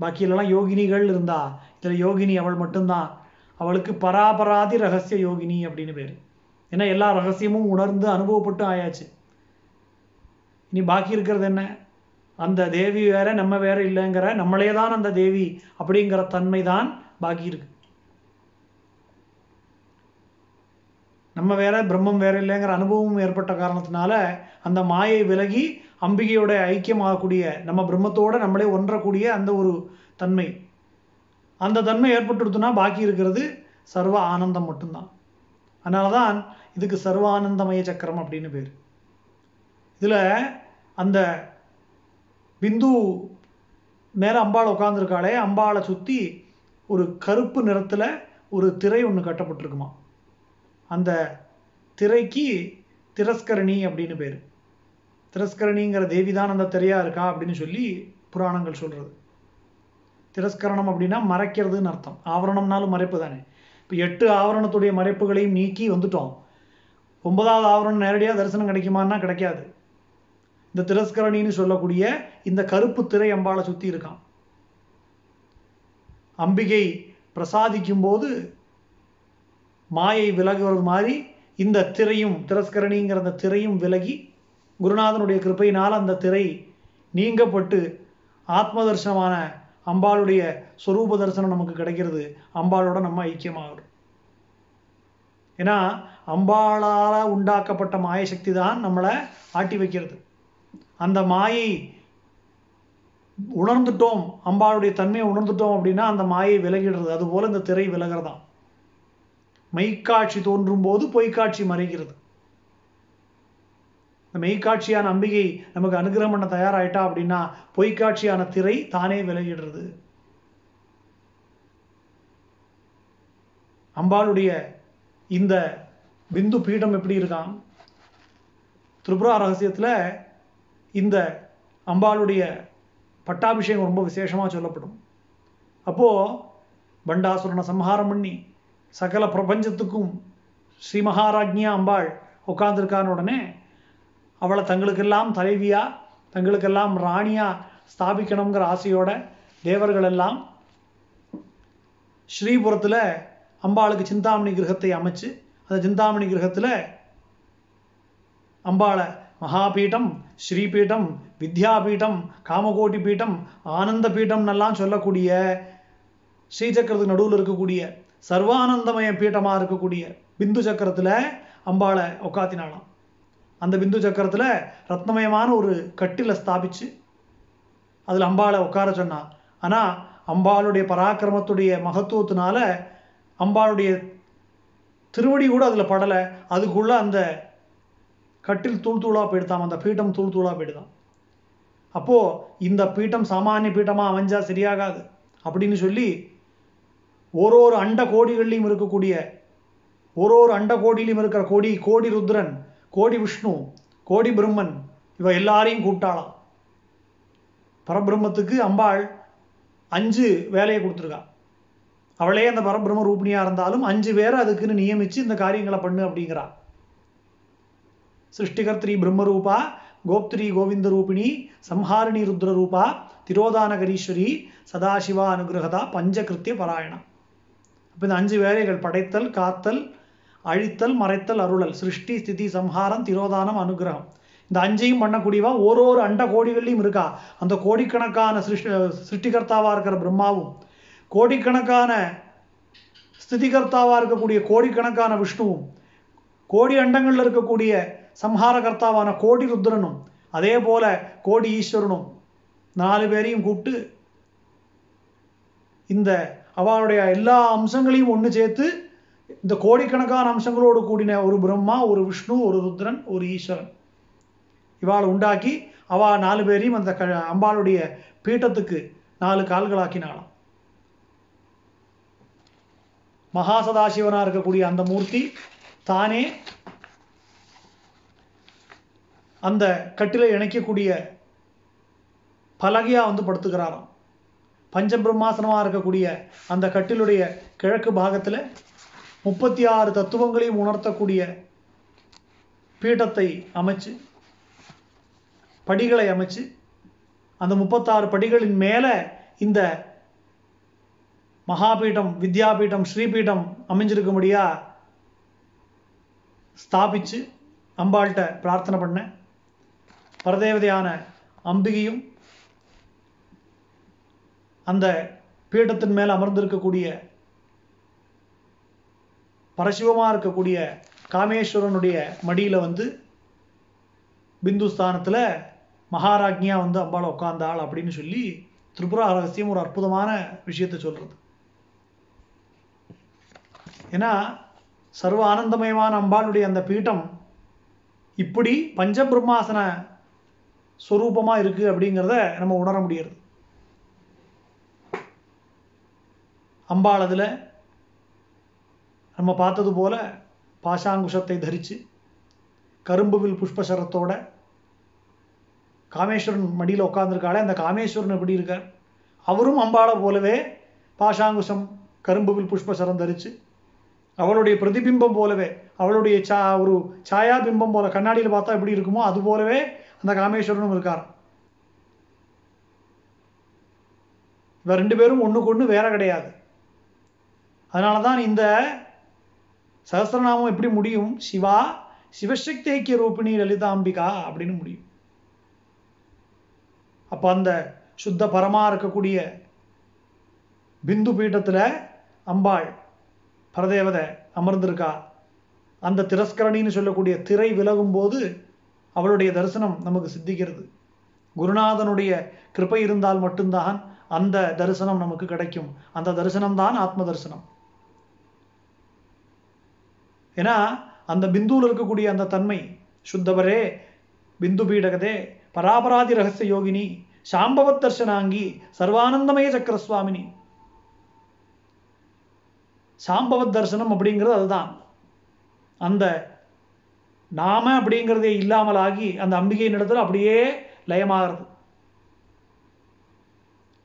பாக்கியிலலாம் யோகினிகள் இருந்தா இதில் யோகினி அவள் மட்டும்தான். அவளுக்கு பராபராதி ரகசிய யோகினி அப்படின்னு பேர். ஏன்னா எல்லா ரகசியமும் உணர்ந்து அனுபவப்பட்டு ஆயாச்சு. இனி பாக்கி இருக்கிறது என்ன? அந்த தேவி வேற நம்ம வேற இல்லைங்கிற நம்மளே தான் அந்த தேவி அப்படிங்கிற தன்மை தான் பாக்கி இருக்கு. நம்ம வேற பிரம்மம் வேற இல்லைங்கிற அனுபவம் ஏற்பட்ட காரணத்தினால அந்த மாயை விலகி அம்பிகையோட ஐக்கியமாகக்கூடிய நம்ம பிரம்மத்தோட நம்மளே ஒன்றக்கூடிய அந்த ஒரு தன்மை. அந்த தன்மை ஏற்பட்டுடுத்துனா பாக்கி இருக்கிறது சர்வ ஆனந்தம் மட்டும்தான். அதனால தான் இதுக்கு சர்வ ஆனந்தமய சக்கரம் அப்படின்னு பேர். இதில் அந்த பிந்து மேலே அம்பாள் உட்காந்துருக்காளே அம்பாளை சுற்றி ஒரு கருப்பு நிறத்தில் ஒரு திரை ஒன்று கட்டப்பட்டிருக்குமா அந்த திரைக்கு திரஸ்கரணி அப்படின்னு பேர். திரஸ்கரணிங்கிற தேவி தான் அந்த திரையாக இருக்கா அப்படின்னு சொல்லி புராணங்கள் சொல்கிறது திரஸ்கரணம் அப்படின்னா மறைக்கிறதுன்னு அர்த்தம். ஆவரணம்னாலும் மறைப்பு தானே. இப்போ எட்டு ஆவரணத்துடைய மறைப்புகளையும் நீக்கி வந்துட்டோம். ஒன்பதாவது ஆவரணம் நேரடியாக தரிசனம் கிடைக்குமான்னா கிடைக்காது. இந்த திரஸ்கரணின்னு சொல்லக்கூடிய இந்த கருப்பு திரை அம்பாளை சுற்றி இருக்கான். அம்பிகை பிரசாதிக்கும் போது மாயை விலகுவது மாதிரி இந்த திரையும் திரஸ்கரணிங்கிற அந்த திரையும் விலகி குருநாதனுடைய கிருப்பையினால் அந்த திரை நீங்கப்பட்டு ஆத்ம தரிசனமான அம்பாளுடைய சொரூப தரிசனம் நமக்கு கிடைக்கிறது. அம்பாளோட நம்ம ஐக்கியமாகிறோம் ஏன்னா அம்பாளால் உண்டாக்கப்பட்ட மாய சக்தி தான் நம்மளை ஆட்டி வைக்கிறது. அந்த மாயை உணர்ந்துட்டோம் அம்பாளுடைய தன்மையை உணர்ந்துட்டோம் அப்படின்னா அந்த மாயை விலகிடுறது. அதுபோல் இந்த திரை விலகிறதாம். மெய்க்காட்சி தோன்றும் போது பொய்க்காட்சி மறைகிறது. இந்த மெய்க்காட்சியான அம்பிகை நமக்கு அனுகிரகம் பண்ண தயாராயிட்டா அப்படின்னா பொய்க்காட்சியான திரை தானே விலகிடுறது அம்பாளுடைய இந்த பிந்து பீடம் எப்படி இருக்கான் திரிபுரா ரகசியத்தில் இந்த அம்பாளுடைய பட்டாபிஷேகம் ரொம்ப விசேஷமாக சொல்லப்படும். அப்போது பண்டாசுரனை சம்ஹாரம் பண்ணி சகல பிரபஞ்சத்துக்கும் ஸ்ரீ மகாராஜ்யா அம்பாள் உட்கார்ந்துருக்கான உடனே அவளை தங்களுக்கெல்லாம் தலைவியா தங்களுக்கெல்லாம் ராணியா ஸ்தாபிக்கணுங்கிற ஆசையோட தேவர்கள் எல்லாம் ஸ்ரீபுரத்தில் அம்பாளுக்கு சிந்தாமணி கிரகத்தை அமைச்சு அந்த சிந்தாமணி கிரகத்தில் அம்பாளை மகாபீட்டம் ஸ்ரீபீட்டம் வித்யாபீட்டம் காமகோட்டி பீட்டம் ஆனந்த பீட்டம்னெல்லாம் சொல்லக்கூடிய ஸ்ரீசக்கரத்துக்கு நடுவில் இருக்கக்கூடிய சர்வானந்தமய பீட்டமாக இருக்கக்கூடிய பிந்து சக்கரத்தில் அம்பாளை உக்காத்தினாலாம் அந்த பிந்து சக்கரத்தில் ரத்னமயமான ஒரு கட்டில ஸ்தாபிச்சு அதில் அம்பாளை உட்கார சொன்னான் ஆனால் அம்பாளுடைய பராக்கிரமத்துடைய மகத்துவத்தினால அம்பாளுடைய திருவடி கூட அதில் படலை. அதுக்குள்ளே அந்த கட்டில் தூள் தூளாக போயிடுதான் அந்த பீட்டம் தூள் தூளாக போயிடுதான் அப்போது இந்த பீட்டம் சாமானிய பீட்டமாக அமைஞ்சா சரியாகாது. அப்படின்னு சொல்லி ஒரு ஒரு அண்ட கோடிகள்லையும் இருக்கக்கூடிய ஒரு ஒரு அண்ட கோடியிலும் இருக்கிற கோடி கோடி ருத்ரன் கோடி விஷ்ணு கோடி பிரம்மன் இவ எல்லாரையும் கூப்பிட்டாலாம் பரபிரம்மத்துக்கு அம்பாள் அஞ்சு வேலையை கொடுத்துருக்கா. அவளே அந்த பரபிரம்ம ரூபிணியா இருந்தாலும் அஞ்சு பேரை அதுக்குன்னு நியமிச்சு இந்த காரியங்களை பண்ணு அப்படிங்கிறா. சிருஷ்டிகர்த்திரி பிரம்மரூபா கோப்திரி கோவிந்த ரூபிணி சம்ஹாரிணி ருத்ர ரூபா திரோதானகரீஸ்வரி சதாசிவா அனுகிரகதா பஞ்சகிருத்திய பாராயணம். இப்போ இந்த அஞ்சு வேலைகள் படைத்தல் காத்தல் அழித்தல் மறைத்தல் அருளல் சிருஷ்டி ஸ்திதி சம்ஹாரம் திரோதானம் அனுகிரகம். இந்த அஞ்சையும் பண்ணக்கூடியவா? ஒரு ஒரு அண்ட கோடிகள்லையும் இருக்கா? அந்த கோடிக்கணக்கான சிருஷ்டி சிருஷ்டிகர்த்தாவாக இருக்கிற பிரம்மாவும் கோடிக்கணக்கான ஸ்திதிகர்த்தாவாக இருக்கக்கூடிய கோடிக்கணக்கான விஷ்ணுவும் கோடி அண்டங்கள்ல இருக்கக்கூடிய சம்ஹாரகர்த்தாவான கோடி ருத்ரனும் அதே போல கோடி ஈஸ்வரனும் நாலு பேரையும் கூப்பிட்டு இந்த அவனுடைய எல்லா அம்சங்களையும் ஒன்று சேர்த்து இந்த கோடிக்கணக்கான அம்சங்களோடு கூடின ஒரு பிரம்மா ஒரு விஷ்ணு ஒரு ருத்ரன் ஒரு ஈஸ்வரன். இவாளை உண்டாக்கி அவா நாலு பேரையும் அந்த க அம்பாளுடைய பீட்டத்துக்கு நாலு கால்களாக்கினாளாம். மகாசதாசிவனாக இருக்கக்கூடிய அந்த மூர்த்தி தானே அந்த கட்டிலை இணைக்கக்கூடிய பலகையா வந்து படுத்துக்கிறாராம் பஞ்சபிரம்மாசனமாக இருக்கக்கூடிய அந்த கட்டிலுடைய கிழக்கு பாகத்தில் முப்பத்தி ஆறு தத்துவங்களையும் உணர்த்தக்கூடிய பீட்டத்தை அமைச்சு படிகளை அமைச்சு அந்த முப்பத்தாறு படிகளின் மேலே இந்த மகாபீட்டம் வித்யாபீட்டம் ஸ்ரீபீடம் அமைஞ்சிருக்கும்படியா ஸ்தாபிச்சு அம்பாள்கிட்ட பிரார்த்தனை பண்ணேன் பரதேவதையான அம்பிகையும் அந்த பீடத்தின் மேல் அமர்ந்திருக்கக்கூடிய பரசிவமாக இருக்கக்கூடிய காமேஸ்வரனுடைய மடியில் வந்து பிந்துஸ்தானத்தில் மகாராஜ்யா வந்து அம்பாள் உட்கார்ந்தாள் அப்படின்னு சொல்லி திரிபுரா ரகசியம் ஒரு அற்புதமான விஷயத்தை சொல்கிறது ஏன்னா சர்வ ஆனந்தமயமான அம்பாளுடைய அந்த பீட்டம் இப்படி பஞ்சபிரம்மாசன ஸ்வரூபமாக இருக்குது அப்படிங்கிறத நம்ம உணர முடியறது. அம்பாளதில் நம்ம பார்த்தது போல பாஷாங்குஷத்தை தரித்து கரும்புவில் புஷ்பசரத்தோட காமேஸ்வரன் மடியில் உட்காந்துருக்காளே அந்த காமேஸ்வரன் எப்படி இருக்கார்? அவரும் அம்பாளை போலவே பாஷாங்குஷம் கரும்புவில் புஷ்பசரம் தரித்து அவளுடைய பிரதிபிம்பம் போலவே அவளுடைய சா ஒரு சாயா பிம்பம் போல கண்ணாடியில் பார்த்தா எப்படி இருக்குமோ அது போலவே அந்த காமேஸ்வரனும் இருக்கார். இவர் ரெண்டு பேரும் ஒன்றுக்கு ஒன்று வேற கிடையாது. அதனால தான் இந்த சகசிரநாமம் எப்படி முடியும்? சிவா சிவசக்தி ஐக்கிய ரூபிணி லலிதாம்பிகா அப்படின்னு முடியும். அப்போ அந்த சுத்த பரமாக இருக்கக்கூடிய பிந்து பீட்டத்தில் அம்பாள் பரதேவதை அமர்ந்திருக்கா. அந்த திரஸ்கரணின்னு சொல்லக்கூடிய திரை விலகும் போது அவளுடைய தரிசனம் நமக்கு சித்திக்கிறது. குருநாதனுடைய கிருப்பை இருந்தால் மட்டும்தான் அந்த தரிசனம் நமக்கு கிடைக்கும். அந்த தரிசனம்தான் ஆத்ம தரிசனம் ஏன்னா அந்த பிந்துவில் இருக்கக்கூடிய அந்த தன்மை சுத்தவரே பிந்து பீடகதே பராபராதி ரகசிய யோகினி சாம்பவத் தர்ஷனாங்கி சர்வானந்தமய சக்கரசுவாமினி. சாம்பவத் தர்சனம் அப்படிங்கிறது அதுதான். அந்த நாம அப்படிங்கிறதே இல்லாமல் ஆகி அந்த அம்பிகையின் இடத்துல அப்படியே லயமாகிறது.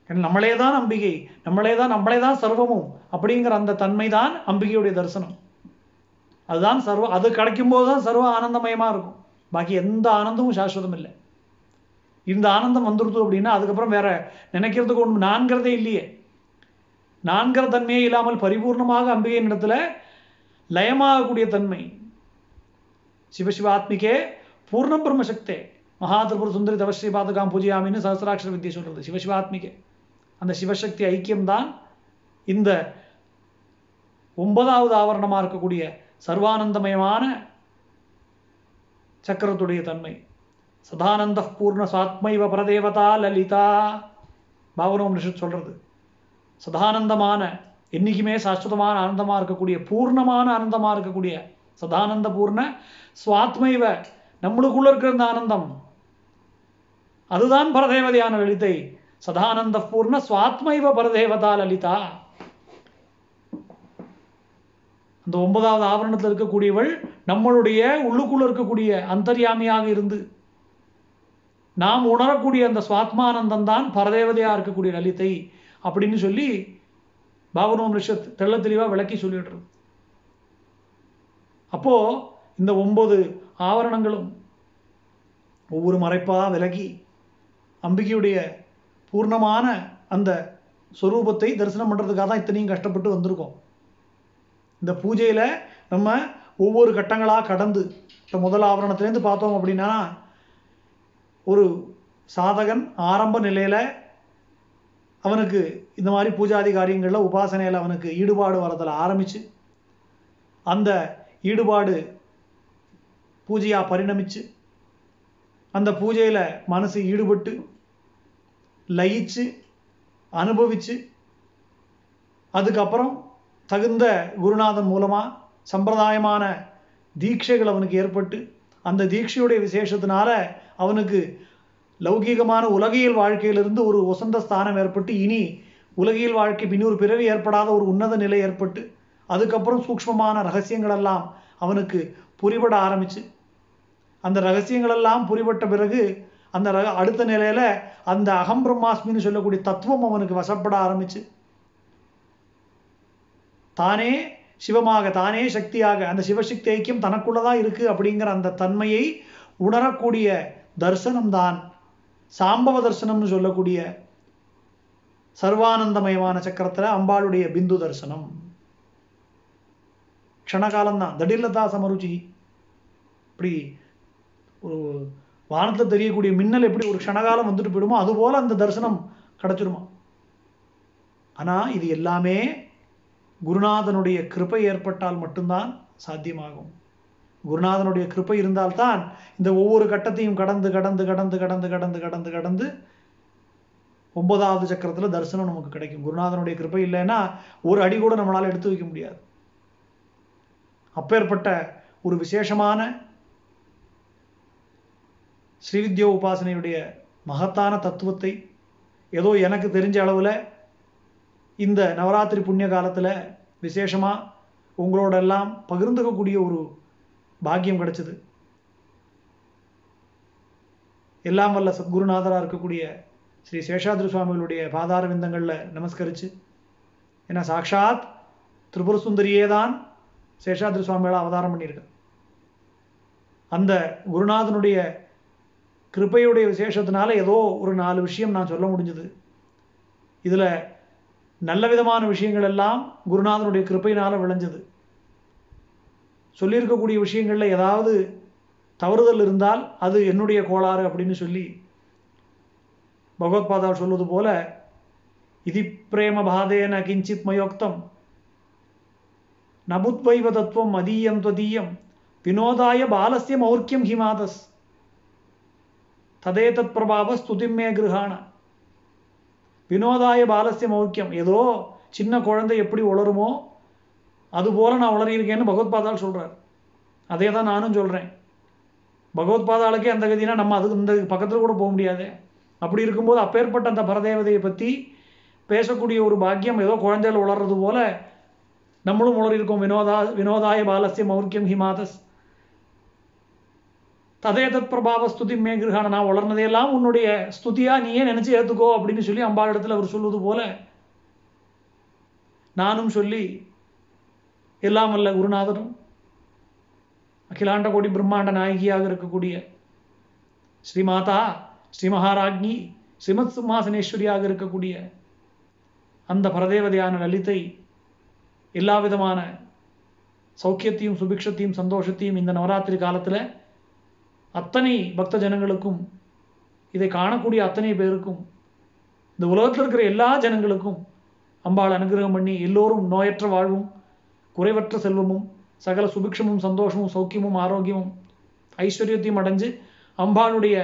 நம்மளே தான் அம்பிகை நம்மளே தான் நம்மளே தான் சர்வமும் அப்படிங்கிற அந்த தன்மை தான் அம்பிகையுடைய தரிசனம். அதுதான் சர்வ அது கிடைக்கும் போது தான் சர்வ ஆனந்தமயமா இருக்கும். பாக்கி எந்த ஆனந்தமும் சாஸ்வதம் இல்லை. இந்த ஆனந்தம் வந்துடுது அப்படின்னா அதுக்கப்புறம் வேற நினைக்கிறதுக்கு ஒன்று நான்கிறதே இல்லையே. நான்கிற தன்மையே இல்லாமல் பரிபூர்ணமாக அம்பிகையின் இடத்துல லயமாகக்கூடிய தன்மை. சிவசிவாத்மிகே பூர்ண பிரம்மசக்தே மகா திரிபுர சுந்தரி தவஸ்ரீ பாதுகாம் பூஜையாமின்னு சஹசிராட்சர வித்தியை சொல்றது. சிவசிவாத்மிகே அந்த சிவசக்தி ஐக்கியம்தான் இந்த ஒன்பதாவது ஆவரணமாக இருக்கக்கூடிய சர்வானந்தமயமான சக்கரத்துடைய தன்மை. சதானந்த பூர்ண சாத்மைவ பரதேவதா லலிதா. பாவனம் சொல்றது. சதானந்தமான என்றைக்குமே சாஸ்வதமான ஆனந்தமாக இருக்கக்கூடிய பூர்ணமான ஆனந்தமாக இருக்கக்கூடிய சதானந்த பூர்ண சுவாத்மைவ நம்மளுக்குள்ள இருக்கிற இந்த ஆனந்தம். அதுதான் பரதேவதையான லலிதை. சதானந்த பூர்ண சுவாத்மைவ பரதேவதா லலிதா. அந்த ஒன்பதாவது ஆவரணத்தில் இருக்கக்கூடியவள் நம்மளுடைய உள்ளுக்குள்ள இருக்கக்கூடிய அந்தர்யாமியாக இருந்து நாம் உணரக்கூடிய அந்த சுவாத்மானந்தம் தான் பரதேவதையா இருக்கக்கூடிய லலிதை அப்படின்னு சொல்லி பாவனோம் ரிஷத் தெள்ள தெளிவா விளக்கி சொல்லிடுறது. அப்போ இந்த ஒன்பது ஆவரணங்களும் ஒவ்வொரு மறைப்பாக விலகி அம்பிகையுடைய பூர்ணமான அந்த ஸ்வரூபத்தை தரிசனம் பண்றதுக்காக தான் இத்தனையும் கஷ்டப்பட்டு வந்திருக்கோம். இந்த பூஜையில் நம்ம ஒவ்வொரு கட்டங்களாக கடந்து இப்போ முதல் ஆவரணத்திலேருந்து பார்த்தோம் அப்படின்னா ஒரு சாதகன் ஆரம்ப நிலையில் அவனுக்கு இந்த மாதிரி பூஜாதி காரியங்களில் உபாசனையில் அவனுக்கு ஈடுபாடு வரதில் ஆரம்பித்து அந்த ஈடுபாடு பூஜையாக பரிணமித்து அந்த பூஜையில் மனசு ஈடுபட்டு லயிச்சு அனுபவித்து அதுக்கப்புறம் தகுந்த குருநாதன் மூலமாக சம்பிரதாயமான தீட்சைகள் அவனுக்கு ஏற்பட்டு அந்த தீட்சையுடைய விசேஷத்தினால அவனுக்கு லௌகீகமான உலகியல் வாழ்க்கையிலிருந்து ஒரு உசந்த ஸ்தானம் ஏற்பட்டு இனி உலகியல் வாழ்க்கை இன்னொரு பிறவி ஏற்படாத ஒரு உன்னத நிலை ஏற்பட்டு அதுக்கப்புறம் சூக்ஷ்மமான ரகசியங்கள் எல்லாம் அவனுக்கு புரிபட ஆரம்பிச்சு. அந்த ரகசியங்கள் எல்லாம் புரிபட்ட பிறகு அந்த ரக- அடுத்த நிலையில் அந்த அகம் பிரம்மாஸ்மின்னு சொல்லக்கூடிய தத்துவம் அவனுக்கு வசப்பட ஆரம்பிச்சு. தானே சிவமாக தானே சக்தியாக அந்த சிவசக்தி ஐக்கியம் தனக்குள்ளதான் இருக்கு அப்படிங்கிற அந்த தன்மையை உணரக்கூடிய தர்சனம்தான். சாம்பவ தர்சனம்னு சொல்லக்கூடிய சர்வானந்தமயமான சக்கரத்தில் அம்பாளுடைய பிந்து தர்சனம். க்ஷணகாலம்தான். தடில்லதா சமருச்சி. இப்படி ஒரு வானத்தில் தெரியக்கூடிய மின்னல் எப்படி ஒரு க்ஷணகாலம் வந்துட்டு போயிடுமோ அதுபோல் அந்த தரிசனம் கிடச்சிருமா? ஆனா இது எல்லாமே குருநாதனுடைய கிருபை ஏற்பட்டால் மட்டும்தான் சாத்தியமாகும். குருநாதனுடைய கிருபை இருந்தால்தான் இந்த ஒவ்வொரு கட்டத்தையும் கடந்து கடந்து கடந்து கடந்து கடந்து கடந்து கடந்து ஒன்பதாவது சக்கரத்தில் தரிசனம் நமக்கு கிடைக்கும். குருநாதனுடைய கிருப்பை இல்லைன்னா ஒரு அடி கூட நம்மளால் எடுத்து வைக்க முடியாது. அப்பேற்பட்ட ஒரு விசேஷமான ஸ்ரீவித்யா உபாசனையுடைய மகத்தான தத்துவத்தை ஏதோ எனக்கு தெரிஞ்ச அளவில் இந்த நவராத்திரி புண்ணிய காலத்தில் விசேஷமாக உங்களோட எல்லாம் பகிர்ந்துக்கக்கூடிய ஒரு பாக்கியம் கிடைச்சது. எல்லாம் வல்ல சத்குருநாதராக இருக்கக்கூடிய ஸ்ரீ சேஷாத்ரி சுவாமிகளுடைய பாதார விந்தங்களில் நமஸ்கரிச்சு ஏன்னா சாக்ஷாத் திரிபுர சுந்தரியே தான் சேஷாத்ரி சுவாமிகளா அவதாரம் பண்ணியிருக்கேன் அந்த குருநாதனுடைய கிருபையுடைய விசேஷத்தினால ஏதோ ஒரு நாலு விஷயம் நான் சொல்ல முடிஞ்சது. இதில் நல்ல விதமான விஷயங்கள் எல்லாம் குருநாதனுடைய கிருப்பையினால் விளைஞ்சது. சொல்லியிருக்கக்கூடிய விஷயங்களில் ஏதாவது தவறுதல் இருந்தால் அது என்னுடைய கோளாறு அப்படின்னு சொல்லி பகவத்பாதா சொல்வது போல இதி பிரேம பாதேன கிஞ்சித் மயோக்தம் நபுத்வைவ தத்துவம் மதியம் துவதீயம் வினோதாய பாலசிய மௌர்க்கியம் ஹிமாதஸ் ததே தத் பிரபாவ ஸ்துதிம் மே கிருஹாண. வினோதாய பாலசிய மௌக்கியம். ஏதோ சின்ன குழந்தை எப்படி உளருமோ அதுபோல் நான் உளறியிருக்கேன்னு பகவத்பாதால் சொல்கிறார் அதே தான் நானும் சொல்கிறேன் பகவத்பாதாளுக்கே அந்த கதினா நம்ம அதுக்கு இந்த பக்கத்தில் கூட போக முடியாது. அப்படி இருக்கும்போது அப்பேற்பட்ட அந்த பரதேவதையை பற்றி பேசக்கூடிய ஒரு பாக்கியம் ஏதோ குழந்தைகள் உளர்றது போல நம்மளும் உளறியிருக்கோம். வினோதா வினோதாய பாலசிய மௌர்க்கியம் ஹிமாதஸ். ததேதத் பிரபாவ ஸ்துதி மே கிரகான நான் வளர்னதையெல்லாம் உன்னுடைய ஸ்துதியா நீயே நினைச்சு ஏத்துக்கோ அப்படின்னு சொல்லி அம்பாளிடத்துல அவர் சொல்வது போல நானும் சொல்லி எல்லாம் அல்ல குருநாதரும் அகிலாண்ட கோடி பிரம்மாண்ட நாயகியாக இருக்கக்கூடிய ஸ்ரீமாதா ஸ்ரீ மகாராஜ்ஞி ஸ்ரீமத் சிம்மாசனேஸ்வரியாக இருக்கக்கூடிய அந்த பரதேவதையான லலிதை எல்லா விதமான சௌக்கியத்தையும் சுபிக்ஷத்தையும் சந்தோஷத்தையும் இந்த நவராத்திரி காலத்தில் அத்தனை பக்த ஜனங்களுக்கும் இதை காணக்கூடிய அத்தனை பேருக்கும் இந்த உலகத்தில் இருக்கிற எல்லா ஜனங்களுக்கும் அம்பாள் அனுகிரகம் பண்ணி எல்லோரும் நோயற்ற வாழ்வும் குறைவற்ற செல்வமும் சகல சுபிக்ஷமும் சந்தோஷமும் சௌக்கியமும் ஆரோக்கியமும் ஐஸ்வர்யத்தையும் அடைஞ்சு அம்பாளுடைய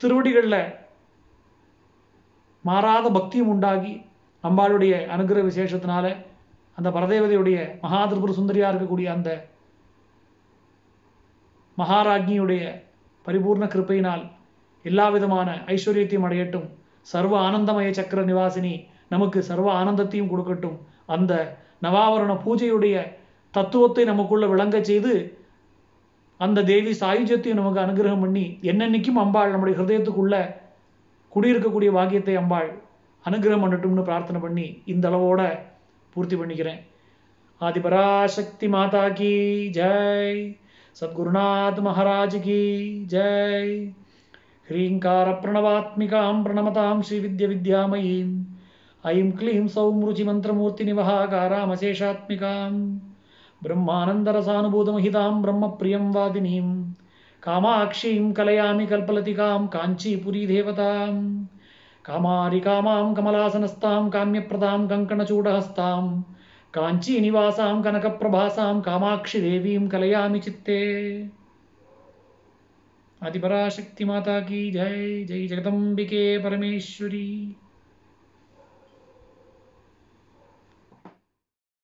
திருவடிகளில் மாறாத பக்தியும் உண்டாகி அம்பாளுடைய அனுகிரக விசேஷத்தினால அந்த பரதேவதையுடைய மகா சுந்தரியாக இருக்கக்கூடிய அந்த மகாராஜ்ஞியுடைய பரிபூர்ண கிருப்பையினால் எல்லா விதமான ஐஸ்வர்யத்தையும் அடையட்டும். சர்வ ஆனந்தமய சக்கர நிவாசினி நமக்கு சர்வ ஆனந்தத்தையும் கொடுக்கட்டும். அந்த நவாவரண பூஜையுடைய தத்துவத்தை நமக்குள்ள விளங்கச் செய்து அந்த தேவி சாயுஜத்தையும் நமக்கு அனுகிரகம் பண்ணி என்னென்னைக்கும் அம்பாள் நம்முடைய ஹிருதயத்துக்குள்ள குடியிருக்கக்கூடிய பாக்கியத்தை அம்பாள் அனுகிரகம் பண்ணட்டும்னு பிரார்த்தனை பண்ணி இந்த அளவோட பூர்த்தி பண்ணிக்கிறேன். ஆதிபராசக்தி மாதா கி ஜெய். सद्गुरुनाथ महाराज की जय। ह्रींकार प्रणवात्मिकां प्रणमतां श्रीविद्य विद्यामयीं ऐं क्लीं सौं रुचिमन्त्रमूर्तिनिवहाकारामशेषात्मिकां ब्रह्मानन्दरसानुभूतमहितां ब्रह्मप्रियं वादिनीं। कामाक्षीं कलयामि कल्पलतिकां काञ्चीपुरीदेवतां। कामारिकामां कमलासनस्तां काम्यप्रदां कङ्कणचूडहस्तां। काञ्चीनिवासां कनकप्रभासां कामाक्षिदेवीं कलयामि चित्ते। आदिपराशक्ति माता की जय। जय जगदम्बिके परमेश्वरी।